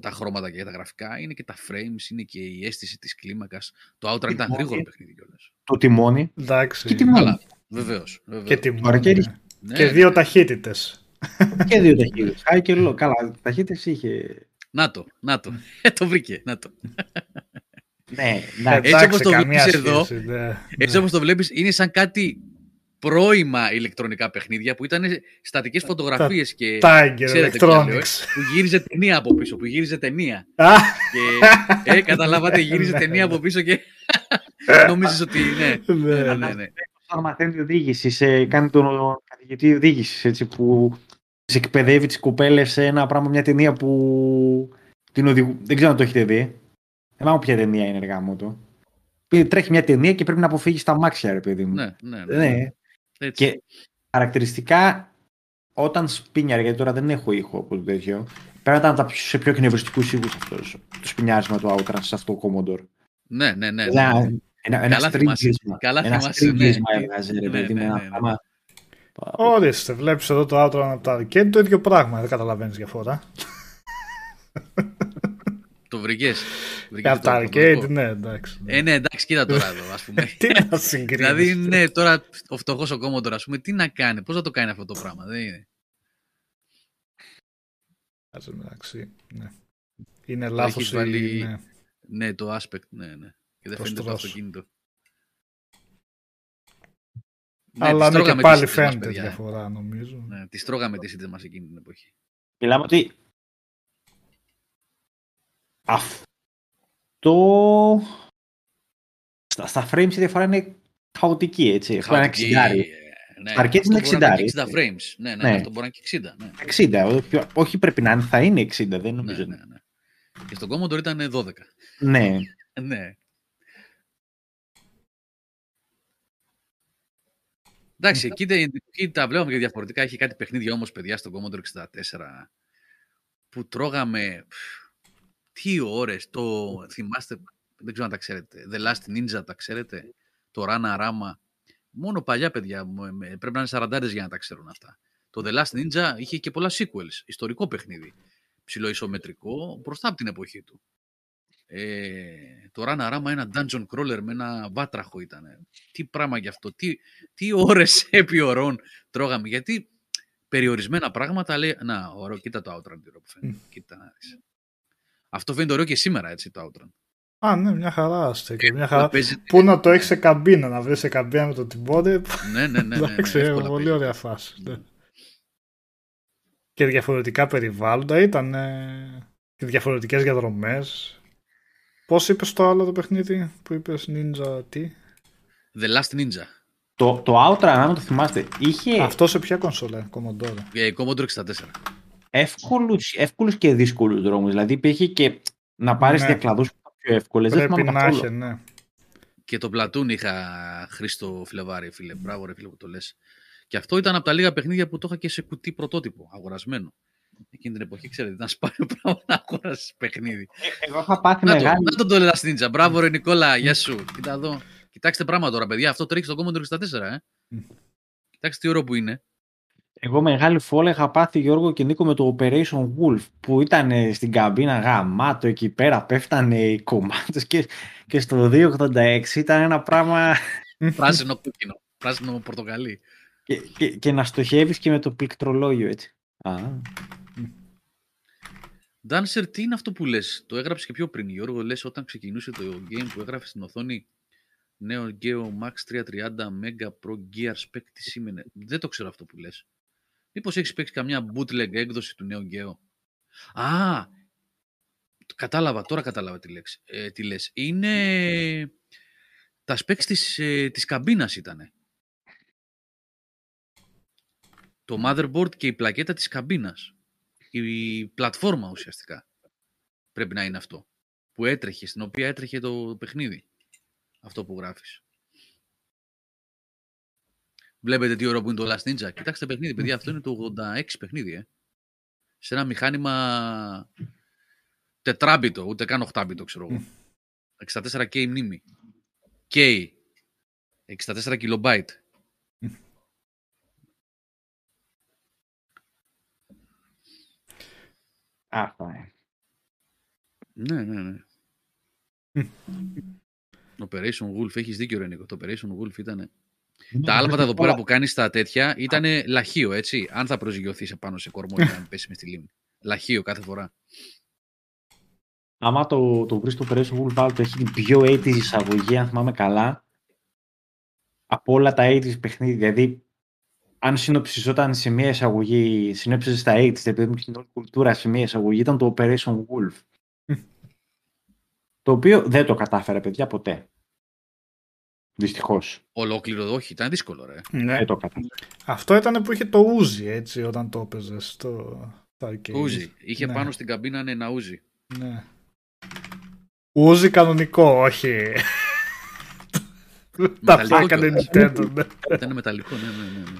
Speaker 4: τα χρώματα και τα γραφικά, είναι και τα frames, είναι και η αίσθηση της κλίμακας. Το Outrun ήταν γρήγορο παιχνίδι κιόλας.
Speaker 2: Το τιμόνι.
Speaker 1: Εντάξει.
Speaker 2: Και τιμόνι.
Speaker 4: Βεβαίως,
Speaker 1: Και τιμόνι. Και, ναι. και δύο ταχύτητες
Speaker 2: και δύο ταχύτητες. Χάει και λέω. Καλά, ταχύτητες είχε.
Speaker 4: Να το, να το. Ε, το βρήκε. Να το.
Speaker 2: ναι,
Speaker 4: να, έτσι όπως το βλέπεις εδώ, ναι, έτσι ναι. όπως το βλέπεις, είναι σαν κάτι πρώιμα ηλεκτρονικά παιχνίδια που ήταν στατικές φωτογραφίες και
Speaker 1: Tiger Electronics
Speaker 4: που γύριζε ταινία από πίσω, που γύριζε ταινία και, ε, καταλάβατε, γύριζε ταινία από πίσω και νομίζεις ότι ναι, ναι, ναι, ναι. ναι.
Speaker 2: μαθαίνει οδήγηση, σε, κάνει τον καθηγητή οδήγησης έτσι που τι εκπαιδεύει τις κοπέλες σε ένα πράγμα, μια ταινία που την οδηγού. Δεν ξέρω αν το έχετε δει. Δεν ξέρω ποια ταινία είναι εργά μου το. Τρέχει μια ταινία και πρέπει να αποφύγεις τα μάξια, ρε παιδί μου.
Speaker 4: Ναι, ναι. ναι. ναι.
Speaker 2: Έτσι. Και χαρακτηριστικά όταν σπίνιαρε, γιατί τώρα δεν έχω ήχο από το τέτοιο, πρέπει να ήταν σε πιο κνευριστικού ήχους αυτός. Το σπινιάρισμα του Outrun σε αυτό το Commodore.
Speaker 4: Ναι, ναι, ναι.
Speaker 2: Ένα, ναι. ένα, ένα
Speaker 4: Καλά θυμάσαι. Καλά θυμάσαι.
Speaker 2: Ναι. έβγαζε, ρε παιδί, ναι, ναι, ναι, ναι.
Speaker 1: Ορίστε, βλέπεις εδώ το Outrun από τα arcade, το ίδιο πράγμα, δεν καταλαβαίνεις διαφορά.
Speaker 4: Το βρήκες.
Speaker 1: Από τα arcade, ναι, εντάξει.
Speaker 4: Ε, ναι, εντάξει, κοίτα τώρα εδώ, ας πούμε.
Speaker 1: τι να συγκρίνεις.
Speaker 4: Δηλαδή, ναι, τώρα ο φτωχός ο κόμμοντο, ας πούμε, τι να κάνει, πώς θα το κάνει αυτό το πράγμα, δεν είναι.
Speaker 1: Εντάξει, ναι. Είναι λάθος.
Speaker 4: Βάλει... Ναι. ναι, το aspect, ναι, ναι. Και δεν φαίνεται το αυτοκίνητο.
Speaker 1: Ναι, Αλλά ναι, και πάλι φαίνεται μας, διαφορά νομίζω.
Speaker 4: Ναι, τη τρώγαμε τις ήττες μας εκείνη την εποχή.
Speaker 2: Μιλάμε ότι αυτό στα, στα frames η διαφορά είναι χαοτική, έτσι. Αυτό είναι 60. Ναι, στα αρκετές είναι
Speaker 4: 60. 60 frames. Ναι, ναι, ναι, αυτό μπορεί να είναι
Speaker 2: και 60. Ναι. 60. Όχι πρέπει να είναι, θα είναι 60, δεν νομίζω.
Speaker 4: Ναι, ναι, ναι. Και στον Commodore ήταν 12.
Speaker 2: Ναι.
Speaker 4: ναι. Εντάξει, εκεί, εκεί τα βλέπαμε και διαφορετικά. Έχει κάτι παιχνίδια όμως, παιδιά, στο Commodore 64 που τρώγαμε. Τι ώρες, το θυμάστε, δεν ξέρω αν τα ξέρετε. The Last Ninja, τα ξέρετε. Το Rana Rama. Μόνο παλιά παιδιά, πρέπει να είναι 40 για να τα ξέρουν αυτά. Το The Last Ninja είχε και πολλά sequels. Ιστορικό παιχνίδι. Ψιλοϊσομετρικό, μπροστά από την εποχή του. Ε, το Rana Rama ένα dungeon crawler με ένα βάτραχο ήταν. Τι πράγμα γι' αυτό, τι, τι ώρες επί ωρών τρώγαμε. Γιατί περιορισμένα πράγματα λέει, να, ωραίο, κοίτα το Outrun που φαίνεται. Mm. Κοίτα, αυτό φαίνεται ωραίο και σήμερα έτσι το Outrun.
Speaker 1: Α, ναι, μια χαρά και Μια χαρά. Πού να το έχεις σε καμπίνα, να βρεις σε καμπίνα με το τυμπόδε.
Speaker 4: Ναι, ναι, ναι. ναι,
Speaker 1: ναι, ναι πολύ ωραία φάση. Ναι. Και διαφορετικά περιβάλλοντα ήταν. Και διαφορετικές διαδρομές Πώς είπες το άλλο το παιχνίδι που είπες Ninja τι;
Speaker 4: The Last Ninja.
Speaker 2: Το, το Outrun, αν το θυμάστε, είχε.
Speaker 1: Αυτό σε ποια κονσόλα, Commodore;
Speaker 4: Yeah, Commodore 64.
Speaker 2: Εύκολους, εύκολους και δύσκολους δρόμους. Δηλαδή υπήρχε και να πάρεις ναι. διακλαδούς πιο εύκολες.
Speaker 1: Πρέπει να έχει, ναι.
Speaker 4: Και το πλατούν είχα Χρήστο Φλεβάρη, φίλε. Μπράβο, ρε φίλε που το λες. Και αυτό ήταν από τα λίγα παιχνίδια που το είχα και σε κουτί πρωτότυπο, αγορασμένο. Εκείνη την εποχή, ξέρετε, ήταν σπάνιο πράγμα να αγοράσεις παιχνίδι.
Speaker 2: Ε, εγώ είχα πάθει να μεγάλη.
Speaker 4: Το, να το το Νίτσα. Μπράβο, ρε Νικόλα, γεια σου. Κοίτα εδώ. Κοιτάξτε πράγματα τώρα, παιδιά. Αυτό τρέχει στο Commodore 64, ε. Κοιτάξτε τι ωραίο που είναι.
Speaker 2: Εγώ μεγάλη φόλα είχα πάθει Γιώργο και Νίκο με το Operation Wolf που ήταν στην καμπίνα γαμάτο εκεί πέρα πέφτανε οι κομμάτες και, και στο 286 ήταν ένα πράγμα...
Speaker 4: Πράσινο κούκκινο, πράσινο πορτοκαλί.
Speaker 2: Και, και, και, να στοχεύεις και με το πληκτρολόγιο έτσι. Α.
Speaker 4: Dancer, τι είναι αυτό που λες; Το έγραψες και πιο πριν, Γιώργο. Λες όταν ξεκινούσε το game που έγραφες στην οθόνη Neo Geo Max 330 Mega Pro Gear Spec τι σήμαινε; Δεν το ξέρω αυτό που λες. Μήπως έχεις παίξει καμιά bootleg έκδοση του Neo Geo. Α, κατάλαβα, τώρα κατάλαβα τι, λέξη, ε, τι λες. Είναι τα specs της, ε, της καμπίνας ήτανε. Το motherboard και η πλακέτα της καμπίνας. Η πλατφόρμα ουσιαστικά πρέπει να είναι αυτό. Που έτρεχε, στην οποία έτρεχε το παιχνίδι. Αυτό που γράφεις. Βλέπετε τι ώρα που είναι το Last Ninja. Κοιτάξτε παιχνίδι, παιδιά. Αυτό είναι το 86 παιχνίδι, ε. Σε ένα μηχάνημα τετράμπιτο, ούτε καν οχτάμπιτο, ξέρω εγώ. 64K μνήμη. K. 64 κιλομπάιτ.
Speaker 2: Αυτά
Speaker 4: Ναι, ναι, ναι. Operation Wolf, έχεις δίκιο Ρενίκο. Το Operation Wolf ήταν ναι, τα άλματα εδώ πέρα που κάνεις τα τέτοια ήταν λαχείο, έτσι. Αν θα προσγειωθείς επάνω σε κορμό για να πέσει με στη λίμνη. Λαχείο κάθε φορά.
Speaker 2: Άμα το, το βρεις το Operation Wolf το έχει την πιο 80's εισαγωγή, αν θυμάμαι καλά, από όλα τα 80's παιχνίδια. Δηλαδή, αν συνοψιζόταν σε μια εισαγωγή, συνέψιζε στα 80's, επειδή μου την όλη κουλτούρα σε μια εισαγωγή, ήταν το Operation Wolf. το οποίο δεν το κατάφερε, παιδιά, ποτέ. Δυστυχώς.
Speaker 4: Ολόκληρο όχι, ήταν δύσκολο, ρε.
Speaker 1: Ναι.
Speaker 2: Ε, το
Speaker 1: Αυτό ήταν που είχε το ούζι, έτσι, όταν το έπαιζες στο arcade.
Speaker 4: Ούζι. Είχε ναι. πάνω στην καμπίνα ένα ούζι.
Speaker 1: Ναι. Ούζι κανονικό, όχι. Τα έκανε Nintendo, ναι.
Speaker 4: Ήταν μεταλλικό, ναι, ναι, ναι, ναι.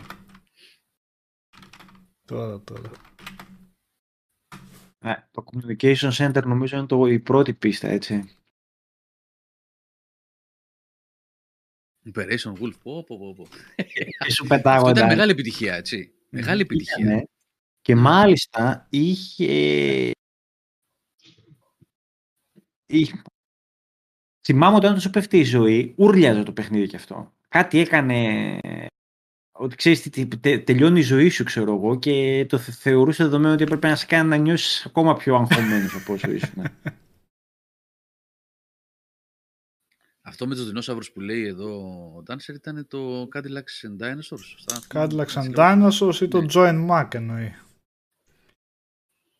Speaker 1: Τώρα, τώρα.
Speaker 2: Ε, το Communication Center νομίζω είναι το, η πρώτη πίστα, έτσι.
Speaker 4: Operation Wolf, πω, πω, πω.
Speaker 2: σου πετάγοντα.
Speaker 4: ήταν μεγάλη επιτυχία, έτσι. Μεγάλη επιτυχία. Ναι.
Speaker 2: Και μάλιστα είχε... είχε... Θυμάμαι ότι όταν σου πέφτει η ζωή, ούρλιαζε το παιχνίδι κι αυτό. Κάτι έκανε ότι ξέρεις τι, τελειώνει η ζωή σου, ξέρω εγώ, και το θεωρούσε δεδομένο ότι έπρεπε να σε κάνει να νιώσεις ακόμα πιο αγχωμένος από όσο ήσουν.
Speaker 4: Αυτό με τους δεινόσαυρους που λέει εδώ ο Dancer ήταν το Cadillacs and Dinosaurs.
Speaker 1: Cadillacs and Dinosaurs ή το ναι. Join Mac εννοεί.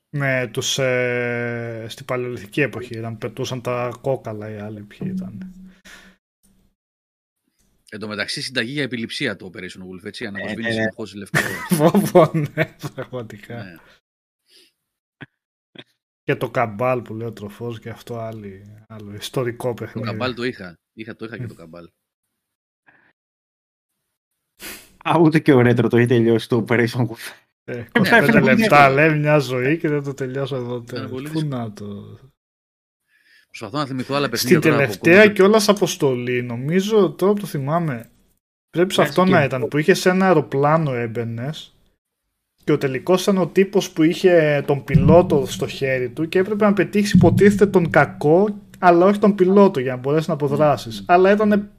Speaker 1: Με τους ε, στην παλαιολιθική εποχή ήταν, πετούσαν τα κόκαλα οι άλλοι ποιοι ήταν.
Speaker 4: Εν τω μεταξύ συνταγή για επιληψία το Operation Wolf, έτσι, αναβοσβήνει ε, συνεχώς λευκό.
Speaker 1: Φόβο, ναι, πραγματικά. Ναι. Και το καμπάλ που λέει ο τροφός και αυτό άλλη, άλλο ιστορικό παιχνίδι.
Speaker 4: Το καμπάλ το είχα. είχα το είχα και το καμπάλ.
Speaker 2: Α, ούτε και ο Ρέτρο το έχει τελειώσει το Operation Wolf.
Speaker 1: Ε, 25 λεπτά λέει μια ζωή και δεν το τελειώσω εδώ Πού να το...
Speaker 4: Προσπαθώ να θυμηθώ άλλα παιχνίδια.
Speaker 1: Στην τελευταία και όλας αποστολή, νομίζω τώρα το θυμάμαι. Πρέπει σε αυτό να ήταν που είχε ένα αεροπλάνο έμπαινες και ο τελικός ήταν ο τύπος που είχε τον πιλότο στο χέρι του και έπρεπε να πετύχει υποτίθεται τον κακό, αλλά όχι τον πιλότο για να μπορέσεις να αποδράσεις. Mm. Αλλά ήταν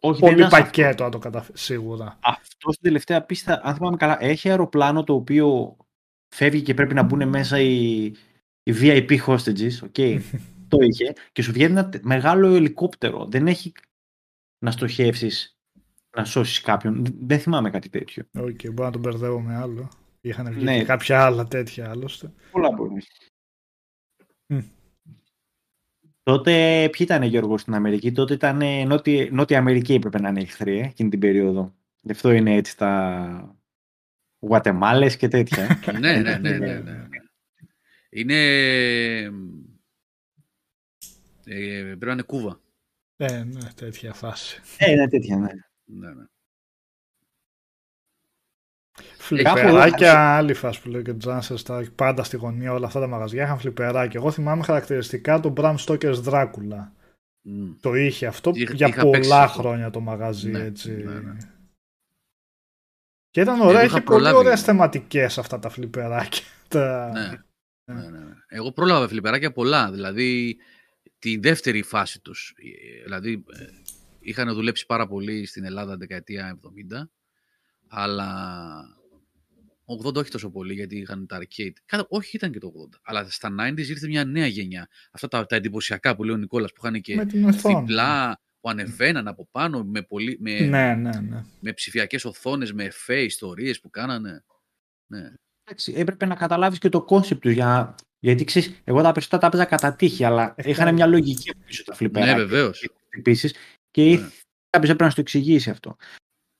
Speaker 1: όχι, πολύ πακέτο, αν το καταφέρει σίγουρα.
Speaker 2: Αυτός στην τελευταία πίστα, αν θυμάμαι καλά, έχει αεροπλάνο το οποίο φεύγει και πρέπει να μπουν μέσα οι, οι VIP hostages. Okay. το είχε και σου βγαίνει ένα μεγάλο ελικόπτερο. Δεν έχει να στοχεύσεις να σώσεις κάποιον. Δεν θυμάμαι κάτι τέτοιο.
Speaker 1: OK, okay, μπορώ να τον μπερδεύω με άλλο. Είχαν βγει ναι. κάποια άλλα τέτοια άλλωστε.
Speaker 2: Πολλά μπορεί. Mm. Τότε ποιοι ήταν Γιώργο στην Αμερική, τότε ήταν Νότια, Νότια Αμερική έπρεπε να είναι εχθροί ε, εκείνη την περίοδο. Γι' αυτό είναι έτσι τα Γουατεμάλες και τέτοια.
Speaker 4: ναι, ναι, ναι, ναι, ναι. Είναι... Ε, πρέπει να είναι Κούβα.
Speaker 1: Ε, ναι, τέτοια φάση.
Speaker 2: Ε, είναι τέτοια, ναι.
Speaker 4: Ναι, ναι.
Speaker 1: Φλιπεράκια, άλλη φάση που λέει και ο Τζάνσερ στα πάντα στη γωνία όλα αυτά τα μαγαζιά είχαν φλιπεράκια. Εγώ θυμάμαι χαρακτηριστικά τον Bram Stoker's Dracula.
Speaker 4: Mm.
Speaker 1: Το είχε αυτό
Speaker 4: Είχα-
Speaker 1: για
Speaker 4: είχα παίξει
Speaker 1: πολλά
Speaker 4: αυτό.
Speaker 1: χρόνια το μαγαζί
Speaker 4: Ναι,
Speaker 1: έτσι.
Speaker 4: ναι, ναι.
Speaker 1: Και ήταν
Speaker 4: Εγώ
Speaker 1: ωραία,
Speaker 4: είχα
Speaker 1: είχε πολύ
Speaker 4: προλάβει.
Speaker 1: ωραίες θεματικές αυτά τα φλιπεράκια. Τα...
Speaker 4: Ναι. Ναι, ναι, ναι. Εγώ πρόλαβα φλιπεράκια πολλά. Δηλαδή, τη δεύτερη φάση τους. Ε, Δηλαδή, ε, είχαν δουλέψει πάρα πολύ στην Ελλάδα δεκαετία 70, αλλά 80 όχι τόσο πολύ, γιατί είχαν τα arcade. Κάτα, όχι, ήταν και το 80. Αλλά στα 90s ήρθε μια νέα γενιά. Αυτά τα, τα εντυπωσιακά που λέει ο Νικόλας, που είχαν και
Speaker 1: Με την οθόνη.
Speaker 4: διπλά, που ανεβαίναν από πάνω, με, πολύ, με,
Speaker 1: Ναι, ναι, ναι.
Speaker 4: με ψηφιακές οθόνες, με εφέ, ιστορίες που κάνανε. Ναι.
Speaker 2: Εντάξει, έπρεπε να καταλάβεις και το concept του. Για... Γιατί ξέρεις, εγώ τα περισσότερα τα έπαιζα κατά τύχη, αλλά
Speaker 1: Ε,
Speaker 2: είχαν
Speaker 1: ναι.
Speaker 2: μια λογική πίσω τα φλιπεράκια.
Speaker 4: ναι, βεβαίως.
Speaker 2: Επίσης, και
Speaker 4: Ναι.
Speaker 2: κάποιος έπρεπε να σου το εξηγήσει αυτό.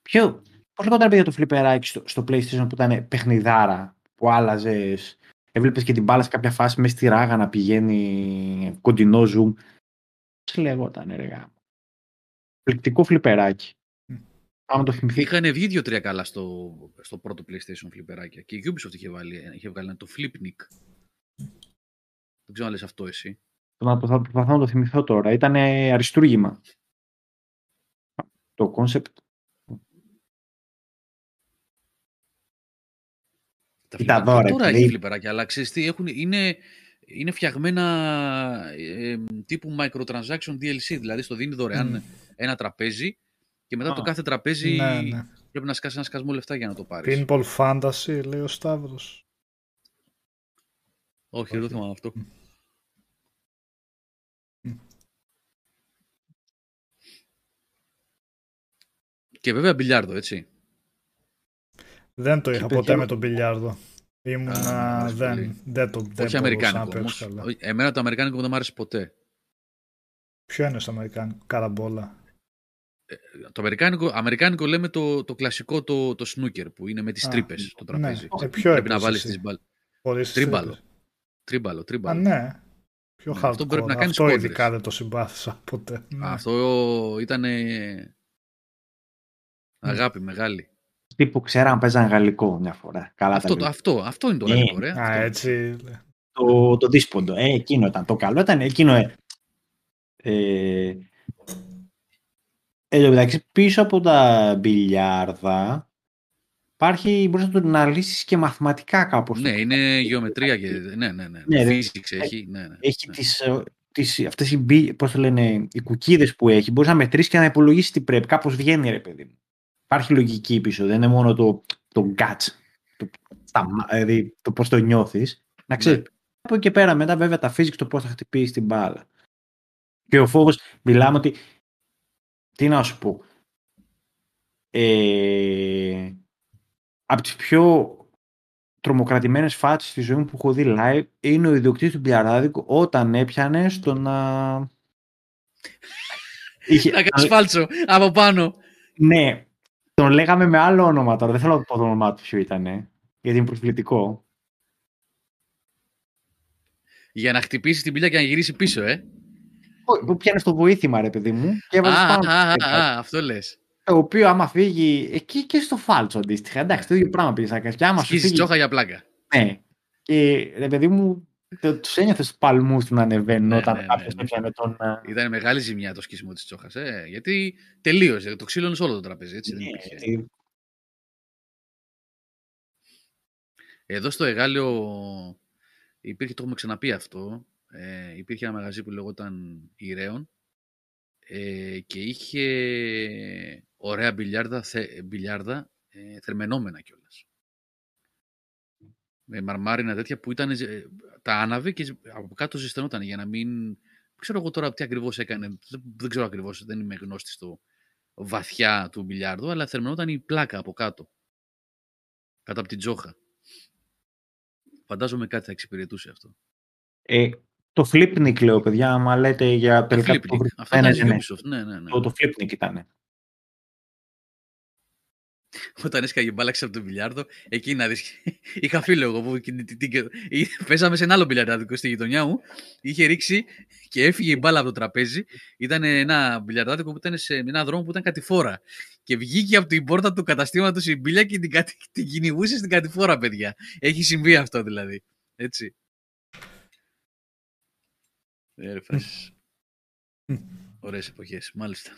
Speaker 2: Ποιο, πώς λεγόταν παιδιά το φλιπεράκι στο, στο PlayStation που ήταν παιχνιδάρα, που άλλαζες. Έβλεπες και την μπάλα σε κάποια φάση μέσα στη ράγα να πηγαίνει κοντινό zoom. Πώς λεγόταν, ρε γάμο. Πληκτικό φλιπεράκι.
Speaker 1: Μμ.
Speaker 2: Άμα το θυμηθείς.
Speaker 4: Είχαν βγει δύο-τρία καλά στο, στο πρώτο PlayStation φλιπεράκια. Και η Ubisoft είχε, βάλει, είχε βγάλει ένα, το Flipnik. Δεν ξέρω αν λες αυτό εσύ.
Speaker 2: Θα θα προσπαθώ να το θυμηθώ τώρα. Ήταν αριστούργημα. Το concept.
Speaker 4: Τα
Speaker 2: Κοίτα
Speaker 4: φλιπεράκια
Speaker 2: εδώ, ρε,
Speaker 4: τώρα
Speaker 2: παιδί.
Speaker 4: έχει φλιπεράκια, αλλά ξέρεις τι, έχουν, είναι, είναι φτιαγμένα ε, τύπου microtransaction DLC. Δηλαδή στο δίνει δωρεάν
Speaker 1: Μμ.
Speaker 4: ένα τραπέζι και μετά
Speaker 2: Α.
Speaker 4: το κάθε τραπέζι
Speaker 1: Ναι, ναι.
Speaker 4: πρέπει να σκάσεις ένα σκασμό λεφτά για να το πάρεις.
Speaker 1: Pinball Fantasy, λέει ο Σταύρος.
Speaker 4: Όχι, δεν το θυμάμαι αυτό. Και βέβαια μπιλιάρδο, έτσι.
Speaker 1: Δεν το είχα
Speaker 2: παιδιά-
Speaker 1: ποτέ με τον μπιλιάρδο.
Speaker 4: Α,
Speaker 1: Ήμουνα,
Speaker 4: μου αρέσει
Speaker 1: δεν,
Speaker 4: πολύ.
Speaker 1: δεν το δεν
Speaker 4: Όχι
Speaker 1: μπορούσα να
Speaker 4: αμερικάνικο
Speaker 1: παίξω
Speaker 4: όμως.
Speaker 1: καλά.
Speaker 4: Όχι, Εμένα το αμερικάνικο δεν μου άρεσε ποτέ.
Speaker 1: Ποιο είναι στο αμερικάνικο, καραμπόλα;
Speaker 4: Το αμερικάνικο, αμερικάνικο λέμε το, το κλασικό το, το snooker που είναι με τις
Speaker 1: Α,
Speaker 4: τρύπες το τραπέζι.
Speaker 1: Ναι, ε, ποιο
Speaker 4: Πρέπει να
Speaker 1: έπαιζες
Speaker 4: βάλεις
Speaker 1: εσύ;
Speaker 4: τις μπάλ.
Speaker 1: Χωρίς τις
Speaker 4: Τρίμπαλο.
Speaker 1: τρύπες.
Speaker 4: Τρίμπαλο,
Speaker 1: Α,
Speaker 4: τρίμπαλο.
Speaker 1: ναι. Πιο
Speaker 4: Ναι,
Speaker 1: hardcore.
Speaker 4: αυτό πρέπει να κάνεις
Speaker 1: Αυτό
Speaker 4: κόντρες.
Speaker 1: ειδικά δεν το συμπάθησα ποτέ. Ναι.
Speaker 4: Αυτό ήταν αγάπη μεγάλη.
Speaker 2: Αυτοί που ξέραν παίζαν γαλλικό μια φορά. Καλά
Speaker 4: Αυτό,
Speaker 2: τα
Speaker 4: το,
Speaker 2: λέω.
Speaker 4: αυτό, αυτό είναι το
Speaker 2: Ναι.
Speaker 4: γαλλικό, ρε.
Speaker 1: Α,
Speaker 4: αυτό.
Speaker 1: έτσι.
Speaker 2: το, το δίσποντο. Ε, εκείνο ήταν. Το καλό ήταν εκείνο. Ε, ε, εν τω μεταξύ, πίσω από τα μπιλιάρδα υπάρχει, μπορείς να το αναλύσεις και μαθηματικά κάπως.
Speaker 4: Ναι, είναι γεωμετρία και. Ναι, ναι, ναι.
Speaker 2: Ναι, ρε.
Speaker 4: Physics έχει. Ναι, ναι,
Speaker 2: Έχει
Speaker 4: ναι.
Speaker 2: τις, ε, τις, αυτές οι, μπι- πώς το λένε, οι κουκίδες που έχει. Μπορείς να μετρήσεις και να υπολογίσεις τι πρέπει. Κάπως βγαίνει ρε παιδί μου. Υπάρχει λογική πίσω. Δεν είναι μόνο το, το guts. Το, στα, μά- δηλαδή το πώς το νιώθεις. Να ξέρεις.
Speaker 4: Ναι.
Speaker 2: Από εκεί και πέρα μετά βέβαια τα physics το πώς θα χτυπήσεις την μπάλα. Και ο φόβος, μιλάμε ότι, τι να σου πω, ε, από τις πιο τρομοκρατημένες φάτσες στη ζωή μου που έχω δει live είναι ο ιδιοκτήτης του Μπιαράδικου όταν έπιανε στο να... Είχε,
Speaker 4: Να κάνεις φάλτσο από πάνω.
Speaker 2: ναι, τον λέγαμε με άλλο όνομα τώρα, δεν θέλω να πω το όνομά του ποιο ήταν, γιατί είναι προσβλητικό.
Speaker 4: Για να χτυπήσει την πύλια και να γυρίσει πίσω, ε.
Speaker 2: Που πιάνε στο βοήθημα ρε παιδί μου και
Speaker 4: Α,
Speaker 2: έβαζες
Speaker 4: α,
Speaker 2: πάνω
Speaker 4: α,
Speaker 2: στο
Speaker 4: α, α, αυτό λες.
Speaker 2: το οποίο άμα φύγει εκεί και στο φάλτσο αντίστοιχα. Εντάξει, το ίδιο πράγμα πήγες να κάνεις. Και άμα σου
Speaker 4: Σκίζεις
Speaker 2: φύγει,
Speaker 4: τσόχα για πλάκα.
Speaker 2: ναι. Και ρε παιδί μου, το, τους ένιωθες τους παλμούς του να ανεβαίνουν
Speaker 4: Ναι,
Speaker 2: όταν
Speaker 4: ναι, ναι,
Speaker 2: κάποιος
Speaker 4: ναι.
Speaker 2: έπιανε τον... α,
Speaker 4: Ήταν μεγάλη ζημιά το σκίσιμο της τσόχας. Ε, γιατί τελείωσε. Το ξύλωνε όλο το τραπέζι. Έτσι, δεν
Speaker 2: ναι,
Speaker 4: υπήρχε.
Speaker 2: γιατί
Speaker 4: Εδώ στο Εγάλιο υπήρχε, το έχουμε ξαναπεί αυτό, ε, υπήρχε ένα μαγαζί που λεγόταν Ηρέων ε, και είχε ωραία μπιλιάρδα, θε, μπιλιάρδα ε, θερμενόμενα κιόλας. Με μαρμάρινα τέτοια που ήταν, ε, τα άναβε και από κάτω ζεσθενόταν για να μην... Δεν ξέρω εγώ τώρα τι ακριβώς έκανε, δεν, δεν ξέρω ακριβώς, δεν είμαι γνώστης στο βαθιά του μπιλιάρδου, αλλά θερμενόταν η πλάκα από κάτω, κάτω από την τζόχα. Φαντάζομαι κάτι θα εξυπηρετούσε αυτό.
Speaker 2: ε, το Flipnik λέω παιδιά, άμα λέτε για τελικά...
Speaker 4: Flipnik.
Speaker 2: το-
Speaker 4: Αυτό
Speaker 2: ναι,
Speaker 4: ήταν
Speaker 2: ναι, ναι.
Speaker 4: Ubisoft. Ναι, ναι, ναι.
Speaker 2: Το, το Flipnik ήταν.
Speaker 4: Όταν έσκαγε μπάλαξε από τον μπιλιάρδο, εκεί να δεις, είχα φίλο εγώ που παίζαμε σε ένα άλλο μπιλιαρδάδικο στη γειτονιά μου, είχε ρίξει και έφυγε η μπάλα από το τραπέζι, ήταν ένα μπιλιαρδάδικο που ήταν σε ένα δρόμο που ήταν κατηφόρα. Και βγήκε από την πόρτα του καταστήματος η μπίλια και την, την κυνηγούσε στην κατηφόρα, παιδιά. Έχει συμβεί αυτό δηλαδή, έτσι. Ε, Ωραίες εποχές, μάλιστα.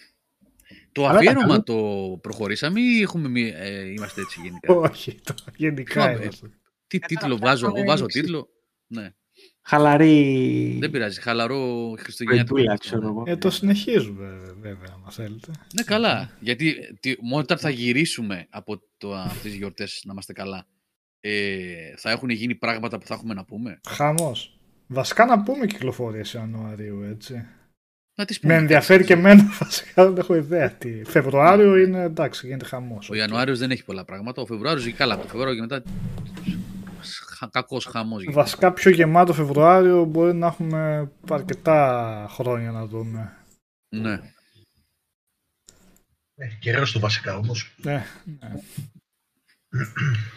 Speaker 4: Το αφιέρωμα το προχωρήσαμε ή έχουμε, ε, είμαστε έτσι γενικά;
Speaker 1: Όχι, το γενικά είμαστε.
Speaker 4: Τι τίτλο βάζω, εγώ βάζω τίτλο; Ναι.
Speaker 2: Χαλαρή.
Speaker 4: Δεν πειράζει, χαλαρό Χριστουγεννιάτικο.
Speaker 2: ξέρω εγώ.
Speaker 1: Ε, το συνεχίζουμε βέβαια, αν θέλετε.
Speaker 4: Ναι, καλά. Γιατί μόνο όταν θα γυρίσουμε από το, αυτές τις γιορτές να είμαστε καλά, ε, θα έχουν γίνει πράγματα που θα έχουμε να πούμε;
Speaker 1: Χαμός. Βασικά να πούμε κυκλοφορίες Ιανουαρίου, έτσι.
Speaker 4: Με
Speaker 1: ενδιαφέρει και εμένα βασικά, δεν έχω ιδέα τι. Φεβρουάριο είναι εντάξει, γίνεται χαμός.
Speaker 4: Ο Ιανουάριος δεν έχει πολλά πράγματα. Ο Φεβρουάριος έχει καλά. Το Φεβρουάριο και μετά. Κακός χαμός.
Speaker 1: Βασικά πιο γεμάτο Φεβρουάριο μπορεί να έχουμε αρκετά χρόνια να δούμε.
Speaker 4: Ναι.
Speaker 3: Ε, καιρός το βασικά όμως.
Speaker 1: Ναι, ναι.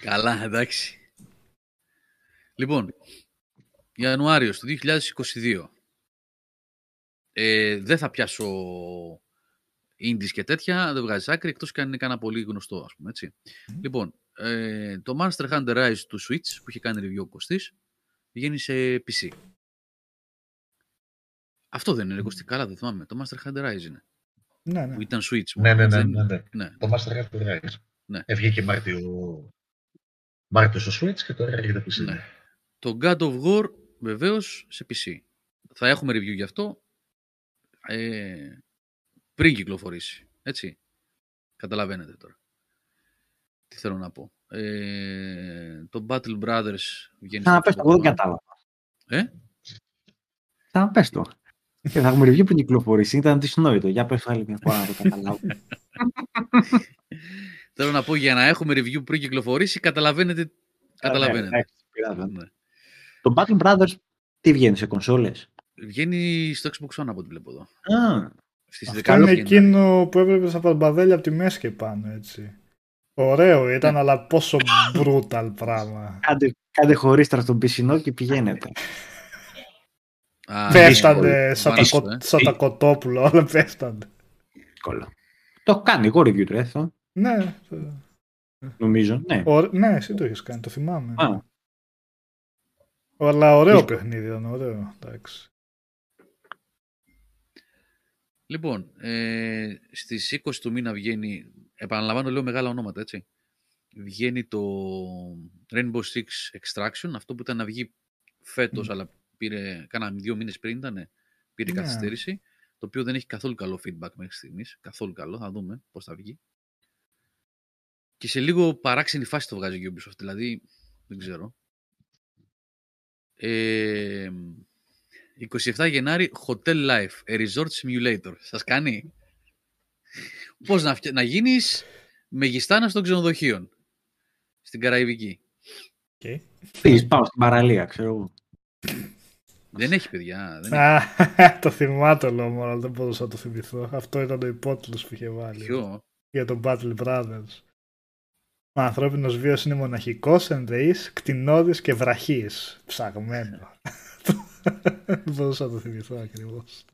Speaker 4: Καλά, εντάξει. Λοιπόν, Ιανουάριος του 2022. Ε, δεν θα πιάσω indies και τέτοια, δεν βγάζει άκρη, εκτός και αν είναι κανένα πολύ γνωστό, ας πούμε, έτσι. Λοιπόν, ε, το Monster Hunter Rise του Switch, που είχε κάνει review ο Κωστής, βγαίνει σε PC. Αυτό δεν είναι Κωστή, καλά δεν θυμάμαι. Το Monster Hunter Rise είναι.
Speaker 1: Ναι, ναι.
Speaker 4: Που ήταν Switch.
Speaker 3: Ναι, ναι, ναι, ναι, ναι. ναι. Το Master Hunter Rise. Ναι. Βγήκε Μάρτιο, Μάρτιος στο Switch και τώρα έρχεται PC. Ναι.
Speaker 4: Το God of War βεβαίως σε PC. Θα έχουμε review γι' αυτό ε, πριν κυκλοφορήσει. Έτσι. Καταλαβαίνετε τώρα. Τι θέλω να πω. Ε, το Battle Brothers
Speaker 2: βγαίνει... Θα πες το, εγώ δεν κατάλαβα.
Speaker 4: Ε;
Speaker 2: Θα πες το. Και θα έχουμε review πριν κυκλοφορήσει. Ήταν δυσνόητο. Για πες άλλη μια φορά να το καταλάβω.
Speaker 4: Θέλω να πω για να έχουμε review πριν κυκλοφορήσει, καταλαβαίνετε. καταλαβαίνετε.
Speaker 2: Ναι. Το Battle Brothers τι βγαίνει σε κονσόλες;
Speaker 4: Βγαίνει στο Xbox One από ό,τι βλέπω εδώ.
Speaker 2: Α,
Speaker 1: Στις αυτό είναι εκείνο που έβλεπες από τα μπαδέλια από τη μέση και πάνω, έτσι. Ωραίο ήταν, αλλά πόσο brutal πράγμα.
Speaker 2: Κάντε, κάντε χωρίστρα στον πισινό και πηγαίνετε.
Speaker 1: πέφτανε σαν, τα, ε. σαν τα κοτόπουλα, όλα πέφτανε.
Speaker 2: Δύσκολο. Το έχω κάνει εγώ review του
Speaker 1: Ναι.
Speaker 2: Νομίζω, ναι.
Speaker 1: Ο, ναι, εσύ το έχεις κάνει, το θυμάμαι. Α. Αλλά ωραίο παιχνίδι ήταν, ωραίο. Εντάξει.
Speaker 4: Λοιπόν, ε, στις 20 του μήνα βγαίνει, επαναλαμβάνω λέω μεγάλα ονόματα, έτσι. Βγαίνει το Rainbow Six Extraction, αυτό που ήταν να βγει φέτος, αλλά πήρε, κάναμε δύο μήνες πριν ήταν, πήρε yeah. Ναι. καθυστέρηση, το οποίο δεν έχει καθόλου καλό feedback μέχρι στιγμής, καθόλου καλό, θα δούμε πώς θα βγει. Και σε λίγο παράξενη φάση το βγάζει η Ubisoft, δηλαδή, δεν ξέρω. Ε, 27 Γενάρη, Hotel Life, a resort simulator. Σας κάνει; Πώς να, να γίνεις μεγιστάνας των ξενοδοχείων. Στην Καραϊβική;
Speaker 2: Okay. Πήγες πάω στην παραλία, ξέρω εγώ.
Speaker 4: Δεν έχει παιδιά. Δεν
Speaker 1: έχει. το θυμάται όλο αλλά δεν μπορούσα να το θυμηθώ. Αυτό ήταν το υπότιτλος που είχε βάλει.
Speaker 4: Ποιο;
Speaker 1: Για τον Battle Brothers. Ο ανθρώπινος βίος είναι μοναχικός, ενδεής, κτηνώδης και βραχής. Ψαγμένο. Δεν μπορούσα να το θυμηθώ ακριβώς.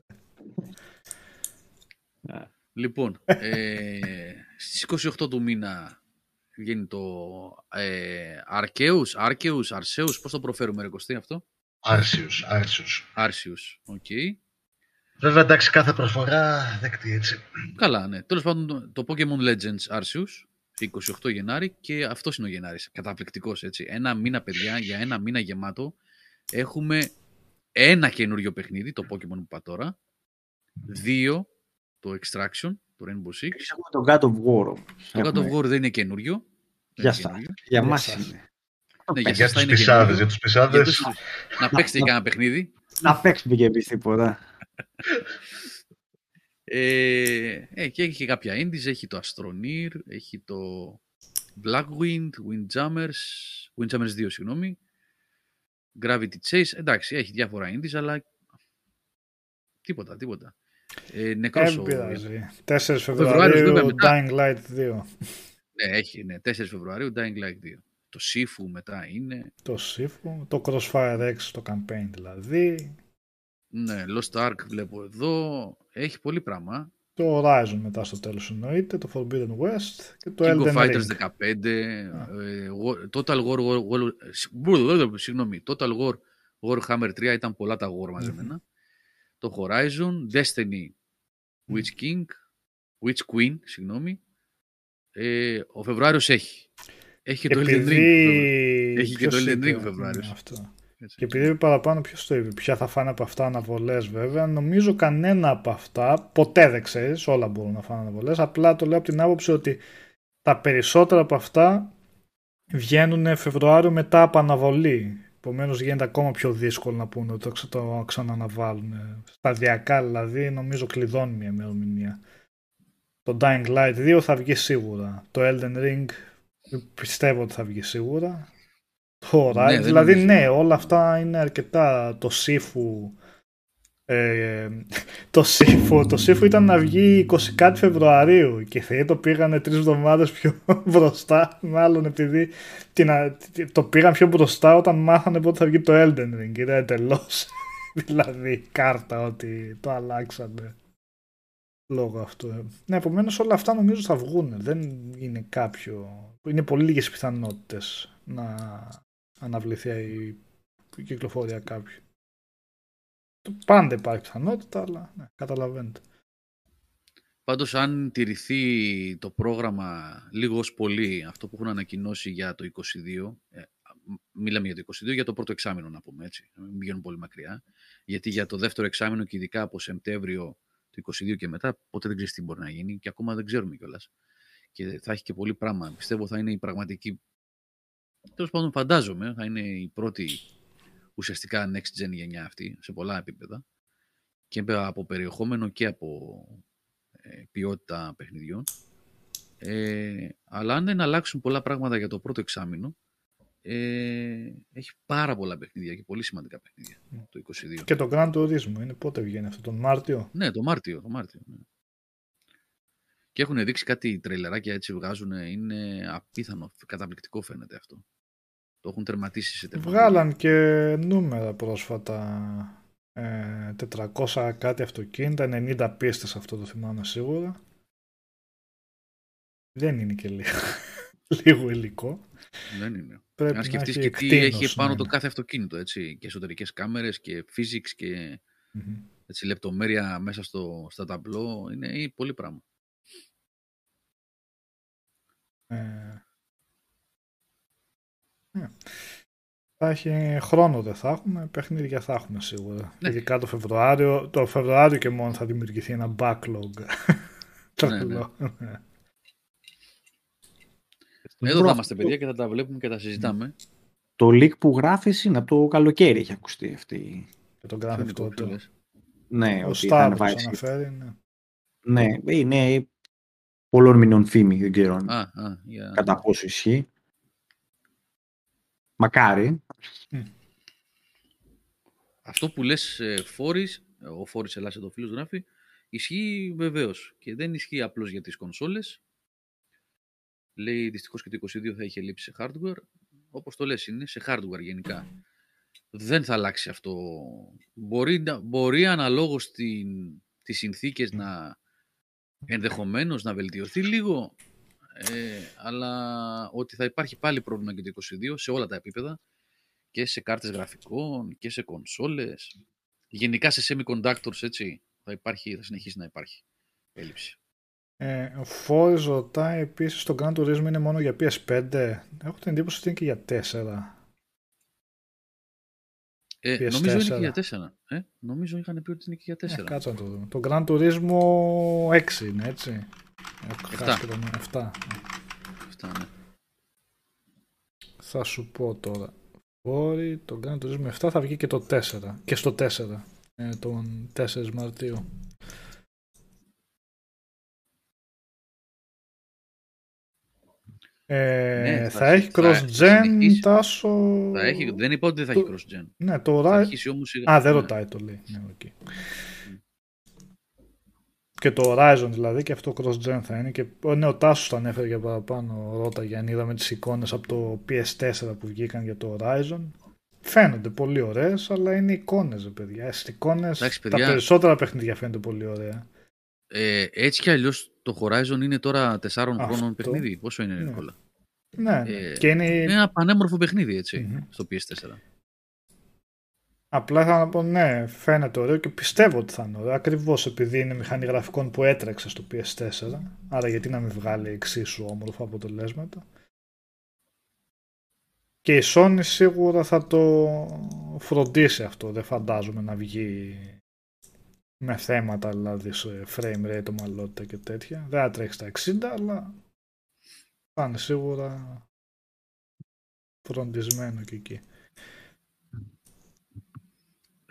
Speaker 4: Λοιπόν, ε, στις 28 του μήνα βγαίνει το ε, Αρκέους, Άρκεους, Αρσέους, πώς το προφέρουμε ρε Κωστή αυτό;
Speaker 3: Άρσιους, Άρσιους.
Speaker 4: Άρσιους, ok. Okay.
Speaker 3: Βέβαια εντάξει κάθε προσφορά δεκτή έτσι.
Speaker 4: Καλά, ναι. Τέλος πάντων το Pokemon Legends Arceus 28 Γενάρη και αυτός είναι ο Γενάρης, καταπληκτικός έτσι. Ένα μήνα παιδιά, για ένα μήνα γεμάτο έχουμε ένα καινούριο παιχνίδι, το Pokemon που είπα τώρα. Δύο, το Extraction, το Rainbow Six.
Speaker 2: Έχουμε το God of War.
Speaker 4: Το God of War δεν είναι καινούριο.
Speaker 2: Για σας. Για μας είναι.
Speaker 4: Ναι, για,
Speaker 3: για τους πισάδες, για τους πισάδες.
Speaker 4: Να παίξετε και ένα παιχνίδι.
Speaker 2: Να παίξουμε και εμείς τίποτα.
Speaker 4: Ε, ε, και έχει και κάποια indies, έχει το Astroneer, έχει το Blackwind, Windjammers, Windjammers 2, συγγνώμη, Gravity Chase, εντάξει, έχει διάφορα indies, αλλά τίποτα, τίποτα. Ε, νεκρός
Speaker 1: Δεν πειράζει. 4 Φεβρουαρίου, Dying Light 2.
Speaker 4: Ναι, έχει, ναι. 4 Φεβρουαρίου, Dying Light 2. Το Sifu μετά είναι.
Speaker 1: Το Sifu, το Crossfire X, το campaign δηλαδή.
Speaker 4: Ναι, Lost Ark βλέπω εδώ. Έχει πολύ πράγμα.
Speaker 1: Το Horizon μετά στο τέλος εννοείται, το Forbidden West και το
Speaker 4: King
Speaker 1: Elden
Speaker 4: of Fighters
Speaker 1: Ring.
Speaker 4: 15, ε, Total War, War, War, War- συγγνώμη, Total War Warhammer 3 ήταν πολλά τα War μαζεμένα. Το Horizon, Destiny, Witch King, Witch Queen, συγγνώμη. Ε, ο Φεβρουάριος έχει. Έχει και το Elden Ring.
Speaker 1: Επειδή...
Speaker 4: Έχει και το
Speaker 1: ποιος
Speaker 4: Elden
Speaker 1: είπε,
Speaker 4: Ring ο Φεβρουάριος.
Speaker 1: ναι, αυτό.
Speaker 4: Έτσι.
Speaker 1: Και επειδή παραπάνω ποιος το είπε, ποια θα φάνε από αυτά αναβολές βέβαια, νομίζω κανένα από αυτά, ποτέ δεν ξέρεις, όλα μπορούν να φάνε αναβολές, απλά το λέω από την άποψη ότι τα περισσότερα από αυτά βγαίνουν Φεβρουάριο μετά από αναβολή. Επομένως γίνεται ακόμα πιο δύσκολο να πούνε ότι το, ξα- το ξαναναβάλουν. Σταδιακά δηλαδή νομίζω κλειδώνει μια ημερομηνία. Το Dying Light 2 θα βγει σίγουρα. Το Elden Ring πιστεύω ότι θα βγει σίγουρα. Το Horizon,
Speaker 4: δεν
Speaker 1: δηλαδή
Speaker 4: νομίζω.
Speaker 1: ναι, όλα αυτά είναι αρκετά. Το Sifu, ε, το Sifu, το Sifu ήταν να βγει 20 κάτι Φεβρουαρίου και οι θεοί το πήγανε τρεις εβδομάδες πιο μπροστά, μάλλον επειδή την, α- το πήγαν πιο μπροστά όταν μάθανε πότε θα βγει το Elden Ring. Ήταν εντελώς δηλαδή κάρτα ότι το αλλάξανε λόγω αυτού. Ναι, επομένως όλα αυτά νομίζω θα βγουν. Δεν είναι κάποιο. Είναι πολύ λίγες πιθανότητες να αναβληθεί η η κυκλοφορία κάποιου. Το Πάντα υπάρχει πιθανότητα, αλλά ναι, καταλαβαίνετε.
Speaker 4: Πάντως αν τηρηθεί το πρόγραμμα λίγος ως πολύ αυτό που έχουν ανακοινώσει για το 22, ε, μιλάμε για το 22, για το πρώτο εξάμεινο να πούμε έτσι, να μην πηγαίνουν πολύ μακριά, γιατί για το δεύτερο εξάμεινο και ειδικά από Σεπτέμβριο του 22 και μετά, ποτέ δεν ξέρεις τι μπορεί να γίνει και ακόμα δεν ξέρουμε κιόλας. Και θα έχει και πολύ πράγμα. Πιστεύω θα είναι η πραγματική. Τέλος πάντων, φαντάζομαι θα είναι η πρώτη ουσιαστικά next gen γενιά αυτή σε πολλά επίπεδα και από περιεχόμενο και από ε, ποιότητα παιχνιδιών. Ε, αλλά αν δεν αλλάξουν πολλά πράγματα για το πρώτο εξάμεινο, ε, έχει πάρα πολλά παιχνίδια και πολύ σημαντικά παιχνίδια το 22.
Speaker 1: Και το Grand Turismo είναι πότε βγαίνει αυτό, τον Μάρτιο;
Speaker 4: Ναι, το Μάρτιο. Το Μάρτιο ναι. Και έχουν δείξει κάτι τρελεράκια έτσι βγάζουν. Είναι απίθανο. Καταπληκτικό φαίνεται αυτό. Το έχουν τερματίσει σε τεχνολογία.
Speaker 1: Βγάλαν και νούμερα πρόσφατα. Ε, 400 κάτι αυτοκίνητα, 90 πίστες αυτό το θυμάμαι σίγουρα. Δεν είναι και λίγο, λίγο υλικό.
Speaker 4: Δεν είναι.
Speaker 1: Πρέπει
Speaker 4: Αν σκεφτείς
Speaker 1: να έχει
Speaker 4: και τι
Speaker 1: εκτείνωση
Speaker 4: έχει πάνω
Speaker 1: να
Speaker 4: το
Speaker 1: είναι.
Speaker 4: κάθε αυτοκίνητο, έτσι. Και εσωτερικές κάμερες και physics και
Speaker 1: Μμμ.
Speaker 4: έτσι, λεπτομέρεια μέσα στο, στα ταμπλό. Είναι είναι πολύ πράγμα.
Speaker 1: Ε, ναι. Θα έχει χρόνο δεν θα έχουμε, παιχνίδια θα έχουμε σίγουρα.
Speaker 4: Ναι.
Speaker 1: Ειδικά το Φεβρουάριο, το Φεβρουάριο και μόνο θα δημιουργηθεί ένα backlog. Τρελό. Ναι.
Speaker 4: Εδώ θα είμαστε παιδιά και θα τα βλέπουμε και τα συζητάμε.
Speaker 2: Το leak που γράφεις είναι από το καλοκαίρι έχει ακουστεί αυτή.
Speaker 1: Και τον
Speaker 4: Ποιο
Speaker 1: Grand
Speaker 4: είναι
Speaker 1: Theft
Speaker 4: το- ποιο
Speaker 1: Auto.
Speaker 4: λες;
Speaker 2: Ναι,
Speaker 1: Ο
Speaker 2: ότι θα
Speaker 1: Star
Speaker 2: αναβάλει.
Speaker 1: που αναφέρει, ναι.
Speaker 2: Ναι, είναι πολλών μηνών φήμη, δεν ξέρω
Speaker 4: Α, α, για...
Speaker 2: κατά πόσο ισχύει. Μακάρι.
Speaker 4: Αυτό που λες ε, Φόρης, ο Φόρης Ελλάς εδώ φίλος γράφει, ισχύει βεβαίως και δεν ισχύει απλώς για τις κονσόλες. Λέει δυστυχώς και το 22 θα είχε λείψει σε hardware. Όπως το λες είναι, σε hardware γενικά. Δεν θα αλλάξει αυτό. Μπορεί, να- μπορεί αναλόγως στην, τις συνθήκες να ενδεχομένως να βελτιωθεί λίγο, ε, αλλά ότι θα υπάρχει πάλι πρόβλημα και το 22 σε όλα τα επίπεδα και σε κάρτες γραφικών και σε κονσόλες. Γενικά σε semiconductors, έτσι, θα, υπάρχει, θα συνεχίσει να υπάρχει έλλειψη.
Speaker 1: Ε, ο Φόρης ρωτάει επίσης το Grand Turismo είναι μόνο για PS5. Έχω την εντύπωση ότι είναι και για 4.
Speaker 4: Ε,
Speaker 1: PS4.
Speaker 4: νομίζω είναι και για 4. Ε, νομίζω είχαν πει ότι είναι και για 4.
Speaker 1: Ε, κάτσε να το δούμε. Το Grand Turismo 6 είναι έτσι. Έχω
Speaker 4: Εφτά.
Speaker 1: χάσει και το 7.
Speaker 4: Αυτά, ναι.
Speaker 1: Θα σου πω τώρα. Φόρη, το Gran Turismo 7 θα βγει και το 4. Και στο 4. Ε, τον 4 Μαρτίου. Ε,
Speaker 4: Ναι,
Speaker 1: θα,
Speaker 4: θα-
Speaker 1: έχει
Speaker 4: θα- θα
Speaker 1: cross-gen,
Speaker 4: συνεχίσει.
Speaker 1: Τάσο.
Speaker 4: Θα έχει, δεν είπα ότι δεν θα έχει
Speaker 1: Το-
Speaker 4: cross-gen.
Speaker 1: Ναι, το
Speaker 4: Θα
Speaker 1: Horizon.
Speaker 4: αρχίσει όμως... σιγά-
Speaker 1: Α, δεν
Speaker 4: ναι.
Speaker 1: ρωτάει το λέει. Ναι, οκ. Και το Horizon δηλαδή και αυτό cross-gen θα είναι. Και ναι, ο Τάσος το ανέφερε για παραπάνω. Ρώταγε αν είδαμε τις εικόνες από το PS4 που βγήκαν για το Horizon. Φαίνονται πολύ ωραίες, αλλά είναι εικόνες, παιδιά. Στι εικόνες τα περισσότερα παιχνίδια φαίνονται πολύ ωραία.
Speaker 4: Ε, έτσι κι αλλιώς το Horizon είναι τώρα 4 χρόνων παιχνίδι. Πόσο είναι, ναι. Νικόλα;
Speaker 1: Ναι, ε, και είναι...
Speaker 4: είναι ένα πανέμορφο παιχνίδι έτσι, mm-hmm. στο PS4.
Speaker 1: Απλά θα πω ναι, φαίνεται ωραίο και πιστεύω ότι θα είναι ωραίο. Ακριβώς επειδή είναι μηχανή γραφικών που έτρεξε στο PS4. Άρα γιατί να μην βγάλει εξίσου όμορφα αποτελέσματα. Και η Sony σίγουρα θα το φροντίσει αυτό. Δεν φαντάζομαι να βγει με θέματα δηλαδή σε frame rate, ομαλότητα και τέτοια. Δεν θα τρέξει τα 60, αλλά θα είναι σίγουρα φροντισμένο και εκεί.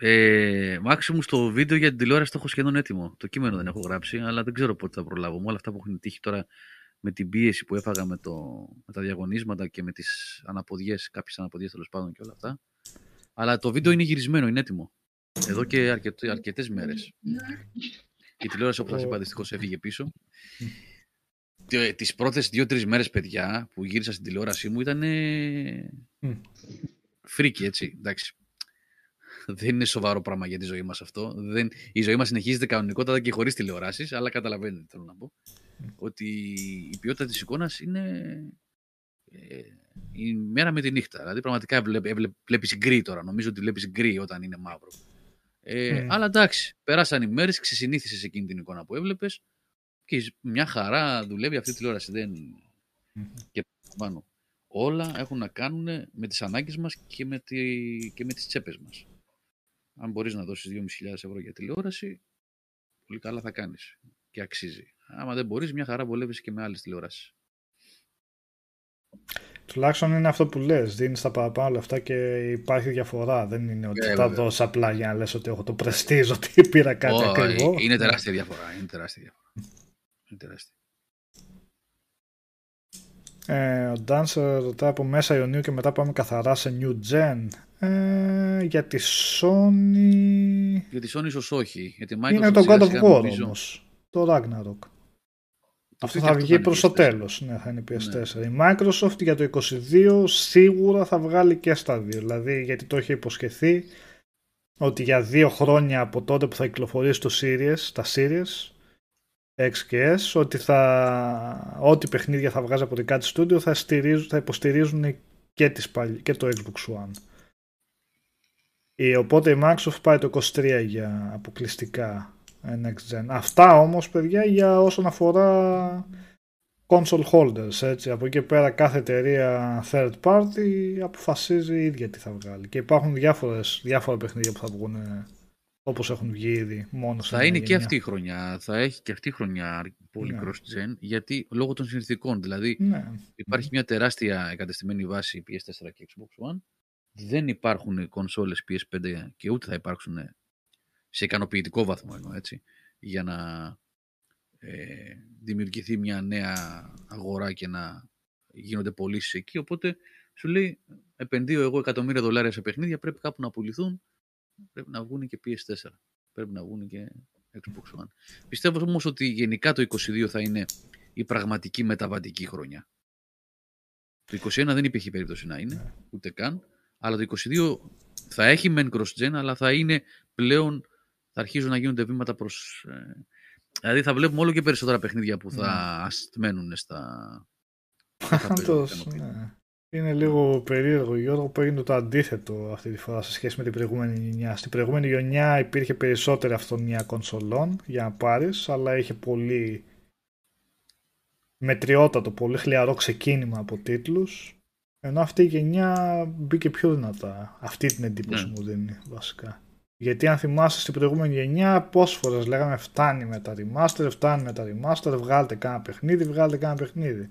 Speaker 4: Ε, μου στο βίντεο για την τηλεόραση το έχω σχεδόν έτοιμο. Το κείμενο δεν έχω γράψει, αλλά δεν ξέρω πότε θα προλάβω. Με όλα αυτά που έχουν τύχει τώρα με την πίεση που έφαγα με, το, με τα διαγωνίσματα και με τις αναποδιές, κάποιες αναποδιές τέλος πάντων και όλα αυτά. Αλλά το βίντεο είναι γυρισμένο, είναι έτοιμο. Εδώ και αρκετέ αρκετές μέρες. Η τηλεόραση, όπως σας είπα, δυστυχώς έφυγε πίσω. Τις πρώτες δύο-τρεις μέρες, παιδιά, που γύρισα στην τηλεόρασή μου ήταν φρίκη, έτσι, εντάξει δεν είναι σοβαρό πράγμα για τη ζωή μας αυτό. Δεν... Η ζωή μας συνεχίζεται κανονικότατα και χωρίς τηλεοράσεις, αλλά καταλαβαίνετε, θέλω να πω. Ότι η ποιότητα της εικόνας είναι ε, η μέρα με τη νύχτα. Δηλαδή, πραγματικά βλέπεις γκρι τώρα. Νομίζω ότι βλέπεις γκρι όταν είναι μαύρο. Ε, Αλλά εντάξει, πέρασαν οι μέρες, ξεσυνήθισες εκείνη την εικόνα που έβλεπες και μια χαρά δουλεύει αυτή η τηλεόραση. Δεν... Και πάνω. Όλα έχουν να κάνουν με τις ανάγκες μας και με, τη... και με τις τσέπες μας αν μπορείς να δώσεις 2.500 ευρώ για τηλεόραση, πολύ καλά θα κάνεις και αξίζει. Άμα δεν μπορείς, μια χαρά βολεύεις και με άλλες τηλεόρασεις.
Speaker 1: Τουλάχιστον είναι αυτό που λες, δίνεις τα παραπάνω λεφτά και υπάρχει διαφορά. Δεν είναι ότι ε, θα δώσεις απλά για να λες ότι έχω το πρεστίζω ότι πήρα κάτι oh, ακριβό.
Speaker 4: Είναι τεράστια διαφορά. Είναι τεράστια διαφορά. Είναι τεράστια.
Speaker 1: Ε, ο Dancer ρωτάει από μέσα Ιωνίου και μετά πάμε καθαρά σε New Gen. Ε, για τη Sony...
Speaker 4: Για τη Sony ίσως όχι. Για τη
Speaker 1: Microsoft είναι το God of War νομίζω... όμως. Το Ragnarok. Αυτό θα βγει προς το τέλος. Ναι, θα είναι PS4. Ναι. Η Microsoft για το 22 σίγουρα θα βγάλει και στα δύο. Δηλαδή γιατί το έχει υποσχεθεί ότι για δύο χρόνια από τότε που θα κυκλοφορήσει το Series, τα Series X και S, ότι θα, ό,τι παιχνίδια θα βγάζει από δικά της studio θα, θα υποστηρίζουν και, τις, και το Xbox One. Οπότε η Microsoft πάει το 23 για αποκλειστικά Next Gen. Αυτά όμως παιδιά για όσον αφορά console holders. Έτσι. Από εκεί πέρα κάθε εταιρεία third party αποφασίζει η ίδια τι θα βγάλει. Και υπάρχουν διάφορες, διάφορα παιχνίδια που θα βγουν όπως έχουν βγει ήδη μόνο
Speaker 4: Θα είναι και αυτή η χρονιά. Θα έχει και αυτή η χρονιά πολύ ναι. cross-gen γιατί λόγω των συνθηκών. Δηλαδή ναι. υπάρχει μια τεράστια εγκατεστημένη βάση PS4 και Xbox One δεν υπάρχουν κονσόλες PS5 και ούτε θα υπάρξουν σε ικανοποιητικό βαθμό εννοώ, έτσι, για να ε, δημιουργηθεί μια νέα αγορά και να γίνονται πωλήσεις εκεί. Οπότε σου λέει, επενδύω εγώ εκατομμύρια δολάρια σε παιχνίδια, πρέπει κάπου να πουληθούν, πρέπει να βγουν και PS4, πρέπει να βγουν και Xbox One. Πιστεύω όμως ότι γενικά το 22 θα είναι η πραγματική μεταβατική χρονιά. Το 21 δεν υπήρχε περίπτωση να είναι, ναι. ούτε καν. Αλλά το 22 θα έχει μεν cross-gen, αλλά θα είναι πλέον, θα αρχίζουν να γίνονται βήματα προς... Ε, δηλαδή θα βλέπουμε όλο και περισσότερα παιχνίδια που θα mm. μένουν στα...
Speaker 1: ναι. Είναι λίγο περίεργο, Γιώργο, που έγινε το αντίθετο αυτή τη φορά σε σχέση με την προηγούμενη γενιά. Στην προηγούμενη γενιά υπήρχε περισσότερη αυτονία κονσολών για να πάρεις, αλλά είχε πολύ μετριότατο, πολύ χλιαρό ξεκίνημα από τίτλους ενώ αυτή η γενιά μπήκε πιο δυνατά. Αυτή την εντύπωση ναι. μου δίνει βασικά. Γιατί αν θυμάσαι στην προηγούμενη γενιά, πόσες φορές λέγαμε φτάνει με τα remaster, φτάνει με τα remaster, βγάλτε κάνα παιχνίδι, βγάλτε κάνα παιχνίδι.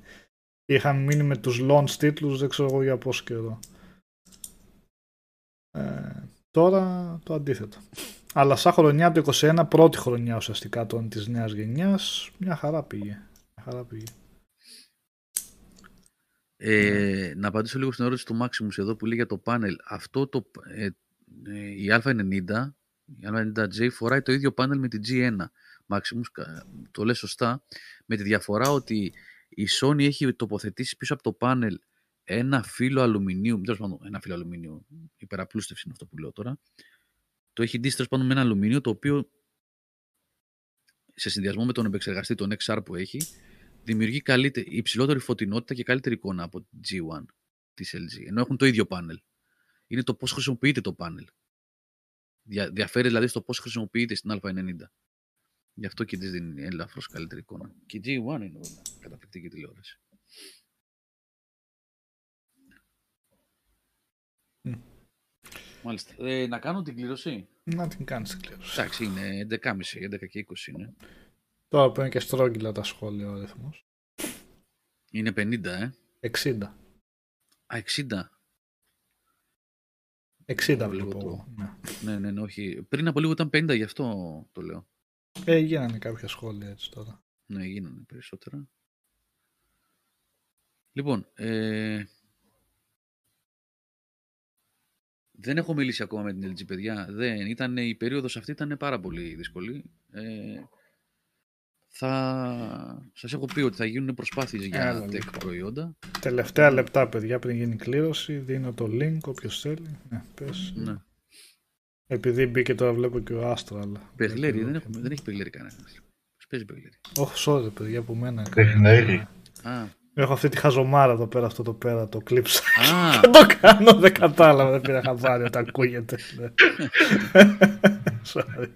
Speaker 1: Είχαμε μείνει με τους launch τίτλους, δεν ξέρω εγώ για πόσο καιρό. Ε, τώρα το αντίθετο. Αλλά σαν χρονιά το 21, πρώτη χρονιά ουσιαστικά των, της νέας γενιάς, μια χαρά πήγε. Μια χαρά πήγε.
Speaker 4: Ε, να απαντήσω λίγο στην ερώτηση του Maximus εδώ που λέει για το πάνελ. Αυτό το, ε, ε, η Α90, η Α90J φοράει το ίδιο πάνελ με την G1. Maximus, το λες σωστά, με τη διαφορά ότι η Sony έχει τοποθετήσει πίσω από το πάνελ ένα φύλλο αλουμινίου, τέλος πάντων ένα φύλλο αλουμινίου, υπεραπλούστευση είναι αυτό που λέω τώρα, το έχει ντύσει τέλος πάντων με ένα αλουμίνιο το οποίο σε συνδυασμό με τον επεξεργαστή, τον XR που έχει, δημιουργεί καλύτερη, υψηλότερη φωτεινότητα και καλύτερη εικόνα από την G1 της LG, ενώ έχουν το ίδιο πάνελ. Είναι το πώς χρησιμοποιείται το πάνελ. Δια, διαφέρει δηλαδή στο πώς χρησιμοποιείται στην Α90. Γι' αυτό και τη δίνει ελαφρώ καλύτερη εικόνα. Και η G1 είναι καταπληκτική τηλεόραση. Mm. Μάλιστα. Ε, να κάνω την κλήρωση;
Speaker 1: Να την κάνεις την κλήρωση.
Speaker 4: Εντάξει, είναι 11.30, 11 και 20 είναι.
Speaker 1: Τώρα που είναι και στρόγγυλα τα σχόλια ο αριθμός.
Speaker 4: Είναι 50, ε.
Speaker 1: 60.
Speaker 4: Α, 60.
Speaker 1: 60 βλέπω εγώ.
Speaker 4: Ναι. ναι, ναι, ναι, όχι. Πριν από λίγο ήταν 50, γι' αυτό το λέω.
Speaker 1: Ε, γίνανε κάποια σχόλια έτσι τώρα.
Speaker 4: Ναι, γίνανε περισσότερα. Λοιπόν, ε, δεν έχω μιλήσει ακόμα με την LG, παιδιά. Δεν, ήταν, η περίοδος αυτή ήταν πάρα πολύ δύσκολη. Ε, θα σας έχω πει ότι θα γίνουν προσπάθειες για tech λοιπόν. προϊόντα.
Speaker 1: Τελευταία λεπτά, παιδιά, πριν γίνει κλήρωση, δίνω το link, όποιος θέλει. Ναι, πες. Ναι. Επειδή μπήκε τώρα βλέπω και ο Άστρα.
Speaker 4: Παιγλέρι, δεν, δεν έχει παιγλέρι κανένας. Παίζει παιγλέρι.
Speaker 1: Όχι, sorry, παιδιά, από μένα.
Speaker 3: Παιχνέρι.
Speaker 1: Έχω αυτή τη χαζομάρα εδώ πέρα, αυτό το πέρα, το κλείψα. Δεν το κάνω, δεν κατάλαβα, δεν πήρα χαβάρι όταν ακούγεται. Sorry.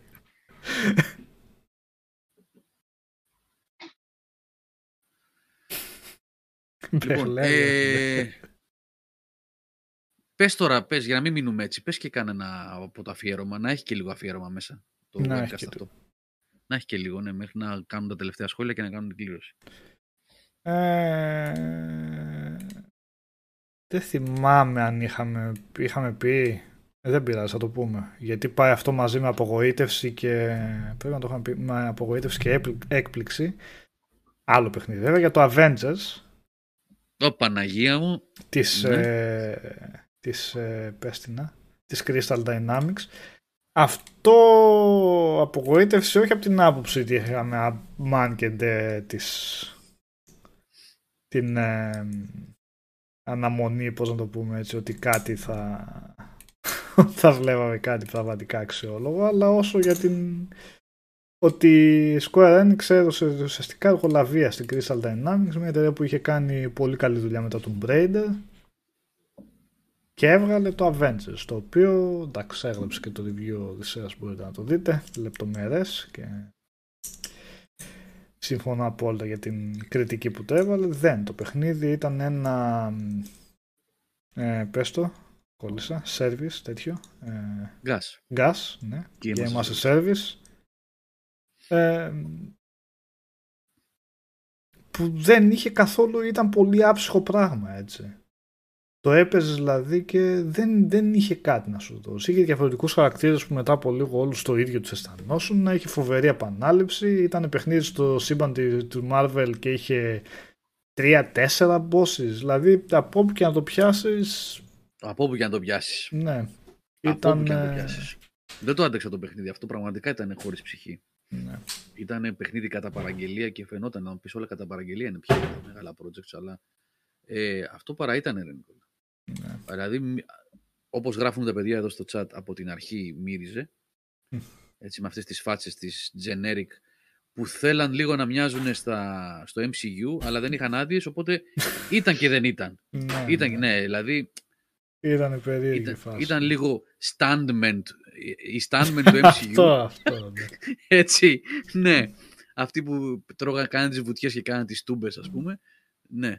Speaker 4: Λοιπόν, ε, πες τώρα, πες, για να μην μείνουμε έτσι, πες και κανένα από το αφιέρωμα, να έχει και λίγο αφιέρωμα μέσα το να webcast αυτό. Το. Να έχει και λίγο, ναι, μέχρι να κάνουν τα τελευταία σχόλια και να κάνουν την κλήρωση.
Speaker 1: Ε, δεν θυμάμαι αν είχαμε, είχαμε πει. Ε, δεν πειράζει, θα το πούμε. Γιατί πάει αυτό μαζί με απογοήτευση και. Πρέπει να το είχαμε πει. Με απογοήτευση και έκπληξη. Άλλο παιχνίδι. Βέβαια για το Avengers.
Speaker 4: Το Παναγία μου.
Speaker 1: Της, ναι. ε, της, ε, της Crystal Dynamics. Αυτό απογοήτευση όχι από την άποψη ότι είχαμε man και της την ε, αναμονή, πώς να το πούμε έτσι, ότι κάτι θα, θα βλέπαμε κάτι πραγματικά αξιόλογο, αλλά όσο για την ότι η Square Enix έδωσε ουσιαστικά εργολαβία στην Crystal Dynamics, μια εταιρεία που είχε κάνει πολύ καλή δουλειά μετά τον Raider και έβγαλε το Avengers, το οποίο εντάξει έγραψε και το review Οδυσσέας μπορείτε να το δείτε, λεπτομέρες και συμφωνώ απόλυτα για την κριτική που το έβαλε. Δεν, το παιχνίδι ήταν ένα, ε, πες το, κόλλησα, service τέτοιο. Ε,
Speaker 4: gas.
Speaker 1: Gas, ναι. Game as a service. Ε, που δεν είχε καθόλου, ήταν πολύ άψυχο πράγμα έτσι. Το έπαιζες δηλαδή και δεν, δεν είχε κάτι να σου δώσει. Είχε διαφορετικούς χαρακτήρες που μετά από λίγο όλους το ίδιο τους αισθανόσουν. Είχε φοβερή επανάληψη. Ήταν παιχνίδι στο σύμπαν του Marvel και είχε τρία-τέσσερα bosses. Δηλαδή από όπου και να το πιάσεις.
Speaker 4: Από όπου και να το πιάσεις.
Speaker 1: Ναι.
Speaker 4: Από ήταν... όπου και να το πιάσεις. Δεν το άντεξα το παιχνίδι. Αυτό πραγματικά ήταν χωρίς ψυχή. Ναι. Ήταν παιχνίδι κατά παραγγελία και φαινόταν να πεις όλα κατά παραγγελία είναι πια μεγάλα projects, αλλά ε, αυτό παρά ήταν ναι. Δηλαδή, όπως γράφουν τα παιδιά εδώ στο chat, από την αρχή μύριζε. Έτσι, με αυτές τις φάτσες της generic που θέλαν λίγο να μοιάζουν στα, στο MCU, αλλά δεν είχαν άδειες, οπότε ήταν και δεν ήταν.
Speaker 1: ναι,
Speaker 4: ήταν,
Speaker 1: ναι.
Speaker 4: ναι, δηλαδή...
Speaker 1: Ήταν περίεργη
Speaker 4: ήταν,
Speaker 1: φάση.
Speaker 4: Ήταν λίγο standment, η standment του MCU.
Speaker 1: αυτό, αυτό, ναι.
Speaker 4: Έτσι, ναι. Αυτοί που τρώγαν, κάναν τις βουτιές και κάναν τις τούμπες, ας πούμε. Ναι.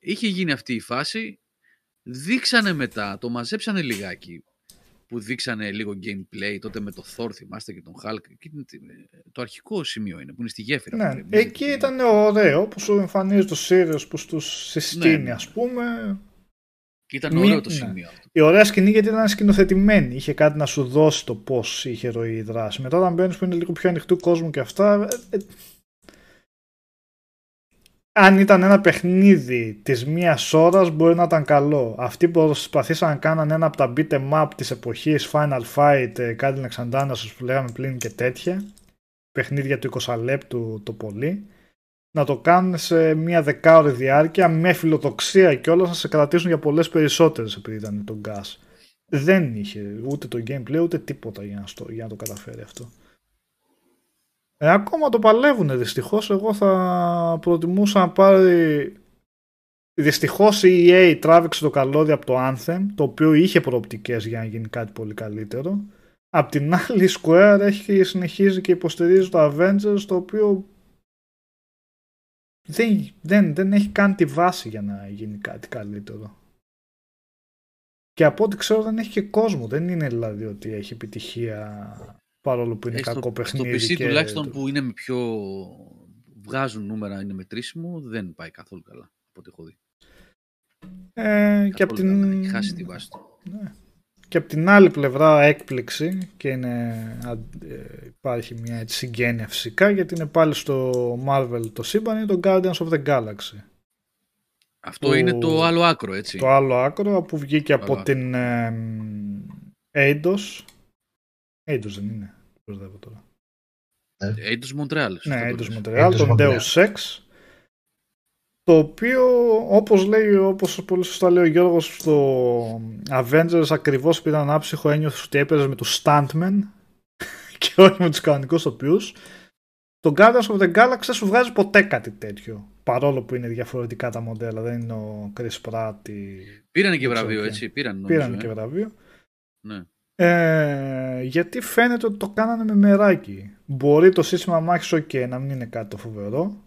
Speaker 4: Είχε γίνει αυτή η φάση, Δείξανε μετά, το μαζέψανε λιγάκι που δείξανε λίγο gameplay τότε με το Thor, θυμάστε και τον Hulk. Το αρχικό σημείο είναι που είναι στη γέφυρα.
Speaker 1: Ναι, εκεί ήταν ωραίο που σου εμφανίζει το Sirius που στους συστήνει ναι, ναι. ας πούμε.
Speaker 4: Ήταν ωραίο το ναι. σημείο αυτό.
Speaker 1: Η ωραία σκηνή γιατί ήταν σκηνοθετημένη. Είχε κάτι να σου δώσει το πώς είχε ροή η δράση. Μετά όταν μπαίνεις που είναι λίγο πιο ανοιχτού κόσμου και αυτά. Ε, ε, αν ήταν ένα παιχνίδι της μίας ώρας μπορεί να ήταν καλό. Αυτοί που προσπαθήσαν να κάνουν ένα από τα beat em up της εποχής Final Fight, κάτι Alexandranos που λέγαμε πριν και τέτοια. παιχνίδια του 20 λεπτού το πολύ, να το κάνουν σε μια δεκάωρη διάρκεια με φιλοδοξία και όλα να σε κρατήσουν για πολλές περισσότερες επειδή ήταν το gas. Δεν είχε ούτε το gameplay ούτε τίποτα για να, στο, για να το καταφέρει αυτό. Ε, ακόμα το παλεύουν δυστυχώς. Εγώ θα προτιμούσα να πάρει... Δυστυχώς η EA τράβηξε το καλώδιο από το Anthem, το οποίο είχε προοπτικές για να γίνει κάτι πολύ καλύτερο. Απ' την άλλη η Square έχει συνεχίζει και υποστηρίζει το Avengers, το οποίο δεν, δεν, δεν έχει καν τη βάση για να γίνει κάτι καλύτερο. Και από ό,τι ξέρω δεν έχει και κόσμο. Δεν είναι δηλαδή ότι έχει επιτυχία παρόλο που είναι ε, κακό στο, παιχνίδι.
Speaker 4: Στο PC και... τουλάχιστον που είναι με πιο... βγάζουν νούμερα, είναι μετρήσιμο, δεν πάει καθόλου καλά από ό,τι έχω δει.
Speaker 1: Ε, και από την...
Speaker 4: Έχει χάσει τη βάση του.
Speaker 1: Ναι. Και από την άλλη πλευρά έκπληξη και είναι, ε, υπάρχει μια έτσι, συγγένεια φυσικά γιατί είναι πάλι στο Marvel το σύμπαν είναι το Guardians of the Galaxy.
Speaker 4: Αυτό είναι το άλλο άκρο έτσι.
Speaker 1: Το άλλο άκρο που βγήκε από την ε, Eidos. Eidos δεν είναι. Προσδεύω τώρα.
Speaker 4: Eidos Montreal.
Speaker 1: Ναι, Eidos Montreal, τον Deus Ex το οποίο όπως λέει, όπως πολύ σωστά λέει ο Γιώργος στο Avengers ακριβώς επειδή ήταν άψυχο ένιωθε ότι έπαιζε με τους Stuntmen και όχι με τους κανονικούς τοπιούς το Guardians of the Galaxy δεν σου βγάζει ποτέ κάτι τέτοιο παρόλο που είναι διαφορετικά τα μοντέλα δεν είναι ο Chris Pratt
Speaker 4: Πήραν και βραβείο έτσι πήραν,
Speaker 1: νομίζω, πήραν και ε. βραβείο
Speaker 4: ναι.
Speaker 1: Ε, γιατί φαίνεται ότι το κάνανε με μεράκι. Μπορεί το σύστημα μάχης ok να μην είναι κάτι το φοβερό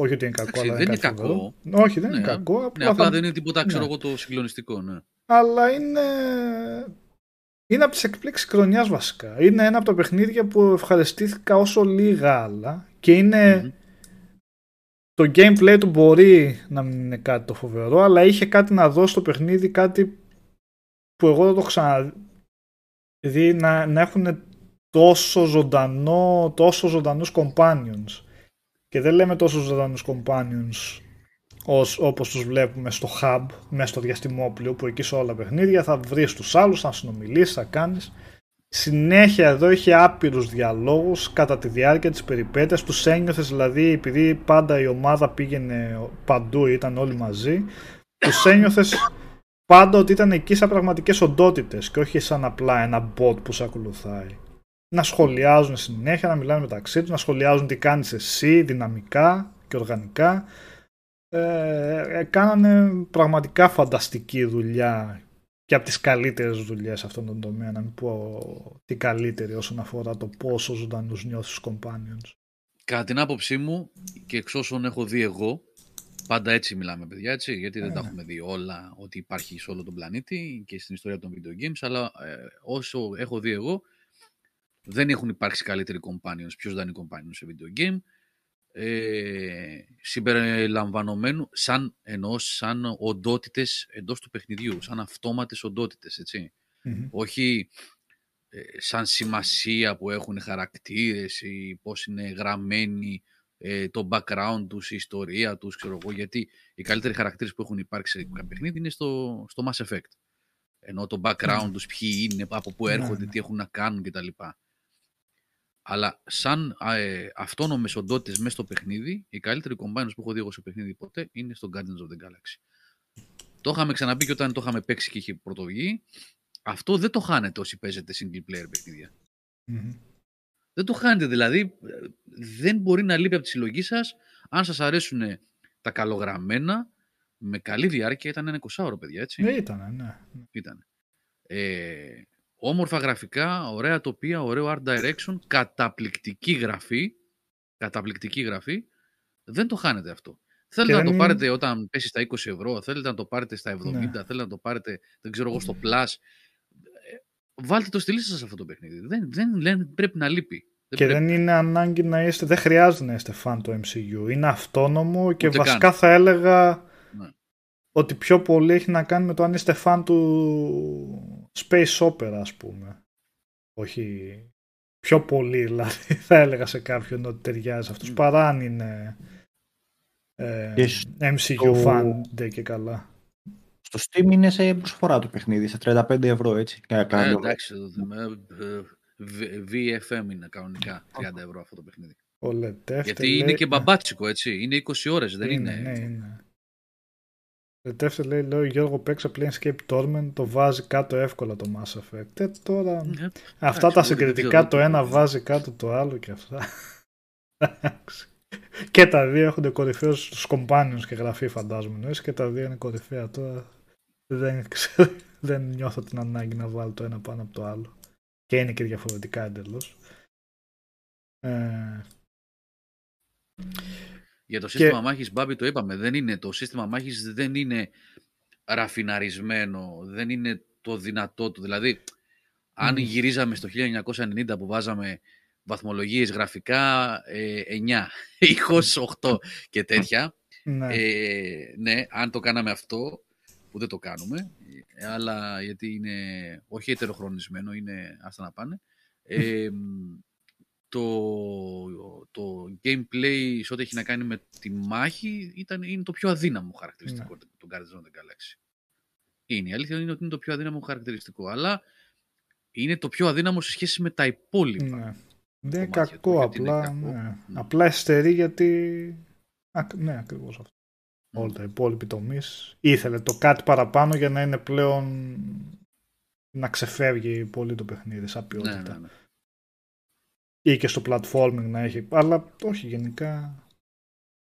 Speaker 1: όχι ότι είναι κακό, αλλά
Speaker 4: δεν είναι, κακό.
Speaker 1: Όχι, δεν είναι ναι. κακό.
Speaker 4: Απλά, ναι, απλά δεν είναι τίποτα, ξέρω ναι. εγώ, το συγκλονιστικό. Ναι.
Speaker 1: Αλλά είναι. Είναι από τις εκπλήξεις χρονιάς βασικά. Είναι ένα από τα παιχνίδια που ευχαριστήθηκα όσο λίγα άλλα και είναι. Το gameplay του μπορεί να μην είναι κάτι το φοβερό, αλλά είχε κάτι να δώσει στο παιχνίδι, κάτι που εγώ δεν το ξαναδεί. Δηλαδή να, να έχουν τόσο ζωντανό, τόσο ζωντανούς companions και δεν λέμε τόσο ζωντανούς companions ως, όπως τους βλέπουμε στο hub, μέσα στο διαστημόπλιο που εκεί σε όλα τα παιχνίδια θα βρεις τους άλλους, θα συνομιλήσεις, θα κάνεις. Συνέχεια εδώ είχε άπειρους διαλόγους κατά τη διάρκεια της περιπέτειας, τους ένιωθες δηλαδή επειδή πάντα η ομάδα πήγαινε παντού, ήταν όλοι μαζί, τους ένιωθες πάντα ότι ήταν εκεί σαν πραγματικές οντότητες και όχι σαν απλά ένα bot που σε ακολουθάει να σχολιάζουν συνέχεια, να μιλάνε μεταξύ τους, να σχολιάζουν τι κάνεις εσύ δυναμικά και οργανικά. Ε, κάνανε πραγματικά φανταστική δουλειά και από τις καλύτερες δουλειές σε αυτόν τον τομέα, να μην πω τι καλύτερη όσον αφορά το πόσο ζωντανούς νιώθεις στους companions.
Speaker 4: Κατά την άποψή μου και εξ όσων έχω δει εγώ, πάντα έτσι μιλάμε παιδιά, έτσι, γιατί δεν τα ε, ναι. έχουμε δει όλα ότι υπάρχει σε όλο τον πλανήτη και στην ιστορία των video games, αλλά ε, όσο έχω δει εγώ, δεν έχουν υπάρξει καλύτεροι companions, πιο ζωντανοί companions σε video game; Ε, συμπεριλαμβανομένου σαν, ενώ σαν οντότητες εντός του παιχνιδιού, σαν αυτόματες οντότητες, Όχι ε, σαν σημασία που έχουν χαρακτήρες ή πώς είναι γραμμένοι ε, το background τους, η ιστορία τους, ξέρω εγώ, γιατί οι καλύτεροι χαρακτήρες που έχουν υπάρξει σε παιχνίδι είναι στο, στο Mass Effect. Ενώ το background mm. τους, ποιοι είναι, από πού έρχονται, mm. τι έχουν να κάνουν κτλ. Αλλά σαν ε, αυτόνομες οντότητες μέσα στο παιχνίδι, οι καλύτεροι companions που έχω δει εγώ σε παιχνίδι ποτέ είναι στο Guardians of the Galaxy. Το είχαμε ξαναπεί και όταν το είχαμε παίξει και είχε πρωτοβγεί. Αυτό δεν το χάνετε όσοι παίζετε single player παιχνιδια Δεν το χάνετε δηλαδή. Δεν μπορεί να λείπει από τη συλλογή σας αν σας αρέσουν τα καλογραμμένα με καλή διάρκεια. Ήταν ένα 20 ώρο, παιδιά, έτσι.
Speaker 1: Ναι, ήταν, ναι.
Speaker 4: Ήταν. Ε, Όμορφα γραφικά, ωραία τοπία, ωραίο art direction, καταπληκτική γραφή. Καταπληκτική γραφή. Δεν το χάνετε αυτό. Θέλετε να το πάρετε όταν πέσει στα 20 ευρώ, θέλετε να το πάρετε στα 70, ναι. θέλετε να το πάρετε, δεν ξέρω εγώ, στο Plus. Ε, βάλτε το στη λίστα σας αυτό το παιχνίδι. Δεν, δεν, δεν πρέπει να λείπει.
Speaker 1: και δεν είναι ανάγκη να είστε, δεν χρειάζεται να είστε φαν του MCU. Είναι αυτόνομο και βασικά θα έλεγα ναι. ότι πιο πολύ έχει να κάνει με το αν είστε φαν του space opera ας πούμε. Όχι πιο πολύ δηλαδή θα έλεγα σε κάποιον ότι ταιριάζει αυτός mm. παρά αν είναι ε, MCU το... fan και καλά.
Speaker 2: Στο Steam είναι σε προσφορά το παιχνίδι, σε 35 ευρώ έτσι.
Speaker 4: Ε, εντάξει, VFM είναι κανονικά 30 ευρώ αυτό το παιχνίδι.
Speaker 1: Ο Λετέφτε
Speaker 4: Γιατί
Speaker 1: λέει-
Speaker 4: είναι και
Speaker 1: ναι,
Speaker 4: μπαμπάτσικο, έτσι. Είναι 20 ώρες, δεν είναι.
Speaker 1: Ναι, είναι. Λετέφτε λέει, λέω Γιώργο παίξα Planescape Torment, το βάζει κάτω εύκολα το Mass Effect. Ε, τώρα,
Speaker 4: Ε,
Speaker 1: αυτά τα
Speaker 4: εγώ δεν
Speaker 1: συγκριτικά
Speaker 4: ξέρω,
Speaker 1: το
Speaker 4: δεν
Speaker 1: ένα
Speaker 4: το-
Speaker 1: βάζει κάτω το άλλο και αυτά. Εντάξει. και τα δύο έχουν κορυφαίους στους companions και γραφή φαντάζομαι εννοείς, και τα δύο είναι κορυφαία τώρα. Δεν, ξέρω, δεν νιώθω την ανάγκη να βάλω το ένα πάνω από το άλλο. Και είναι και διαφορετικά εντελώς. Ε,
Speaker 4: Για το σύστημα μάχης, Μπάμπη, το είπαμε. Δεν είναι, το σύστημα μάχης δεν είναι ραφιναρισμένο, δεν είναι το δυνατό του. Δηλαδή, αν
Speaker 1: Μμμ.
Speaker 4: γυρίζαμε στο 1990 που βάζαμε βαθμολογίες γραφικά ε, 9, ήχος 8 και τέτοια,
Speaker 1: ναι.
Speaker 4: ε, ναι, αν το κάναμε αυτό, που δεν το κάνουμε, ε, αλλά γιατί είναι όχι ετεροχρονισμένο, είναι άστα να πάνε, ε, το, το gameplay σε ό,τι έχει να κάνει με τη μάχη ήταν, είναι το πιο αδύναμο χαρακτηριστικό
Speaker 1: Ναι.
Speaker 4: του Guardians of the Galaxy. Είναι η αλήθεια είναι ότι είναι το πιο αδύναμο χαρακτηριστικό, αλλά είναι το πιο αδύναμο σε σχέση με τα υπόλοιπα.
Speaker 1: Ναι. Δεν είναι
Speaker 4: κομμάτια του,
Speaker 1: κακό,
Speaker 4: γιατί είναι
Speaker 1: απλά,
Speaker 4: κακό.
Speaker 1: ναι.
Speaker 4: Ναι.
Speaker 1: απλά εστερεί γιατί... Ακ- ναι, ακριβώς αυτό.
Speaker 4: Μμ.
Speaker 1: Όλα τα υπόλοιποι τομεί. Ήθελε το κάτι παραπάνω για να είναι πλέον να ξεφεύγει πολύ το παιχνίδι σαν
Speaker 4: Ναι,
Speaker 1: ποιότητα.
Speaker 4: ναι, ναι.
Speaker 1: Ή και στο platforming να έχει. Αλλά όχι γενικά.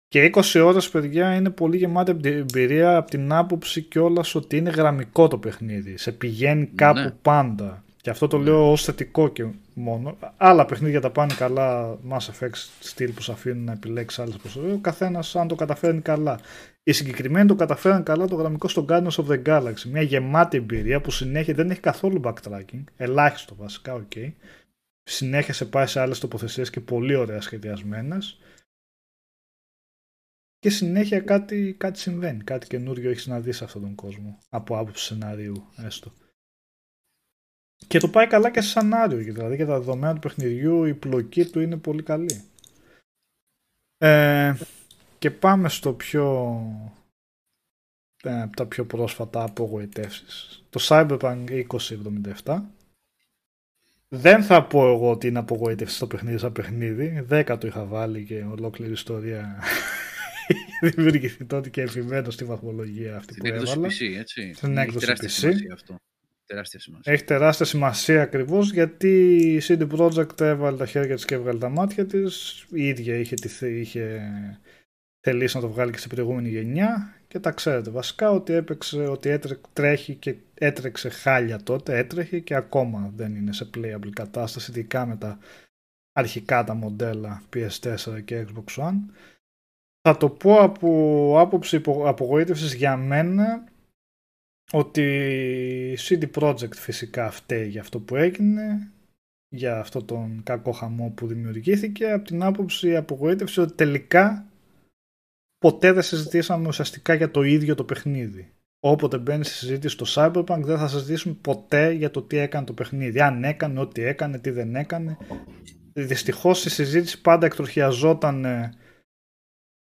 Speaker 1: Και 20 ώρες παιδιά είναι πολύ γεμάτη εμπει- εμπειρία από την άποψη κιόλας ότι είναι γραμμικό το παιχνίδι. Σε πηγαίνει κάπου
Speaker 4: Ναι.
Speaker 1: πάντα. Και αυτό το
Speaker 4: Ναι.
Speaker 1: λέω ως θετικό και μόνο. Άλλα παιχνίδια τα πάνε καλά, Mass Effect στυλ που σε αφήνουν να επιλέξεις άλλες προσωπικές. Ο καθένας αν το καταφέρνει καλά. Οι συγκεκριμένοι το καταφέραν καλά το γραμμικό στο Guardians of the Galaxy. Μια γεμάτη εμπειρία που συνέχεια δεν έχει καθόλου backtracking. Ελάχιστο βασικά, οκ. Συνέχεια σε πάει σε άλλες τοποθεσίες και πολύ ωραία σχεδιασμένες. Και συνέχεια κάτι, κάτι συμβαίνει. Κάτι καινούριο έχεις να δεις σε αυτόν τον κόσμο. Από άποψη σενάριου έστω. Και το πάει καλά και σε σενάριο. Δηλαδή για τα δεδομένα του παιχνιδιού η πλοκή του είναι πολύ καλή. Ε, και πάμε στο πιο ε, τα πιο πρόσφατα απογοητεύσεις. Το Cyberpunk 2077. Δεν θα πω εγώ ότι είναι απογοήτευση στο παιχνίδι σαν παιχνίδι. Δέκα το είχα βάλει και ολόκληρη ιστορία δημιουργηθεί τότε και επιμένω στη βαθμολογία αυτή
Speaker 4: Στην
Speaker 1: που
Speaker 4: έκδοση
Speaker 1: έβαλα.
Speaker 4: PC, έτσι.
Speaker 1: Στην
Speaker 4: Έχει
Speaker 1: έκδοση
Speaker 4: τεράστια
Speaker 1: PC.
Speaker 4: σημασία αυτό. Τεράστια σημασία.
Speaker 1: Έχει τεράστια σημασία ακριβώς γιατί η CD Projekt έβαλε τα χέρια της και έβγαλε τα μάτια της. Η ίδια είχε, τη, θε- είχε θελήσει να το βγάλει και στην προηγούμενη γενιά και τα ξέρετε βασικά ότι έπαιξε, ότι έτρε, τρέχει και έτρεξε χάλια τότε, έτρεχε και ακόμα δεν είναι σε playable κατάσταση ειδικά με τα αρχικά τα μοντέλα PS4 και Xbox One. Θα το πω από άποψη υπο- απογοήτευσης για μένα ότι η CD Projekt φυσικά φταίει για αυτό που έγινε, για αυτό τον κακό χαμό που δημιουργήθηκε, από την άποψη απογοήτευση ότι τελικά ποτέ δεν συζητήσαμε ουσιαστικά για το ίδιο το παιχνίδι. Όποτε μπαίνει στη συζήτηση στο Cyberpunk δεν θα συζητήσουμε ποτέ για το τι έκανε το παιχνίδι. Αν έκανε, ό,τι έκανε, τι δεν έκανε. Δυστυχώς η συζήτηση πάντα εκτροχιαζόταν ε,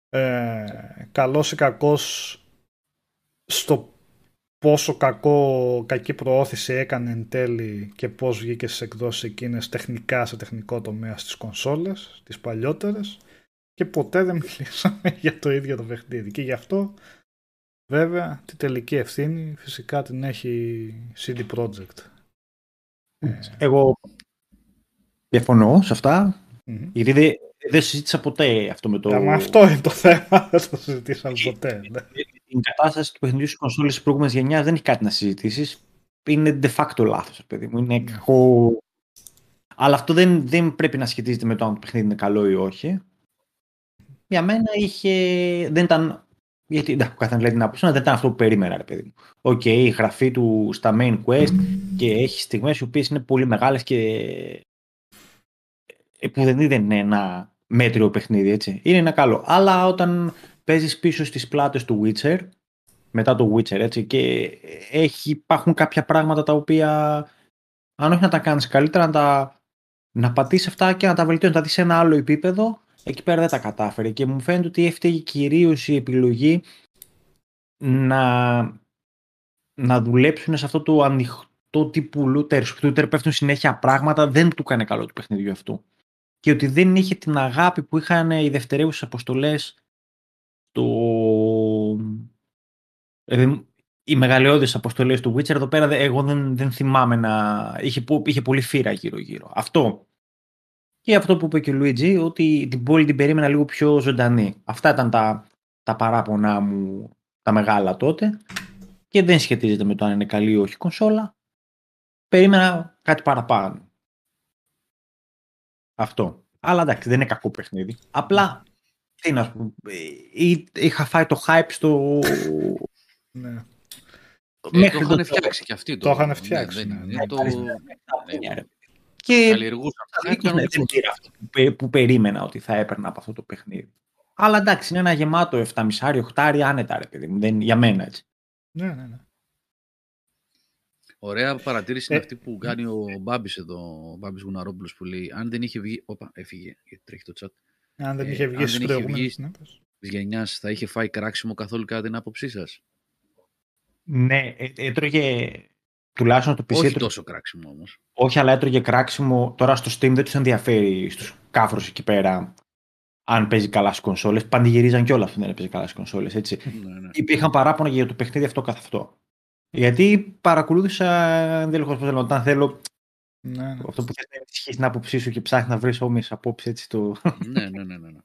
Speaker 1: ε, καλός ή κακός στο πόσο κακό, κακή προώθηση έκανε εν τέλει και πώς βγήκε στις εκδόσεις εκείνες τεχνικά σε τεχνικό τομέα στις κονσόλες, τις παλιότερες και ποτέ δεν μιλήσαμε για το ίδιο το παιχνίδι και γι' αυτό βέβαια τη τελική ευθύνη φυσικά την έχει η CD Projekt. Ε,
Speaker 2: Εγώ διαφωνώ σε αυτά,
Speaker 1: μμμ.
Speaker 2: γιατί δεν, δεν συζήτησα ποτέ αυτό με το...
Speaker 1: Άμα αυτό είναι το θέμα, δεν το συζητήσαμε ποτέ. ναι.
Speaker 2: Η κατάσταση του παιχνιδιού στις κονσόλες της προηγούμενης γενιάς δεν έχει κάτι να συζητήσεις. Είναι de facto λάθος, παιδί μου. Είναι
Speaker 1: Ναι.
Speaker 2: κακό... Αλλά αυτό δεν, δεν πρέπει να σχετίζεται με το αν το παιχνίδι είναι καλό ή όχι. Για μένα είχε... Δεν ήταν... Γιατί εντάξει, ο καθένας λέει την άποψη, αλλά δεν ήταν αυτό που περίμενα, ρε παιδί μου. Οκ, η γραφή του στα main quest και έχει στιγμές οι οποίες είναι πολύ μεγάλες και ε, που δεν είναι ένα μέτριο παιχνίδι, έτσι. Είναι ένα καλό. Αλλά όταν παίζεις πίσω στις πλάτες του Witcher, μετά το Witcher, έτσι, και έχει, υπάρχουν κάποια πράγματα τα οποία, αν όχι να τα κάνεις καλύτερα, να τα να πατήσεις αυτά και να τα βελτιώσεις, να τα δεις σε ένα άλλο επίπεδο, εκεί πέρα δεν τα κατάφερε. Και μου φαίνεται ότι έφταιγε κυρίως η επιλογή να, να δουλέψουν σε αυτό το ανοιχτό το τύπου looter, shooter πέφτουν συνέχεια πράγματα, δεν του έκανε καλό το παιχνίδι αυτό. Και ότι δεν είχε την αγάπη που είχαν οι δευτερεύουσες αποστολές το... Ε, οι μεγαλειώδεις αποστολές του Witcher εδώ πέρα εγώ δεν, δεν θυμάμαι να... Είχε, είχε πολύ φύρα γύρω-γύρω. Αυτό. Και αυτό που είπε και ο Λουίτζι, ότι την πόλη την περίμενα λίγο πιο ζωντανή. Αυτά ήταν τα, τα παράπονά μου τα μεγάλα τότε και δεν σχετίζεται με το αν είναι καλή ή όχι κονσόλα. Περίμενα κάτι παραπάνω. Αυτό. Αλλά εντάξει, δεν είναι κακό παιχνίδι. Απλά, τι να σου πω, είχα φάει το hype στο...
Speaker 1: ναι.
Speaker 4: Μέχρι το είχαν φτιάξει και αυτοί.
Speaker 1: Το, το είχαν φτιάξει. Ναι, ναι, το...
Speaker 2: Και καλλιεργούσαν. Δεν πήρα αυτό που περίμενα ότι θα έπαιρνα από αυτό το παιχνίδι. Αλλά εντάξει, είναι ένα γεμάτο 7,5 8 άνετα, ρε παιδί μου. Δεν, για μένα έτσι.
Speaker 1: Ναι, ναι, ναι.
Speaker 4: Ωραία παρατήρηση είναι ε, αυτή που κάνει ο Μπάμπης εδώ, ο Μπάμπης Γουναρόπουλος που λέει: Αν δεν είχε βγει. Όπα, έφυγε, γιατί τρέχει το chat.
Speaker 1: Αν δεν είχε βγει ε, στι προηγούμενε
Speaker 4: της γενιάς, θα είχε φάει κράξιμο καθόλου κατά την άποψή σας;
Speaker 2: Ναι, ε, έτρωγε. Τουλάχιστον το PC. Όχι
Speaker 4: τόσο κράξιμο όμως.
Speaker 2: Όχι, αλλά έτρωγε κράξιμο. Τώρα στο Steam δεν του ενδιαφέρει στους κάφρους εκεί πέρα αν παίζει καλά στις κονσόλες. Παντηγυρίζαν κιόλας αυτό δεν παίζει καλά στις κονσόλες. Ναι, ναι. Υπήρχαν παράπονα για το παιχνίδι αυτό καθ' αυτό. Γιατί παρακολούθησα ενδελεχώς πώ όταν θέλω. Ναι, ναι. Αυτό που θέλει να ενισχύσεις την άποψή σου και ψάχνεις να βρεις όμοιες απόψεις έτσι το.
Speaker 4: ναι, ναι, ναι, ναι.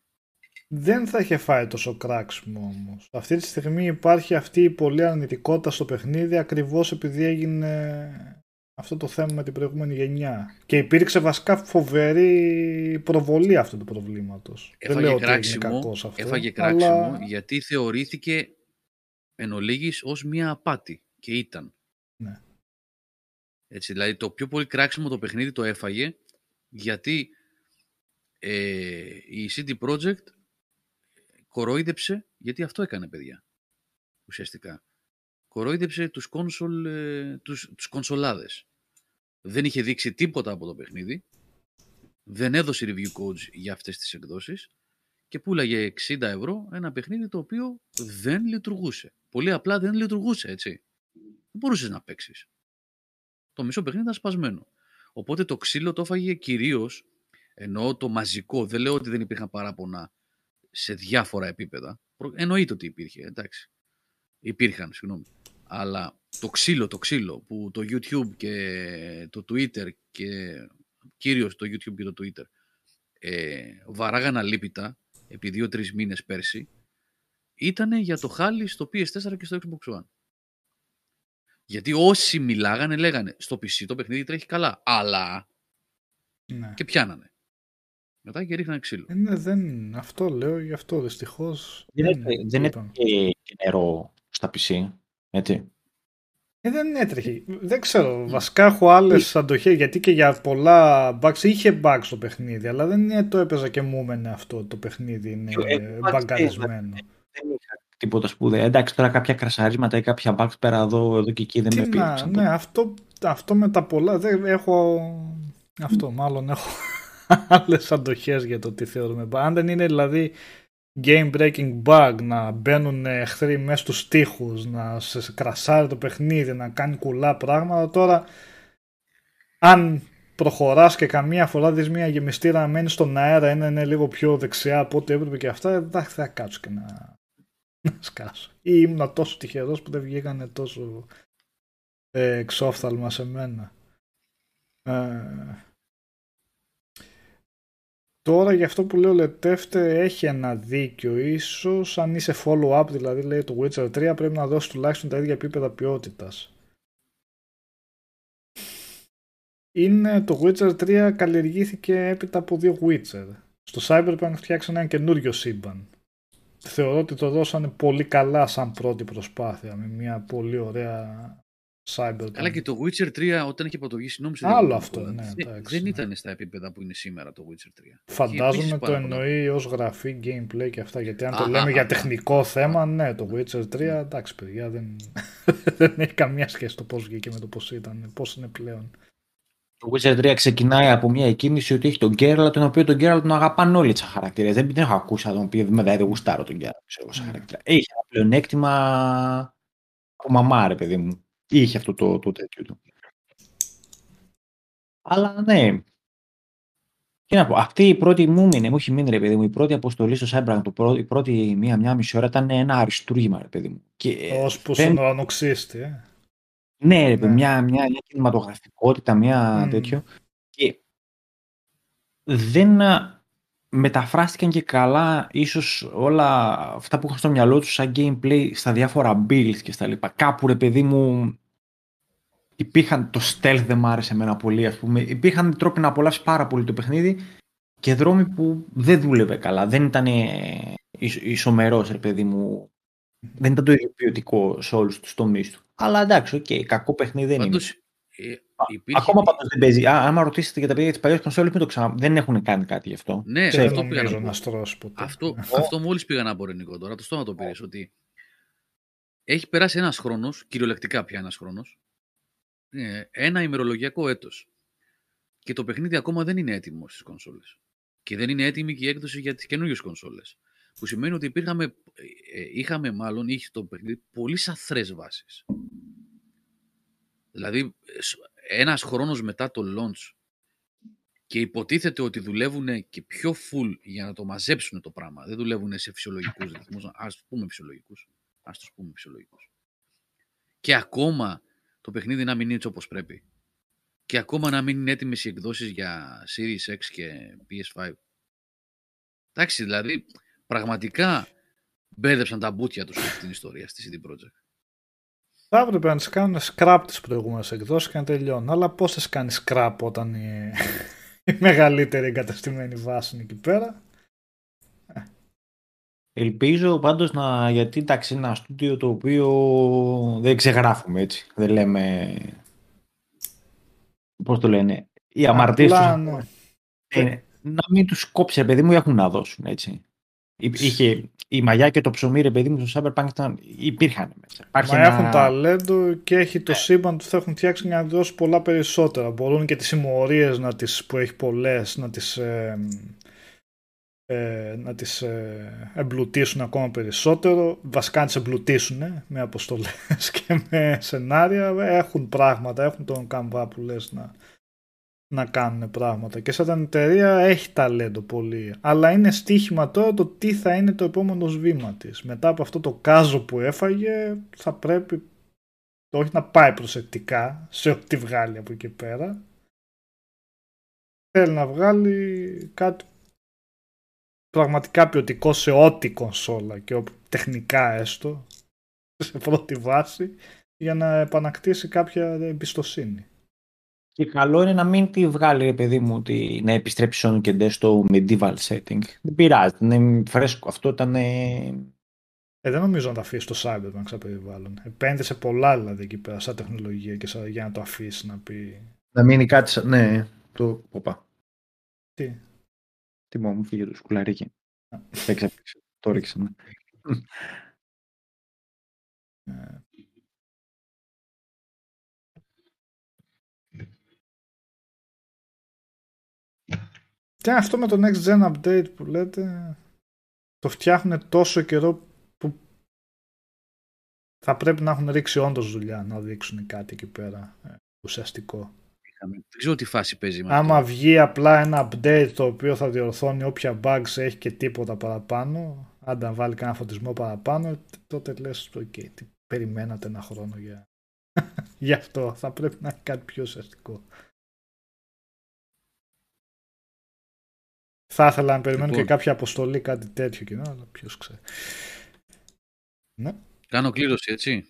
Speaker 1: Δεν θα είχε φάει τόσο κράξιμο όμως. Αυτή τη στιγμή υπάρχει αυτή η πολλή αρνητικότητα στο παιχνίδι ακριβώς επειδή έγινε αυτό το θέμα με την προηγούμενη γενιά. Και υπήρξε βασικά φοβερή προβολή αυτού του προβλήματος.
Speaker 4: Δεν λέω κράξιμο, ότι αυτό, έφαγε κράξιμο γιατί θεωρήθηκε εν ολίγης ως μια απάτη και ήταν.
Speaker 1: Ναι.
Speaker 4: Έτσι, δηλαδή το πιο πολύ κράξιμο το παιχνίδι το έφαγε γιατί ε, η CD Projekt κορόιδεψε, γιατί αυτό έκανε παιδιά ουσιαστικά. Κορόιδεψε τους, κόνσολ, ε, τους, τους κονσολάδες. Δεν είχε δείξει τίποτα από το παιχνίδι. Δεν έδωσε review codes για αυτές τις εκδόσεις και πουλάγε 60 ευρώ ένα παιχνίδι το οποίο δεν λειτουργούσε. Πολύ απλά δεν λειτουργούσε, έτσι δεν μπορούσες να παίξεις. Το μισό παιχνίδι ήταν σπασμένο. Οπότε το ξύλο το έφαγε κυρίως, εννοώ το μαζικό, δεν λέω ότι δεν υπήρχαν παράπονα σε διάφορα επίπεδα. Εννοείται ότι υπήρχε, εντάξει. Υπήρχαν, συγγνώμη. Αλλά το ξύλο, το ξύλο που το YouTube και το Twitter και κυρίως το YouTube και το Twitter ε, βαράγαν αλίπητα επί δύο-τρεις μήνες πέρσι ήταν για το χάλι στο PS4 και στο Xbox One. Γιατί όσοι μιλάγανε λέγανε στο PC το παιχνίδι τρέχει καλά, αλλά ναι. και πιάνανε. Μετά και ρίχνανε ξύλο.
Speaker 1: Ε, ναι, δεν... Αυτό λέω, γι' αυτό δυστυχώ.
Speaker 2: Δεν, δεν, έτρεχε νερό στα PC, έτσι.
Speaker 1: Ε, δεν έτρεχε. Δεν ξέρω. Βασικά έχω άλλε αντοχέ γιατί και για πολλά bugs είχε bugs το παιχνίδι, αλλά δεν το έπαιζα και μου έμενε αυτό το παιχνίδι. Είναι μπαγκαρισμένο. Δεν
Speaker 2: είχα τίποτα σπουδαία. Εντάξει, τώρα κάποια κρασαρίσματα ή κάποια bugs πέρα εδώ, εδώ και εκεί δεν με
Speaker 1: πήραν. Ναι, αυτό, αυτό με τα πολλά δεν έχω. Αυτό, μάλλον έχω άλλες αντοχές για το τι θεωρούμε. Αν δεν είναι δηλαδή game breaking bug, να μπαίνουν εχθροί μέσα στους τοίχους, να σε κρασάρει το παιχνίδι, να κάνει κουλά πράγματα. Τώρα, αν προχωράς και καμία φορά δεις μια γεμιστήρα να μένει στον αέρα, είναι, είναι λίγο πιο δεξιά από ό,τι έπρεπε και αυτά, εντάξει θα κάτσω και να να σκάσω. Ή ήμουν τόσο τυχερός που δεν βγήκανε τόσο ε, εξόφθαλμα σε μένα. Ε, τώρα για αυτό που λέω Λετεύτε έχει ένα δίκιο ίσως αν είσαι follow-up δηλαδή λέει το Witcher 3 πρέπει να δώσεις τουλάχιστον τα ίδια επίπεδα ποιότητας. Είναι το Witcher 3 καλλιεργήθηκε έπειτα από δύο Witcher. Στο Cyberpunk φτιάξανε ένα καινούριο σύμπαν θεωρώ ότι το δώσανε πολύ καλά σαν πρώτη προσπάθεια με μια πολύ ωραία cyber.
Speaker 4: Αλλά και το Witcher 3 όταν είχε πρωτοβγήσει νόμιζα
Speaker 1: Άλλο αυτό, ναι.
Speaker 4: Δεν, δεν ήταν στα επίπεδα που είναι σήμερα το Witcher 3.
Speaker 1: Φαντάζομαι το εννοεί ως γραφή, gameplay και αυτά. Γιατί αν το λέμε για τεχνικό θέμα, ναι, το Witcher 3, εντάξει παιδιά, δεν, δεν έχει καμία σχέση το πώς βγήκε με το πώς ήταν, πώς είναι πλέον.
Speaker 2: Το Witcher 3 ξεκινάει από μια εκκίνηση ότι έχει τον Γκέραλ, τον οποίο τον Γκέραλ τον αγαπάνε όλοι σαν χαρακτήρα. Δεν, δεν έχω ακούσει να τον πει, με δεν γουστάρω τον Γκέραλ ξέρω, σαν ναι. χαρακτήρα. Έχει ένα πλεονέκτημα από μαμά, ρε παιδί μου. Είχε αυτό το, το τέτοιο του. Αλλά ναι. Τι να πω, αυτή η πρώτη μου μείνε, μου έχει μείνει ρε παιδί μου, η πρώτη αποστολή στο Cyberpunk, το πρώτη, η πρώτη μία-μία μισή ώρα ήταν ένα αριστούργημα ρε παιδί μου.
Speaker 1: Ως που δεν... ουρανοξύστη, ε.
Speaker 2: Ναι, ρε, ναι. Μια, μια, μια κινηματογραφικότητα, μια mm. τέτοιο. Και δεν μεταφράστηκαν και καλά ίσως όλα αυτά που είχαν στο μυαλό τους σαν gameplay στα διάφορα builds και στα λοιπά. Κάπου ρε παιδί μου υπήρχαν, το stealth δεν μ' άρεσε εμένα πολύ ας πούμε, υπήρχαν τρόποι να απολαύσεις πάρα πολύ το παιχνίδι και δρόμοι που δεν δούλευε καλά, δεν ήταν ισομερώς ρε παιδί μου, δεν ήταν το ίδιο ποιοτικό σε όλους τους τομείς του. Αλλά εντάξει, ok, okay, κακό παιχνίδι δεν Πάντως, είναι. Ε, υπήρχε... Ακόμα πάντως δεν παίζει. Α, άμα ρωτήσετε για τα παιδιά της παλιές κονσόλες, μην το ξανα... δεν έχουν κάνει κάτι γι' αυτό.
Speaker 4: Ναι, Ξέρω, αυτό πήγα να πω. Αυτό, αυτό μόλις πήγα να πω, ρε Νίκο, τώρα το στόμα το πήρες. Ότι έχει περάσει ένας χρόνος, κυριολεκτικά πια ένας χρόνος, ε, ένα ημερολογιακό έτος. Και το παιχνίδι ακόμα δεν είναι έτοιμο στις κονσόλες. Και δεν είναι έτοιμη και η έκδοση για τις καινούριε κονσόλες. Που σημαίνει ότι υπήρχαμε, ε, είχαμε μάλλον, είχε το παιχνίδι πολύ σαθρές βάσεις. Δηλαδή, ένας χρόνος μετά το launch και υποτίθεται ότι δουλεύουν και πιο full για να το μαζέψουν το πράγμα. Δεν δουλεύουν σε φυσιολογικούς ρυθμούς, ας πούμε φυσιολογικούς. Ας τους πούμε φυσιολογικούς. Και ακόμα το παιχνίδι να μην είναι έτσι όπως πρέπει. Και ακόμα να μην είναι έτοιμες οι εκδόσεις για Series X και PS5. Εντάξει, δηλαδή, πραγματικά μπέδεψαν τα μπουτια τους αυτή την ιστορία στη CD Projekt.
Speaker 1: Θα έπρεπε να τι κάνουν scrap τι προηγούμενε εκδόσει και να τελειώνουν. Αλλά πώς θα κάνει scrap όταν η, η μεγαλύτερη εγκαταστημένη βάση είναι εκεί πέρα;
Speaker 2: Ελπίζω πάντως να. Γιατί εντάξει, είναι ένα στούντιο το οποίο δεν ξεγράφουμε έτσι. Δεν λέμε. Πώς το λένε. Οι αμαρτίες τους. Ναι. Ε, να μην τους κόψει, παιδί μου, έχουν να δώσουν έτσι. Είχε, η μαγιά και το ψωμί, ρε παιδί μου, στο Cyberpunk ήταν, υπήρχαν μέσα.
Speaker 1: Υπάρχει Μα ένα... έχουν ταλέντο και έχει το σύμπαν του θα έχουν φτιάξει για να δώσει πολλά περισσότερα. Μπορούν και τις συμμορίες να τις, που έχει πολλές να τις, ε, ε, να τις ε, εμπλουτίσουν ακόμα περισσότερο. Βασικά να τις εμπλουτίσουν ε, με αποστολές και με σενάρια. Έχουν πράγματα, έχουν τον καμβά που λες να, να κάνουν πράγματα. Και σαν εταιρεία έχει ταλέντο πολύ αλλά είναι στοίχημα τώρα το τι θα είναι το επόμενο βήμα της. Μετά από αυτό το κάζο που έφαγε θα πρέπει το όχι να πάει προσεκτικά σε ό,τι βγάλει από εκεί πέρα. Θέλει να βγάλει κάτι πραγματικά ποιοτικό σε ό,τι κονσόλα και τεχνικά έστω σε πρώτη βάση για να επανακτήσει κάποια εμπιστοσύνη.
Speaker 2: Και καλό είναι να μην τη βγάλει, ρε παιδί μου, ότι να επιστρέψει on και στο medieval setting. Δεν πειράζει, είναι φρέσκο. Αυτό ήταν... Ε,
Speaker 1: δεν νομίζω να τα αφήσει το Cyberpunk σαν περιβάλλον. Επένδυσε πολλά δηλαδή εκεί πέρα σαν τεχνολογία και σαν, για να το αφήσει να πει.
Speaker 2: Να μείνει κάτι σαν. Ναι, το. Οπα.
Speaker 1: Τι;
Speaker 2: Τι μου φύγε το σκουλαρίκι. Δεν ξέρω. Το ρίξα.
Speaker 1: Και αυτό με το Next Gen Update που λέτε, το φτιάχνουν τόσο καιρό που θα πρέπει να έχουν ρίξει όντως δουλειά να δείξουν κάτι εκεί πέρα ε, ουσιαστικό.
Speaker 4: Δεν ξέρω τι φάση παίζει
Speaker 1: με Άμα βγει απλά ένα update το οποίο θα διορθώνει όποια bugs έχει και τίποτα παραπάνω, αν τα βάλει κανένα φωτισμό παραπάνω, τότε λες, ok, τι περιμένατε ένα χρόνο για... Γι' αυτό θα πρέπει να έχει κάτι πιο ουσιαστικό. Θα ήθελα να περιμένω λοιπόν. και κάποια αποστολή, κάτι τέτοιο κοινό, αλλά ποιος ξέρει.
Speaker 4: Ναι. Κάνω κλήρωση, έτσι.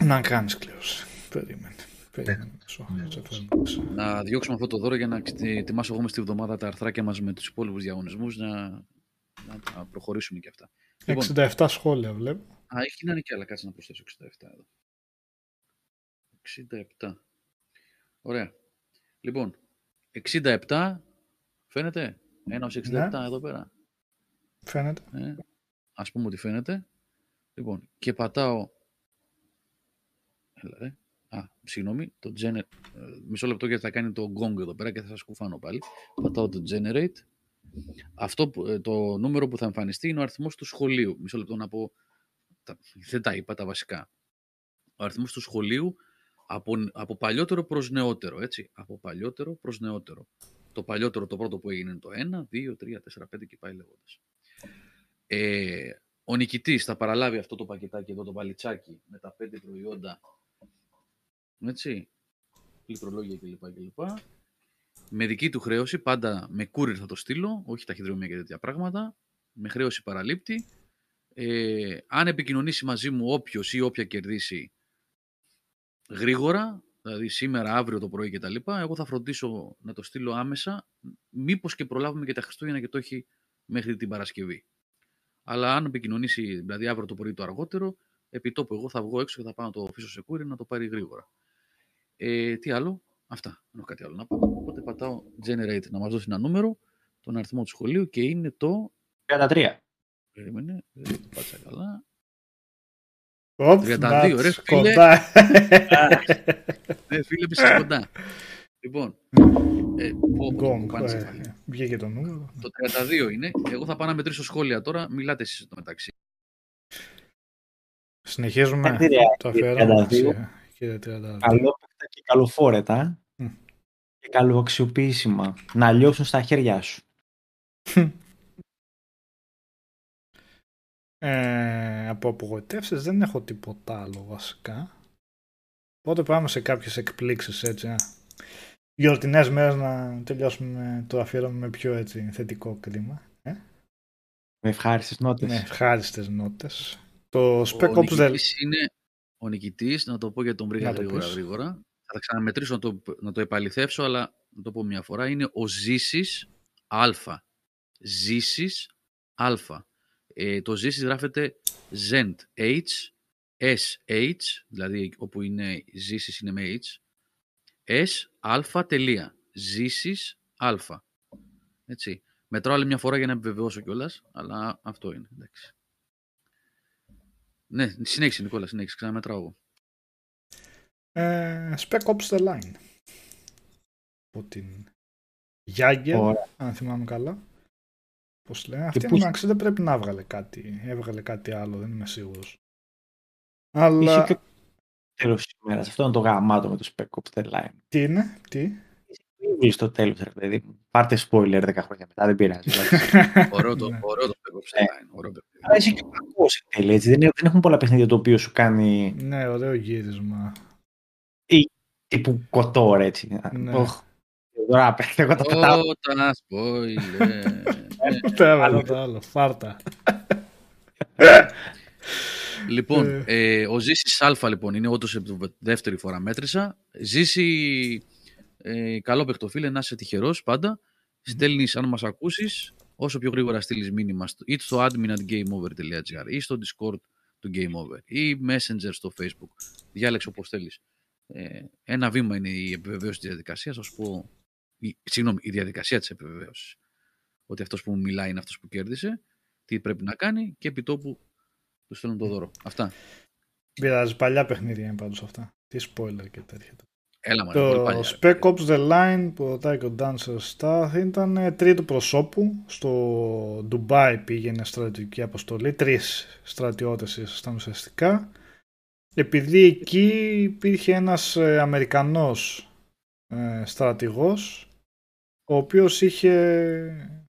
Speaker 1: Να κάνεις κλήρωση. Περίμενε. Περίμενε.
Speaker 4: Ναι. Να διώξουμε αυτό το δώρο για να ετοιμάσω εγώ μες στη βδομάδα τα αρθράκια μας με τους υπόλοιπους διαγωνισμούς να, να προχωρήσουμε και αυτά.
Speaker 1: 67 λοιπόν, σχόλια βλέπω.
Speaker 4: Α, έχει να είναι και άλλα. Κάτσε να προσθέσω 67 εδώ. 67. Ωραία. Λοιπόν, 67 φαίνεται; Ένα ως 67 ναι. εδώ πέρα.
Speaker 1: Φαίνεται.
Speaker 4: Ε, ας πούμε ότι φαίνεται. Λοιπόν, και πατάω... Έλα, ρε. Α, συγγνώμη, το generate. Μισό λεπτό γιατί θα κάνει το gong εδώ πέρα και θα σας κουφάνω πάλι. Πατάω το generate. Αυτό ε, το νούμερο που θα εμφανιστεί είναι ο αριθμός του σχολείου. Μισό λεπτό να πω, δεν τα είπα τα βασικά. Ο αριθμός του σχολείου από, από παλιότερο προς νεότερο, έτσι. Από παλιότερο προς νεότερο. Το παλιότερο, το πρώτο που έγινε είναι το 1, 2, 3, 4, 5 και πάει λέγοντας. Ε, ο νικητής θα παραλάβει αυτό το πακετάκι εδώ, το παλιτσάκι, με τα πέντε προϊόντα, έτσι, πληκτρολόγια κλπ. κλπ. Με δική του χρέωση, πάντα με courier θα το στείλω, όχι ταχυδρομεία και τέτοια πράγματα, με χρέωση παραλήπτη. Ε, αν επικοινωνήσει μαζί μου όποιος ή όποια κερδίσει γρήγορα, δηλαδή σήμερα, αύριο το πρωί κτλ. Εγώ θα φροντίσω να το στείλω άμεσα, μήπως και προλάβουμε και τα Χριστούγεννα και το έχει μέχρι την Παρασκευή. Αλλά αν επικοινωνήσει, δηλαδή αύριο το πρωί το αργότερο, επί τόπου εγώ θα βγω έξω και θα πάω να το αφήσω σε κούρι να το πάρει γρήγορα. Ε, τι άλλο, αυτά. Δεν έχω κάτι άλλο να πω. Οπότε πατάω generate να μας δώσει ένα νούμερο, τον αριθμό του σχολείου και είναι το...
Speaker 2: 33.
Speaker 4: Περίμενε, δεν το πάτσα καλά.
Speaker 1: 32,
Speaker 4: ρε φίλε.
Speaker 1: Κοντά.
Speaker 4: Ναι, φίλε, πήσε κοντά. Λοιπόν, ε, πω, πω,
Speaker 1: Γκόγκ,
Speaker 4: πάνε σε
Speaker 1: ε,
Speaker 4: φαλή.
Speaker 1: Βγήκε το νούμερο.
Speaker 4: Το 32 είναι. Εγώ θα πάω να μετρήσω σχόλια τώρα. Μιλάτε εσείς το μεταξύ.
Speaker 1: Συνεχίζουμε
Speaker 2: Ε, ρε,
Speaker 1: το
Speaker 2: κύριε
Speaker 1: αφιέρωμα.
Speaker 2: 32.
Speaker 1: σε- Κύριε 32.
Speaker 2: Καλόπαιτα και καλοφόρετα.
Speaker 1: Μμ.
Speaker 2: Και καλοαξιοποιήσιμα. Να λιώσουν στα χέρια σου.
Speaker 1: Ε, από απογοητεύσεις δεν έχω τίποτα άλλο βασικά. Οπότε πάμε σε κάποιες εκπλήξεις έτσι. α. Γιορτινές μέρες να τελειώσουμε το αφιέρωμα με πιο έτσι θετικό κλίμα. Ε;
Speaker 2: Με ευχάριστες νότες.
Speaker 1: Με ευχάριστες νότες. Το Spec
Speaker 4: ο
Speaker 1: Ops The...
Speaker 4: νικητής είναι ο νικητής, να το πω για τον βρήκα
Speaker 1: Να το
Speaker 4: γρήγορα,
Speaker 1: πεις.
Speaker 4: γρήγορα. Θα τα ξαναμετρήσω να το, να το επαληθεύσω, αλλά να το πω μια φορά. Είναι ο Ζήσης Α. Ζήσης Α. Ε, το Ζήσης γράφεται Zent H, S, H, δηλαδή όπου είναι Ζήσης είναι με H, S, Α, τελεία. Ζήσης Α. Έτσι. Μετράω άλλη μια φορά για να επιβεβαιώσω κιόλας, αλλά αυτό είναι. Εντάξει. Ναι, συνέχισε Νικόλα, συνέχισε. Ξαναμετράω εγώ.
Speaker 1: Ε, Spec Ops The Line. Από την Jagger,
Speaker 2: Ωραία.
Speaker 1: αν θυμάμαι καλά. Πώς λέει. Αυτή
Speaker 2: πού-
Speaker 1: εντάξει δεν πρέπει να έβγαλε κάτι. Έβγαλε κάτι άλλο, δεν είμαι σίγουρος. Αλλά
Speaker 2: Είχε και τέλος της ημέρας. Αυτό είναι το γαμάτο με το Spec Ops The Line.
Speaker 1: τι είναι, τι;
Speaker 2: Μην στο τέλος, ρε παιδί μου. Πάρτε spoiler 10 χρόνια μετά, δεν πειράζει. εντάξει.
Speaker 4: Ωραίο το,
Speaker 1: Ναι.
Speaker 4: ωραίο το Spec Ops Online. Ωραίο παιχνίδι.
Speaker 2: Αλλά είσαι και κακός εν τέλει, έτσι. Δεν, δεν έχουν πολλά παιχνίδια το οποίο σου κάνει
Speaker 1: Ναι, ωραίο γύρισμα.
Speaker 2: τύπου κοτόρ, έτσι.
Speaker 1: Ναι.
Speaker 2: Οχ. Τώρα πέφτει, εγώ τα πετάω.
Speaker 4: Όταν spoiler. Ναι.
Speaker 1: Τώρα
Speaker 2: άλλο.
Speaker 1: το άλλο, φάρτα.
Speaker 4: Λοιπόν, ε, ο Ζήσης Α λοιπόν είναι όντως από τη δεύτερη φορά μέτρησα. Ζήση, ε, καλό παιχτοφίλε, να είσαι τυχερός πάντα. Στέλνεις, αν μας ακούσεις, όσο πιο γρήγορα στείλεις μήνυμα στο, είτε στο admin at gameover.gr ή στο discord του Game Over ή messenger στο facebook. Διάλεξε όπως θέλεις. Ε, ένα βήμα είναι η επιβεβαίωση της διαδικασίας, θα σου πω, η, συγγνώμη, η διαδικασία της επιβεβαίωσης. Ότι αυτός που μου μιλάει είναι αυτός που κέρδισε, τι πρέπει να κάνει και επί τόπου του στέλνουν το δώρο. Αυτά.
Speaker 1: Πειράζει, παλιά παιχνίδια είναι πάντως αυτά. Τι spoiler και τέτοια.
Speaker 4: Έλα μωρέ, πολύ
Speaker 1: Το
Speaker 4: παλιά.
Speaker 1: Spec Ops The Line που ρωτάει και ο Dancer Star ήταν ε, τρίτο προσώπου. Στο Ντουμπάι πήγαινε στρατιωτική αποστολή. Τρεις στρατιώτες ήσασταν ουσιαστικά. Επειδή εκεί υπήρχε ένας ε, Αμερικανός ε, στρατηγός ο οποίος είχε,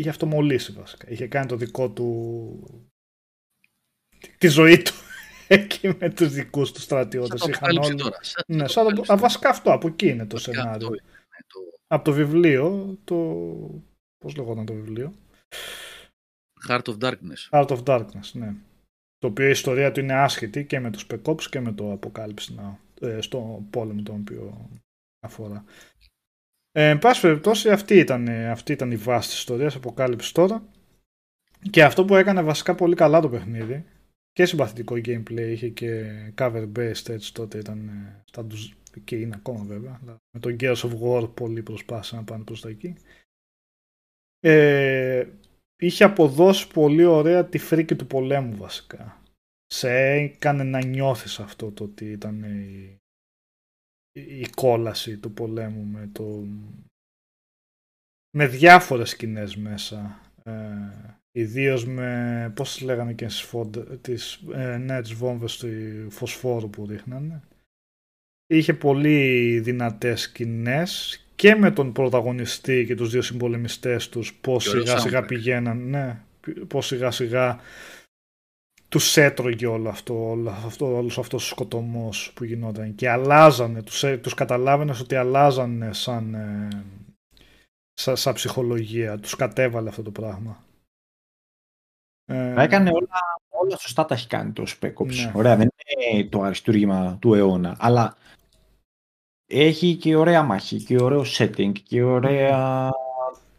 Speaker 1: είχε αυτομολύσει βασικά. Είχε κάνει το δικό του τη ζωή του εκεί με τους δικούς του
Speaker 4: Σαν
Speaker 1: στρατιώτες.
Speaker 4: το
Speaker 1: Είχαν
Speaker 4: αποκάλυψη
Speaker 1: όλοι-
Speaker 4: τώρα. Σαν
Speaker 1: ναι,
Speaker 4: το
Speaker 1: σαν το,
Speaker 4: αποκάλυψη
Speaker 1: α,
Speaker 4: τώρα.
Speaker 1: βασικά αυτό, από εκεί είναι το
Speaker 4: Βασικά
Speaker 1: σενάριο.
Speaker 4: αυτό είναι, ναι, το
Speaker 1: Από το βιβλίο, το... πώς λεγόταν το βιβλίο;
Speaker 4: Heart of Darkness.
Speaker 1: Out of Darkness, ναι. Το οποίο η ιστορία του είναι άσχετη και με το Spec Ops και με το Apocalypse Now, ε, στο πόλεμο τον οποίο αφορά. Ε, εν πάση περιπτώσει αυτή ήταν, ε, αυτή ήταν η βάση της ιστορίας, Apocalypse τώρα. Και αυτό που έκανε βασικά πολύ καλά το παιχνίδι και συμπαθητικό gameplay, είχε και cover based έτσι τότε ήταν ε, στα ντουζ- και είναι ακόμα βέβαια. αλλά Με το Gears of War πολλοί προσπάθησαν να πάνε προς τα εκεί. Ε, είχε αποδώσει πολύ ωραία τη φρίκη του πολέμου βασικά. Σε έκανε να νιώθεις αυτό το ότι ήταν η, η κόλαση του πολέμου με το με διάφορες σκηνές μέσα. Ε, Ιδίως με, πώς τις λέγανε και στις, φόντε, τις, ε, ναι, τις βόμβες του φωσφόρου που ρίχνανε. είχε πολύ δυνατές σκηνές και με τον πρωταγωνιστή και τους δύο συμπολεμιστές τους πώς σιγά σιγά πηγαίναν, ναι, πώς σιγά σιγά τους έτρωγε όλο αυτό, όλο αυτό, όλος αυτός ο σκοτωμός που γινόταν και αλλάζανε, τους, τους καταλάβαινες ότι αλλάζανε σαν, ε, σαν, σαν ψυχολογία, τους κατέβαλε αυτό το πράγμα.
Speaker 2: Ε, Έκανε όλα, όλα σωστά τα έχει κάνει το Spec Ναι. Ωραία, δεν είναι το αριστούργημα του αιώνα, αλλά έχει και ωραία μάχη και ωραίο setting και ωραία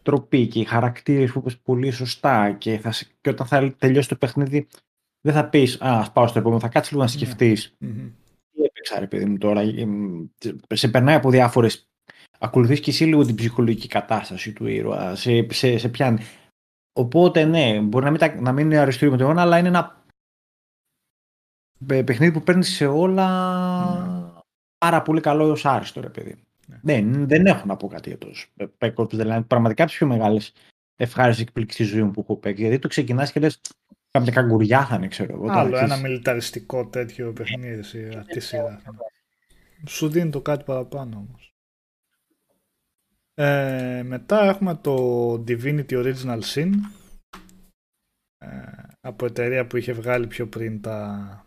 Speaker 2: τροπή και οι χαρακτήρες που είπες πολύ σωστά και, θα, και όταν θα τελειώσει το παιχνίδι δεν θα πεις «Α, ας πάω στο επόμενο», θα κάτσεις λίγο να ναι. σκεφτείς τι έπαιξα ρε παιδί μου τώρα, σε περνάει από διάφορες ακολουθείς και εσύ λίγο την ψυχολογική κατάσταση του ήρωα, σε, σε, σε πιάνει. Οπότε ναι, μπορεί να μην, να μην είναι αριστούριο με το αιώνα, αλλά είναι ένα παιχνίδι που παίρνεις σε όλα πάρα πολύ καλό έως άριστο, ρε παιδί. Ναι. Δεν, δεν έχω να πω κάτι για το Spec δηλαδή πραγματικά από τις πιο μεγάλες ευχάριστες εκπλήξεις ζωή μου που έχω παίξει. Γιατί το ξεκινάς και λες, κάποια καγκουριά θα είναι, ξέρω εγώ.
Speaker 1: Άλλο ένα μιλιταριστικό τέτοιο παιχνίδι, σειρά. Τι σειρά. Σου δίνει το κάτι παραπάνω όμως. Ε, μετά έχουμε το Divinity Original Sin ε, από εταιρεία που είχε βγάλει πιο πριν τα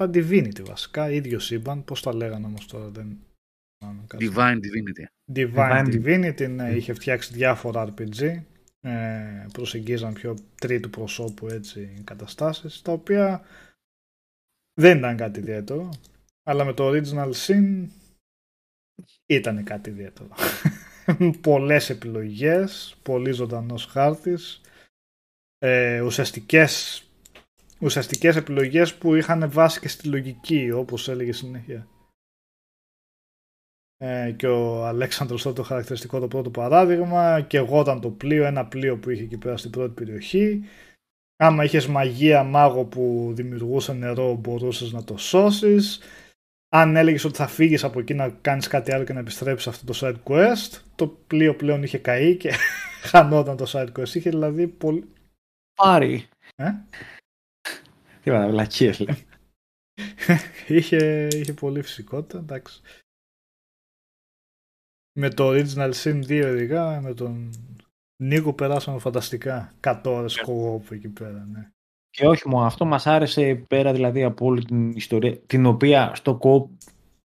Speaker 1: τα Divinity βασικά, ίδιο σύμπαν, πώς τα λέγανε όμως τώρα δεν...
Speaker 4: Divine Divinity.
Speaker 1: Divine, Divinity, ναι, είχε φτιάξει διάφορα RPG, ε, προσεγγίζαν πιο τρίτου προσώπου έτσι καταστάσεις, τα οποία δεν ήταν κάτι ιδιαίτερο, αλλά με το Original Sin ήταν κάτι ιδιαίτερο. Πολλές επιλογές, πολύ ζωντανός χάρτης, ε, ουσιαστικές ουσιαστικές επιλογές που είχαν βάση και στη λογική, όπως έλεγε συνέχεια. Ε, και ο Αλέξανδρος τότε το χαρακτηριστικό το πρώτο παράδειγμα και εγώ ήταν το πλοίο, ένα πλοίο που είχε εκεί πέρα στην πρώτη περιοχή. Άμα είχες μαγεία μάγο που δημιουργούσε νερό μπορούσες να το σώσεις. Αν έλεγες ότι θα φύγεις από εκεί να κάνεις κάτι άλλο και να επιστρέψεις αυτό το side quest, το πλοίο πλέον είχε καεί και χανόταν το side quest. Είχε δηλαδή πολύ...
Speaker 2: Πάρει. Ε; Τι είπα, βλακίες λέει.
Speaker 1: είχε, είχε πολύ φυσικότητα, εντάξει. Με το Original Sin 2 ειδικά, με τον Νίκο περάσαμε φανταστικά. 100 ώρες co εκεί πέρα, ναι.
Speaker 2: Και όχι μόνο αυτό, μας άρεσε πέρα δηλαδή από όλη την ιστορία, την οποία στο co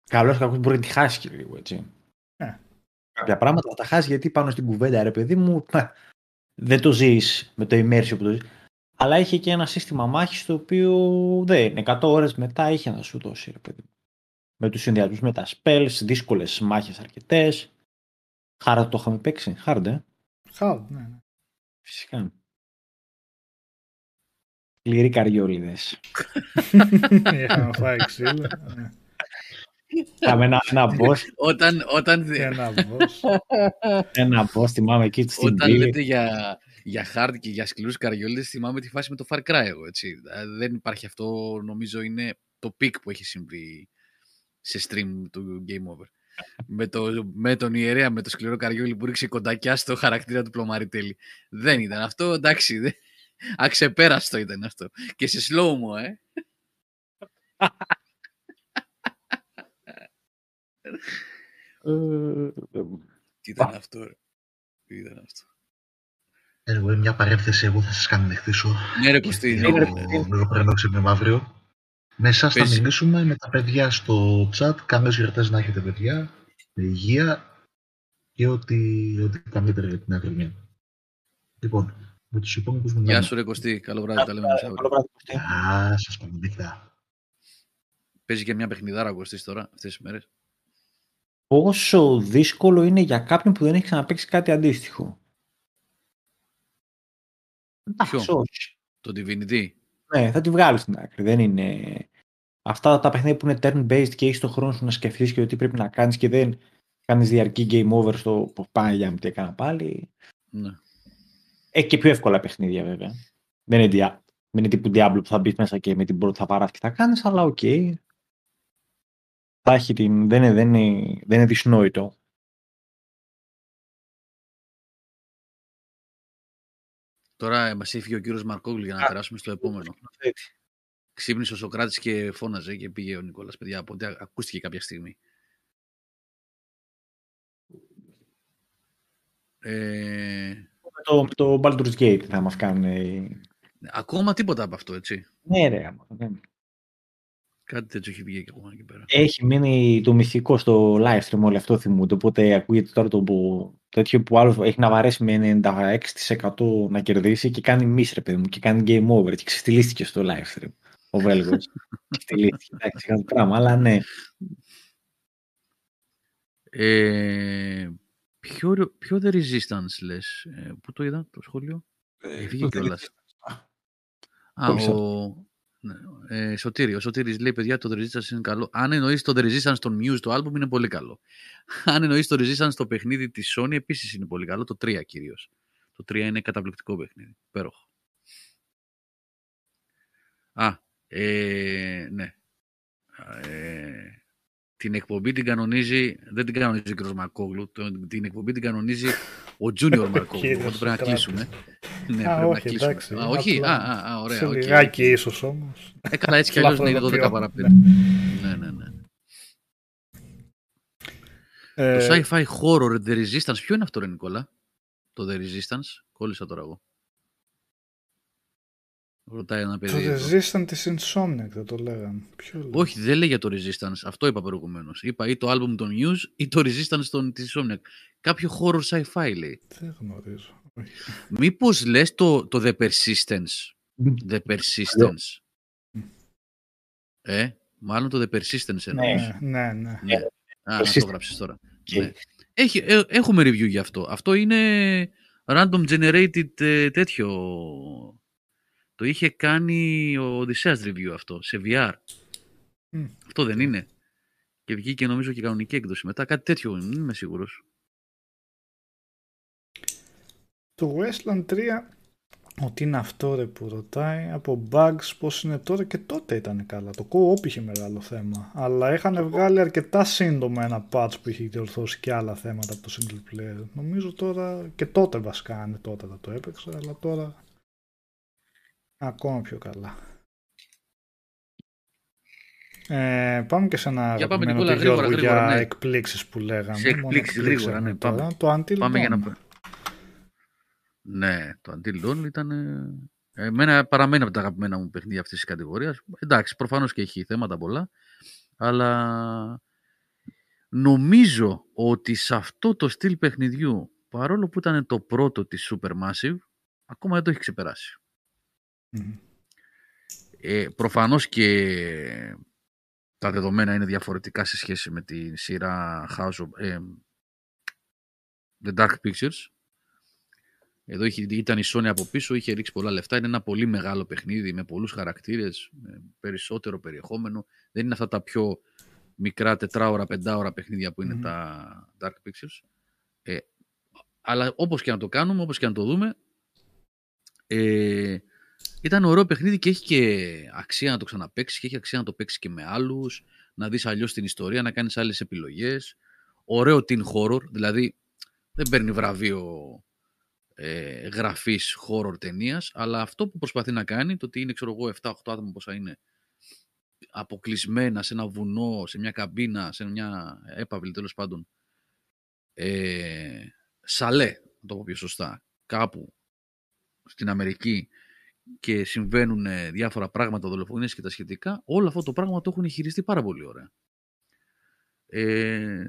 Speaker 2: καλώς κακώς μπορεί να τη χάσει και λίγο, έτσι. Ναι. Κάποια πράγματα θα τα χάσει γιατί πάνω στην κουβέντα, ρε παιδί μου, δεν το ζεις με το immersion που το ζεις αλλά είχε και ένα σύστημα μάχης το οποίο δεν 100 ώρες μετά είχε να σου δώσει ρε παιδί. με τους συνδυασμούς με τα spells, δύσκολες μάχες αρκετές Hard το είχαμε παίξει, hard ε
Speaker 1: Hard, ναι, ναι.
Speaker 2: Φυσικά Σκληροί καριόλιδες
Speaker 1: Είχαμε φάει ξύλο ναι.
Speaker 2: Είχαμε ένα, ένα boss.
Speaker 4: Όταν, όταν...
Speaker 1: Ένα boss.
Speaker 2: ένα boss, θυμάμαι εκεί στην
Speaker 4: Όταν λέτε για, για hard και για σκληρούς καριόλιδες θυμάμαι τη φάση με το Far Cry εγώ, έτσι. Δεν υπάρχει αυτό, νομίζω είναι το peak που έχει συμβεί σε stream του Game Over. Με, το, με τον ιερέα, με το σκληρό καριόλι που ρίξε κοντακιά στο χαρακτήρα του πλωμαριτέλη. Δεν ήταν αυτό, εντάξει, δεν... αξεπέραστο ήταν αυτό. Και σε slow-mo, ε. Τι ήταν αυτό, ρε. Τι ήταν αυτό.
Speaker 3: Εγώ μια παρέθεση εγώ θα σας κάνω να χτίσω.
Speaker 4: Ναι ρε Κωστή.
Speaker 3: Λίγο πριν το ξύπνημα αύριο. Μέσα θα μιλήσουμε με τα παιδιά στο chat. Καμές γιορτές να έχετε παιδιά. Με υγεία και ό,τι, ό,τι καλύτερο για την αγριμία. Λοιπόν, με τους υπόλοιπους
Speaker 4: μιλάμε. Γεια σου ρε Κωστή. Καλό βράδυ. Τα λέμε
Speaker 2: Καλό βράδυ Κωστή.
Speaker 3: Γεια σας παιδιά.
Speaker 4: Παίζει και μια παιχνιδάρα Κωστής τώρα αυτές τις μέρες.
Speaker 2: Πόσο δύσκολο είναι για κάποιον που δεν έχει ξαναπέξει κάτι αντίστοιχο.
Speaker 4: Ποιο; Όχι. Το Divinity.
Speaker 2: Ναι, θα τη βγάλει στην άκρη. Δεν είναι... Αυτά τα παιχνίδια που είναι turn-based και έχεις το χρόνο σου να σκεφτείς και τι πρέπει να κάνεις και δεν κάνεις διαρκή game over στο που πάει για τι έκανα πάλι.
Speaker 4: Ναι.
Speaker 2: Έχει και πιο εύκολα παιχνίδια βέβαια. Δεν είναι, δια... δεν είναι τύπου Diablo που θα μπεις μέσα και με την πρώτη θα παράσει και θα κάνεις, αλλά ok. Okay. την... Δεν είναι, δεν είναι, δεν είναι δυσνόητο.
Speaker 4: Τώρα μα έφυγε ο κύριος Μαρκόγλου για να περάσουμε στο επόμενο. Ξύπνησε ο Σοκράτης και φώναζε και πήγε ο Νικόλας, παιδιά, από ό,τι ακούστηκε κάποια στιγμή. Ε,
Speaker 2: Το, το Baldur's Gate θα μας κάνουν.
Speaker 4: ακόμα τίποτα από αυτό, έτσι.
Speaker 2: Ναι, ρε. άμα, ναι.
Speaker 4: Κάτι τέτοιο έχει βγει και ακόμα εκεί πέρα.
Speaker 2: Έχει μείνει το μυθικό στο live stream όλο αυτό θυμούνται. Οπότε ακούγεται τώρα το που, τέτοιο που άλλο έχει να βαρέσει με 96% να κερδίσει και κάνει miss, ρε παιδί μου, και κάνει game over και ξεστηλίστηκε στο live stream. Ο Βέλγος. ξεστηλίστηκε. Εντάξει, κάτι πράγμα, αλλά ναι.
Speaker 4: Ε, ποιο, ποιο The Resistance λες, ε, πού το είδα το σχόλιο; Έφυγε κιόλας. Α,
Speaker 2: το μισό.
Speaker 4: ο... Ναι, ε, Σωτήρη, ο Σωτήρης λέει, παιδιά, το The Resistance είναι καλό. Αν εννοείς το The Resistance των Muse, το album είναι πολύ καλό. Αν εννοείς το Resistance το παιχνίδι της Sony, επίσης είναι πολύ καλό. Το 3 κυρίως. Το 3 είναι καταπληκτικό παιχνίδι. Πέροχο. Α, ε, ναι. Ε, την εκπομπή την κανονίζει, δεν την κανονίζει ο κ. Μαρκόγλου, το- την εκπομπή την κανονίζει ο Τζούνιορ Μαρκόγλου,
Speaker 1: Κύριος
Speaker 4: οπότε πρέπει να
Speaker 1: Σοκράτης.
Speaker 4: κλείσουμε. ναι,
Speaker 1: Α,
Speaker 4: πρέπει
Speaker 1: όχι,
Speaker 4: να κλείσουμε.
Speaker 1: εντάξει,
Speaker 4: Α, όχι,
Speaker 1: απλά
Speaker 4: α, α, α, ωραία.
Speaker 1: σε
Speaker 4: οκ,
Speaker 1: λιγάκι
Speaker 4: οκ.
Speaker 1: ίσως όμως.
Speaker 4: Ε, καλά, έτσι κι αλλιώς είναι 12
Speaker 1: Λαθροδοτείο.
Speaker 4: παρά 5. ναι, ναι, ναι.
Speaker 1: Ε,
Speaker 4: Το sci-fi horror The Resistance, ποιο είναι αυτό ρε Νικόλα; Το The Resistance, κόλλησα τώρα εγώ. Ρωτάει ένα
Speaker 1: το
Speaker 4: παιδί. εδώ.
Speaker 1: Resistant της Insomniac δεν το λέγανε. Ποιο λέει;
Speaker 4: Όχι, δεν λέει για το Resistance. Αυτό είπα προηγουμένως. Είπα ή το album των News ή το Resistance των, της Insomniac. Κάποιο horror sci-fi λέει.
Speaker 1: Δεν γνωρίζω. Όχι.
Speaker 4: Μήπως λες το, το The Persistence; The Persistence. Ε, μάλλον το The Persistence εννοείς.
Speaker 1: Ναι, ναι, ναι.
Speaker 4: Ναι. Α, να το
Speaker 2: Persistence.
Speaker 4: γράψεις τώρα.
Speaker 2: Και-
Speaker 4: Ναι. Έχει, ε, έχουμε review για αυτό. Αυτό είναι random generated ε, τέτοιο. Το είχε κάνει ο Odysseus review αυτό, σε VR.
Speaker 1: Μμ.
Speaker 4: Αυτό δεν είναι. Και βγήκε νομίζω και κανονική έκδοση μετά. Κάτι τέτοιο, δεν είμαι σίγουρος.
Speaker 1: Το Westland 3, ότι είναι αυτό ρε που ρωτάει, από bugs πώς είναι τώρα και τότε ήταν καλά. Το co-op είχε μεγάλο θέμα. Αλλά είχαν βγάλει αρκετά σύντομα ένα patch που είχε διορθώσει και άλλα θέματα από το single player. Νομίζω τώρα και τότε βασικά αν τότε θα το έπαιξα, αλλά τώρα ακόμα πιο καλά. Ε, πάμε και σε ένα
Speaker 4: Για πάμε,
Speaker 1: αγαπημένο
Speaker 4: Νικόλα,
Speaker 1: του
Speaker 4: γρήγορα,
Speaker 1: Γιώργου
Speaker 4: γρήγορα,
Speaker 1: για
Speaker 4: ναι.
Speaker 1: εκπλήξεις που λέγαμε.
Speaker 4: Σε
Speaker 1: Μόνο
Speaker 4: εκπλήξεις,
Speaker 1: εκπλήξεις
Speaker 4: γρήγορα, ναι,
Speaker 1: έχουμε
Speaker 4: πάμε.
Speaker 1: τώρα. Το Until
Speaker 4: Πάμε για
Speaker 1: Dawn.
Speaker 4: να... Ναι, το Until Dawn ήταν... ε, Εμένα παραμένει από τα αγαπημένα μου παιχνίδια αυτής της κατηγορίας. Εντάξει, προφανώς και έχει θέματα πολλά, αλλά νομίζω ότι σε αυτό το στυλ παιχνιδιού, παρόλο που ήταν το πρώτο της Supermassive, ακόμα δεν το έχει ξεπεράσει.
Speaker 1: Μμμ.
Speaker 4: Ε, προφανώς και τα δεδομένα είναι διαφορετικά σε σχέση με τη σειρά House of, ε, The Dark Pictures. Εδώ είχε, ήταν η Sony από πίσω, είχε ρίξει πολλά λεφτά. Είναι ένα πολύ μεγάλο παιχνίδι με πολλούς χαρακτήρες, με περισσότερο περιεχόμενο. Δεν είναι αυτά τα πιο μικρά τετράωρα, πεντάωρα παιχνίδια που είναι
Speaker 1: Μμμ.
Speaker 4: τα Dark Pictures. Ε, αλλά όπως και να το κάνουμε, όπως και να το δούμε, ε, ήταν ωραίο παιχνίδι και έχει και αξία να το ξαναπαίξει και έχει αξία να το παίξεις και με άλλους, να δεις αλλιώς την ιστορία, να κάνεις άλλες επιλογές. Ωραίο teen horror, δηλαδή δεν παίρνει βραβείο ε, γραφής horror ταινίας, αλλά αυτό που προσπαθεί να κάνει, το ότι είναι ξέρω εγώ 7-8 άτομα πόσα είναι, αποκλεισμένα σε ένα βουνό, σε μια καμπίνα, σε μια έπαυλη τέλος πάντων, ε, σαλέ, να το πω πιο σωστά, κάπου στην Αμερική και συμβαίνουν ε, διάφορα πράγματα, δολοφονίες και τα σχετικά, όλο αυτό το πράγμα το έχουν χειριστεί πάρα πολύ ωραία. Ε,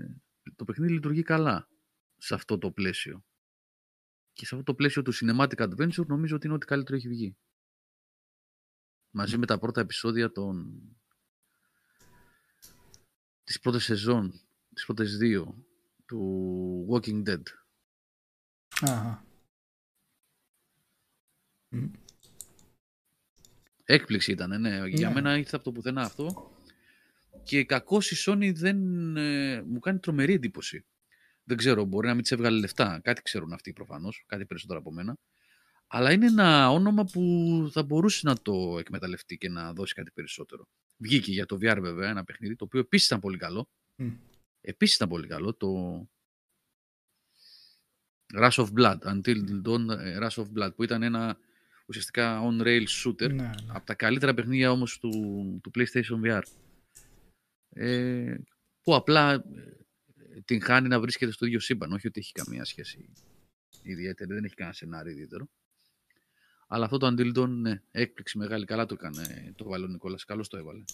Speaker 4: το παιχνίδι λειτουργεί καλά σε αυτό το πλαίσιο. Και σε αυτό το πλαίσιο του Cinematic Adventure νομίζω ότι είναι ό,τι καλύτερο έχει βγει. Μαζί με τα πρώτα επεισόδια των... της πρώτης σεζόν, τις πρώτες δύο του Walking Dead.
Speaker 1: Αχα. Μμ.
Speaker 4: Έκπληξη ήταν, ναι. Για
Speaker 1: Ναι.
Speaker 4: μένα ήρθε από το πουθενά αυτό. Και κακώς η Sony δεν ε, μου κάνει τρομερή εντύπωση. Δεν ξέρω, μπορεί να μην της έβγαλε λεφτά. Κάτι ξέρουν αυτοί προφανώς, κάτι περισσότερο από μένα. Αλλά είναι ένα όνομα που θα μπορούσε να το εκμεταλλευτεί και να δώσει κάτι περισσότερο. Βγήκε για το VR βέβαια ένα παιχνίδι, το οποίο επίσης ήταν πολύ καλό.
Speaker 1: Μμ.
Speaker 4: Επίσης ήταν πολύ καλό. Το Rush of Blood, Until Dawn ε, Rush of Blood, που ήταν ένα ουσιαστικά on-rail shooter.
Speaker 1: Ναι, ναι.
Speaker 4: Από τα καλύτερα παιχνίδια όμως του, του PlayStation VR. Ε, που απλά ε, την χάνει να βρίσκεται στο ίδιο σύμπαν. Όχι ότι έχει καμία σχέση ιδιαίτερη, δεν έχει κανένα σενάριο ιδιαίτερο. Αλλά αυτό το Until Dawn, ναι, έκπληξη μεγάλη. Καλά το έκανε το βάλε ο Νικόλας. Καλώς το έβαλε.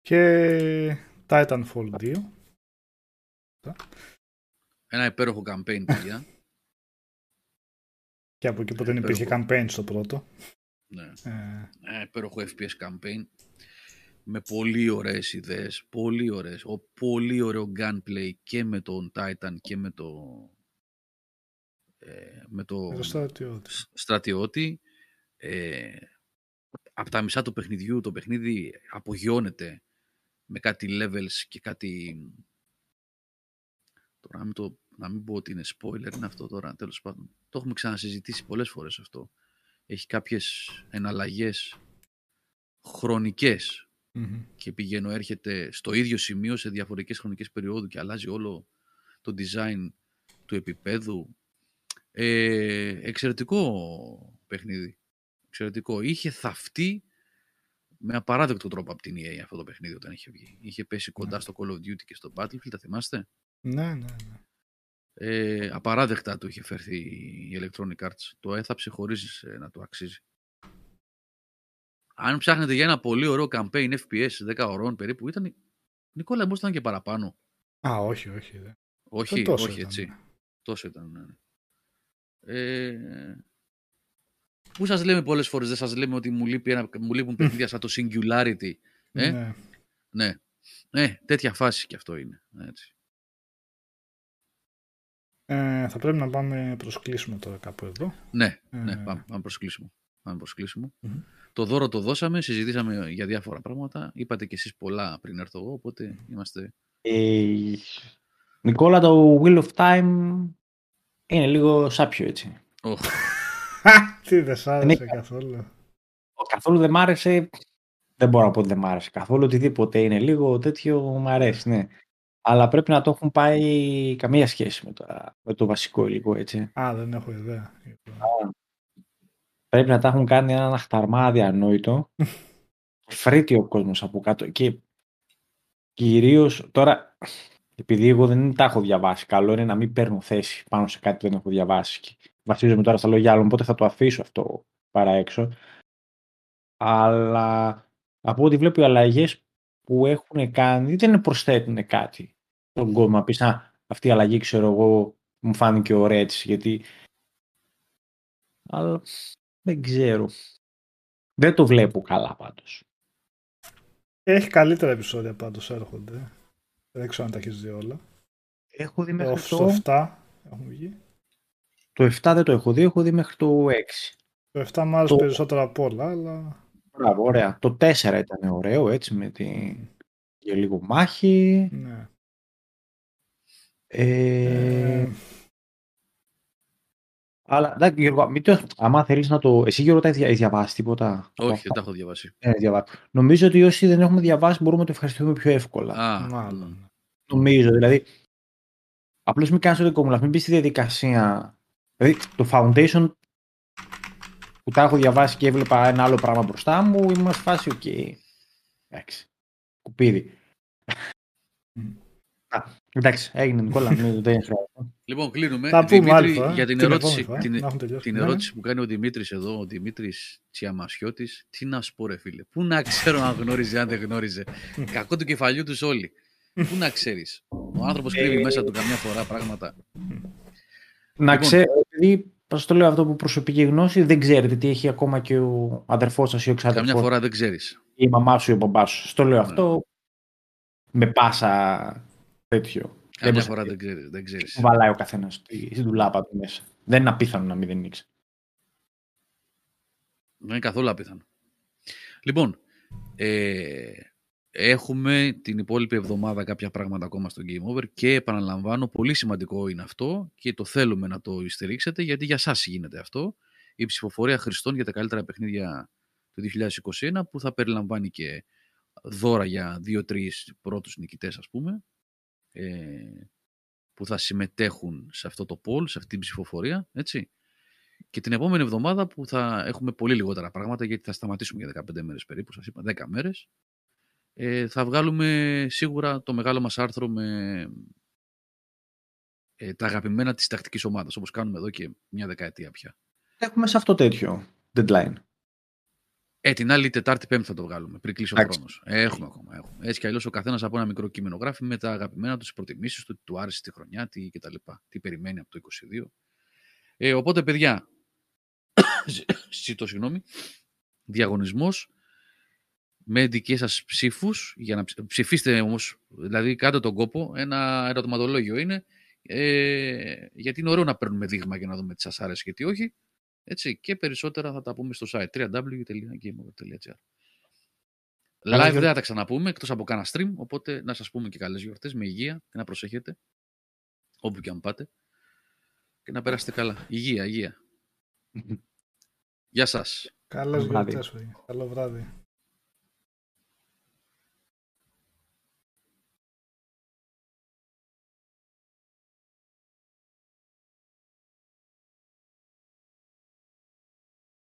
Speaker 1: Και Titanfall 2.
Speaker 4: Ένα υπέροχο campaign, παιδιά.
Speaker 1: Και από εκεί που δεν υπήρχε
Speaker 4: Υπέροχο.
Speaker 1: campaign στο πρώτο.
Speaker 4: ναι.
Speaker 1: Ε,
Speaker 4: Ένα υπέροχο FPS campaign. Με πολύ ωραίες ιδέες. Πολύ ωραίες. Ο, πολύ ωραίο gunplay και με τον Titan και με το... Ε, με το
Speaker 1: το στρατιώτη.
Speaker 4: σ- στρατιώτη. Ε, από τα μισά του παιχνιδιού το παιχνίδι απογειώνεται με κάτι levels και κάτι... Τώρα να μην, το, να μην πω ότι είναι spoiler, είναι αυτό τώρα, τέλος πάντων. Το έχουμε ξανασυζητήσει πολλές φορές αυτό. Έχει κάποιες εναλλαγές χρονικές
Speaker 1: Μμμ.
Speaker 4: και πηγαίνω έρχεται στο ίδιο σημείο σε διαφορετικές χρονικές περιόδου και αλλάζει όλο το design του επίπεδου. Ε, εξαιρετικό παιχνίδι. Εξαιρετικό. Είχε θαυτεί με απαράδεκτο τρόπο από την EA αυτό το παιχνίδι όταν είχε βγει. Είχε πέσει κοντά στο Call of Duty και στο Battlefield, τα θυμάστε;
Speaker 1: Ναι, ναι, ναι.
Speaker 4: Ε, απαράδεκτα του είχε φέρθει η Electronic Arts. Το έθαψε χωρίς ε, να το αξίζει. Αν ψάχνετε για ένα πολύ ωραίο campaign FPS 10 ωρών περίπου, ήταν. Νικόλα, μπορεί ήταν και παραπάνω.
Speaker 1: Α, όχι, όχι. Δε.
Speaker 4: Όχι,
Speaker 1: Δεν τόσο
Speaker 4: όχι
Speaker 1: ήταν,
Speaker 4: έτσι.
Speaker 1: ναι.
Speaker 4: Τόσο ήταν. ναι. Ε, πού σας λέμε πολλές φορές, δεν σας λέμε ότι μου, λείπει ένα, μου λείπουν παιχνίδια σαν το Singularity. Ε;
Speaker 1: Ναι.
Speaker 4: Ναι. Ναι, τέτοια φάση και αυτό είναι. Έτσι.
Speaker 1: Ε, θα πρέπει να πάμε προσκλήσουμε τώρα κάπου εδώ.
Speaker 4: Ναι,
Speaker 1: Ε.
Speaker 4: ναι, πάμε, πάμε προς κλείσιμο. Πάμε προς κλείσιμο.
Speaker 1: Μμμ.
Speaker 4: Το δώρο το δώσαμε, συζητήσαμε για διάφορα πράγματα. Είπατε κι εσείς πολλά πριν έρθω εγώ, οπότε είμαστε...
Speaker 2: Ε, Νικόλα, το Wheel of Time είναι λίγο σάπιο έτσι.
Speaker 4: Οχ,
Speaker 1: Τι δεν σ' άρεσε
Speaker 2: Ναι.
Speaker 1: καθόλου.
Speaker 2: Καθόλου δεν μ' άρεσε. Δεν μπορώ να πω ότι δεν μ' άρεσε καθόλου. Οτιδήποτε είναι λίγο τέτοιο μ' αρέσει, ναι. Αλλά πρέπει να το έχουν πάει καμία σχέση με το, με το βασικό υλικό, έτσι.
Speaker 1: Α, δεν έχω ιδέα.
Speaker 2: Πρέπει να τα έχουν κάνει ένα αχταρμά αδιανόητο. Φρύτει ο κόσμος από κάτω. Και κυρίως τώρα, επειδή εγώ δεν τα έχω διαβάσει, καλό είναι να μην παίρνω θέση πάνω σε κάτι που δεν έχω διαβάσει. Και βασίζομαι τώρα στα λόγια άλλων, οπότε θα το αφήσω αυτό παρά έξω. Αλλά από ό,τι βλέπω οι αλλαγές που έχουν κάνει δεν προσθέτουν κάτι στον κόσμο. Να πεις, «Α, αυτή η αλλαγή ξέρω εγώ μου φάνηκε ωραία έτσι, γιατί... Αλλά δεν ξέρω. Δεν το βλέπω καλά πάντως.
Speaker 1: Έχει καλύτερα επεισόδια πάντως έρχονται. Δεν ξέρω αν τα έχεις δει όλα.
Speaker 2: Έχω δει
Speaker 1: Το,
Speaker 2: μέχρι
Speaker 1: στο
Speaker 2: το...
Speaker 1: 7 έχουν βγει.
Speaker 2: Το 7 δεν το έχω δει, έχω δει μέχρι το 6.
Speaker 1: Το 7 μου άρεσε
Speaker 2: Το-
Speaker 1: περισσότερα από όλα, αλλά
Speaker 2: Μπράβο, ωραία. Το 4 ήταν ωραίο, έτσι, με τη... για λίγο μάχη.
Speaker 1: ναι.
Speaker 2: Ε...
Speaker 1: Ε,
Speaker 2: Αλλά, εντάξει, Γιώργο, μην το... άμα θέλεις να το... Εσύ, Γιώργο, τα έχεις δια- έχεις διαβάσει τίποτα; από
Speaker 4: όχι,
Speaker 2: αυτά;
Speaker 4: δεν τα έχω διαβάσει.
Speaker 2: Ε, διαβάσει. Νομίζω ότι όσοι δεν έχουμε διαβάσει μπορούμε να το ευχαριστούμε πιο εύκολα.
Speaker 4: Α,
Speaker 1: μάλλον.
Speaker 2: Νομίζω, δηλαδή. Απλώς μην κάνεις το δικό μου λάθος, μην μπεις στη διαδικασία. Δηλαδή, το Foundation που τα έχω διαβάσει και έβλεπα ένα άλλο πράγμα μπροστά μου, ήμουν σε φάση, οκ. Εντάξει. Κουπίδι.
Speaker 1: Μμ.
Speaker 2: Α, εντάξει, έγινε Νικόλα, μην- δεν χρειάζεται.
Speaker 4: Λοιπόν, κλείνουμε.
Speaker 1: Θα πούμε άλλη
Speaker 4: Δημήτρη,
Speaker 1: φορά.
Speaker 4: για την,
Speaker 1: την
Speaker 4: ερώτηση,
Speaker 1: επόμενη φορά,
Speaker 4: την,
Speaker 1: να έχουν τελειώσει.
Speaker 4: την
Speaker 1: Ναι.
Speaker 4: ερώτηση που κάνει ο Δημήτρης εδώ, ο Δημήτρης Τσιαμασιώτης, τι να σου πω ρε φίλε, πού να ξέρω αν γνώριζε, αν δεν γνώριζε. Κακό του κεφαλιού τους όλοι. Πού να ξέρεις. Ο άνθρωπος κρύβει
Speaker 2: Ε,
Speaker 4: μέσα του καμιά φορά πράγματα.
Speaker 2: Να
Speaker 4: Λοιπόν.
Speaker 2: ξέρω, επειδή σας το λέω αυτό που προσωπική γνώση, δεν ξέρετε τι έχει ακόμα και ο αδερφός σας ή ο
Speaker 4: Καμιά
Speaker 2: ξαδερφός
Speaker 4: φορά δεν ξέρεις.
Speaker 2: ή η μαμά σου ή ο μπαμπάς σου. Στο λέω
Speaker 4: Ναι.
Speaker 2: αυτό με πάσα τέτοιο.
Speaker 4: Καμιά
Speaker 2: μπορείς
Speaker 4: φορά
Speaker 2: να
Speaker 4: δεν ξέρεις. Δεν ξέρεις.
Speaker 2: βαλάει ο καθένας στην ντουλάπα του μέσα. Δεν είναι απίθανο να μην δεν ήξερε.
Speaker 4: Δεν είναι καθόλου απίθανο. Λοιπόν, ε, έχουμε την υπόλοιπη εβδομάδα κάποια πράγματα ακόμα στο Game Over και επαναλαμβάνω, πολύ σημαντικό είναι αυτό και το θέλουμε να το στηρίξετε γιατί για σας γίνεται αυτό. Η ψηφοφορία χρηστών για τα καλύτερα παιχνίδια του 2021 που θα περιλαμβάνει και δώρα για δύο-τρεις πρώτους νικητές ας πούμε. Ε, που θα συμμετέχουν σε αυτό το poll, σε αυτή την ψηφοφορία, έτσι. Και την επόμενη εβδομάδα που θα έχουμε πολύ λιγότερα πράγματα, γιατί θα σταματήσουμε για 15 μέρες περίπου, σας είπα, 10 μέρες, ε, θα βγάλουμε σίγουρα το μεγάλο μας άρθρο με ε, τα αγαπημένα της τακτικής ομάδας, όπως κάνουμε εδώ και μια δεκαετία πια.
Speaker 2: Έχουμε σε αυτό τέτοιο deadline.
Speaker 4: Ε, την άλλη Τετάρτη Πέμπτη θα το βγάλουμε, πριν κλείσει ο χρόνος. έχουμε ακόμα. Έχουμε. Έτσι κι αλλιώς ο καθένας από ένα μικρό κείμενο γράφει με τα αγαπημένα του, τις προτιμήσεις του, τι του άρεσε τη χρονιά, τι κτλ. Τι περιμένει από το 22. Ε, οπότε, παιδιά, ζητώ συγγνώμη, διαγωνισμός με δικές σας ψήφους για να ψηφίστε όμως, δηλαδή κάντε τον κόπο. Ένα ερωτηματολόγιο είναι. Ε, γιατί είναι ωραίο να παίρνουμε δείγμα για να δούμε τι σας άρεσε και τι όχι. Έτσι, και περισσότερα θα τα πούμε στο site www.gameover.gr Live δεν θα τα ξαναπούμε, εκτός από κάνα stream, οπότε να σας πούμε και καλές γιορτές με υγεία και να προσέχετε όπου και αν πάτε και να περάσετε καλά. Υγεία, υγεία. Γεια σας.
Speaker 1: Καλές γιορτές, Καλό βράδυ.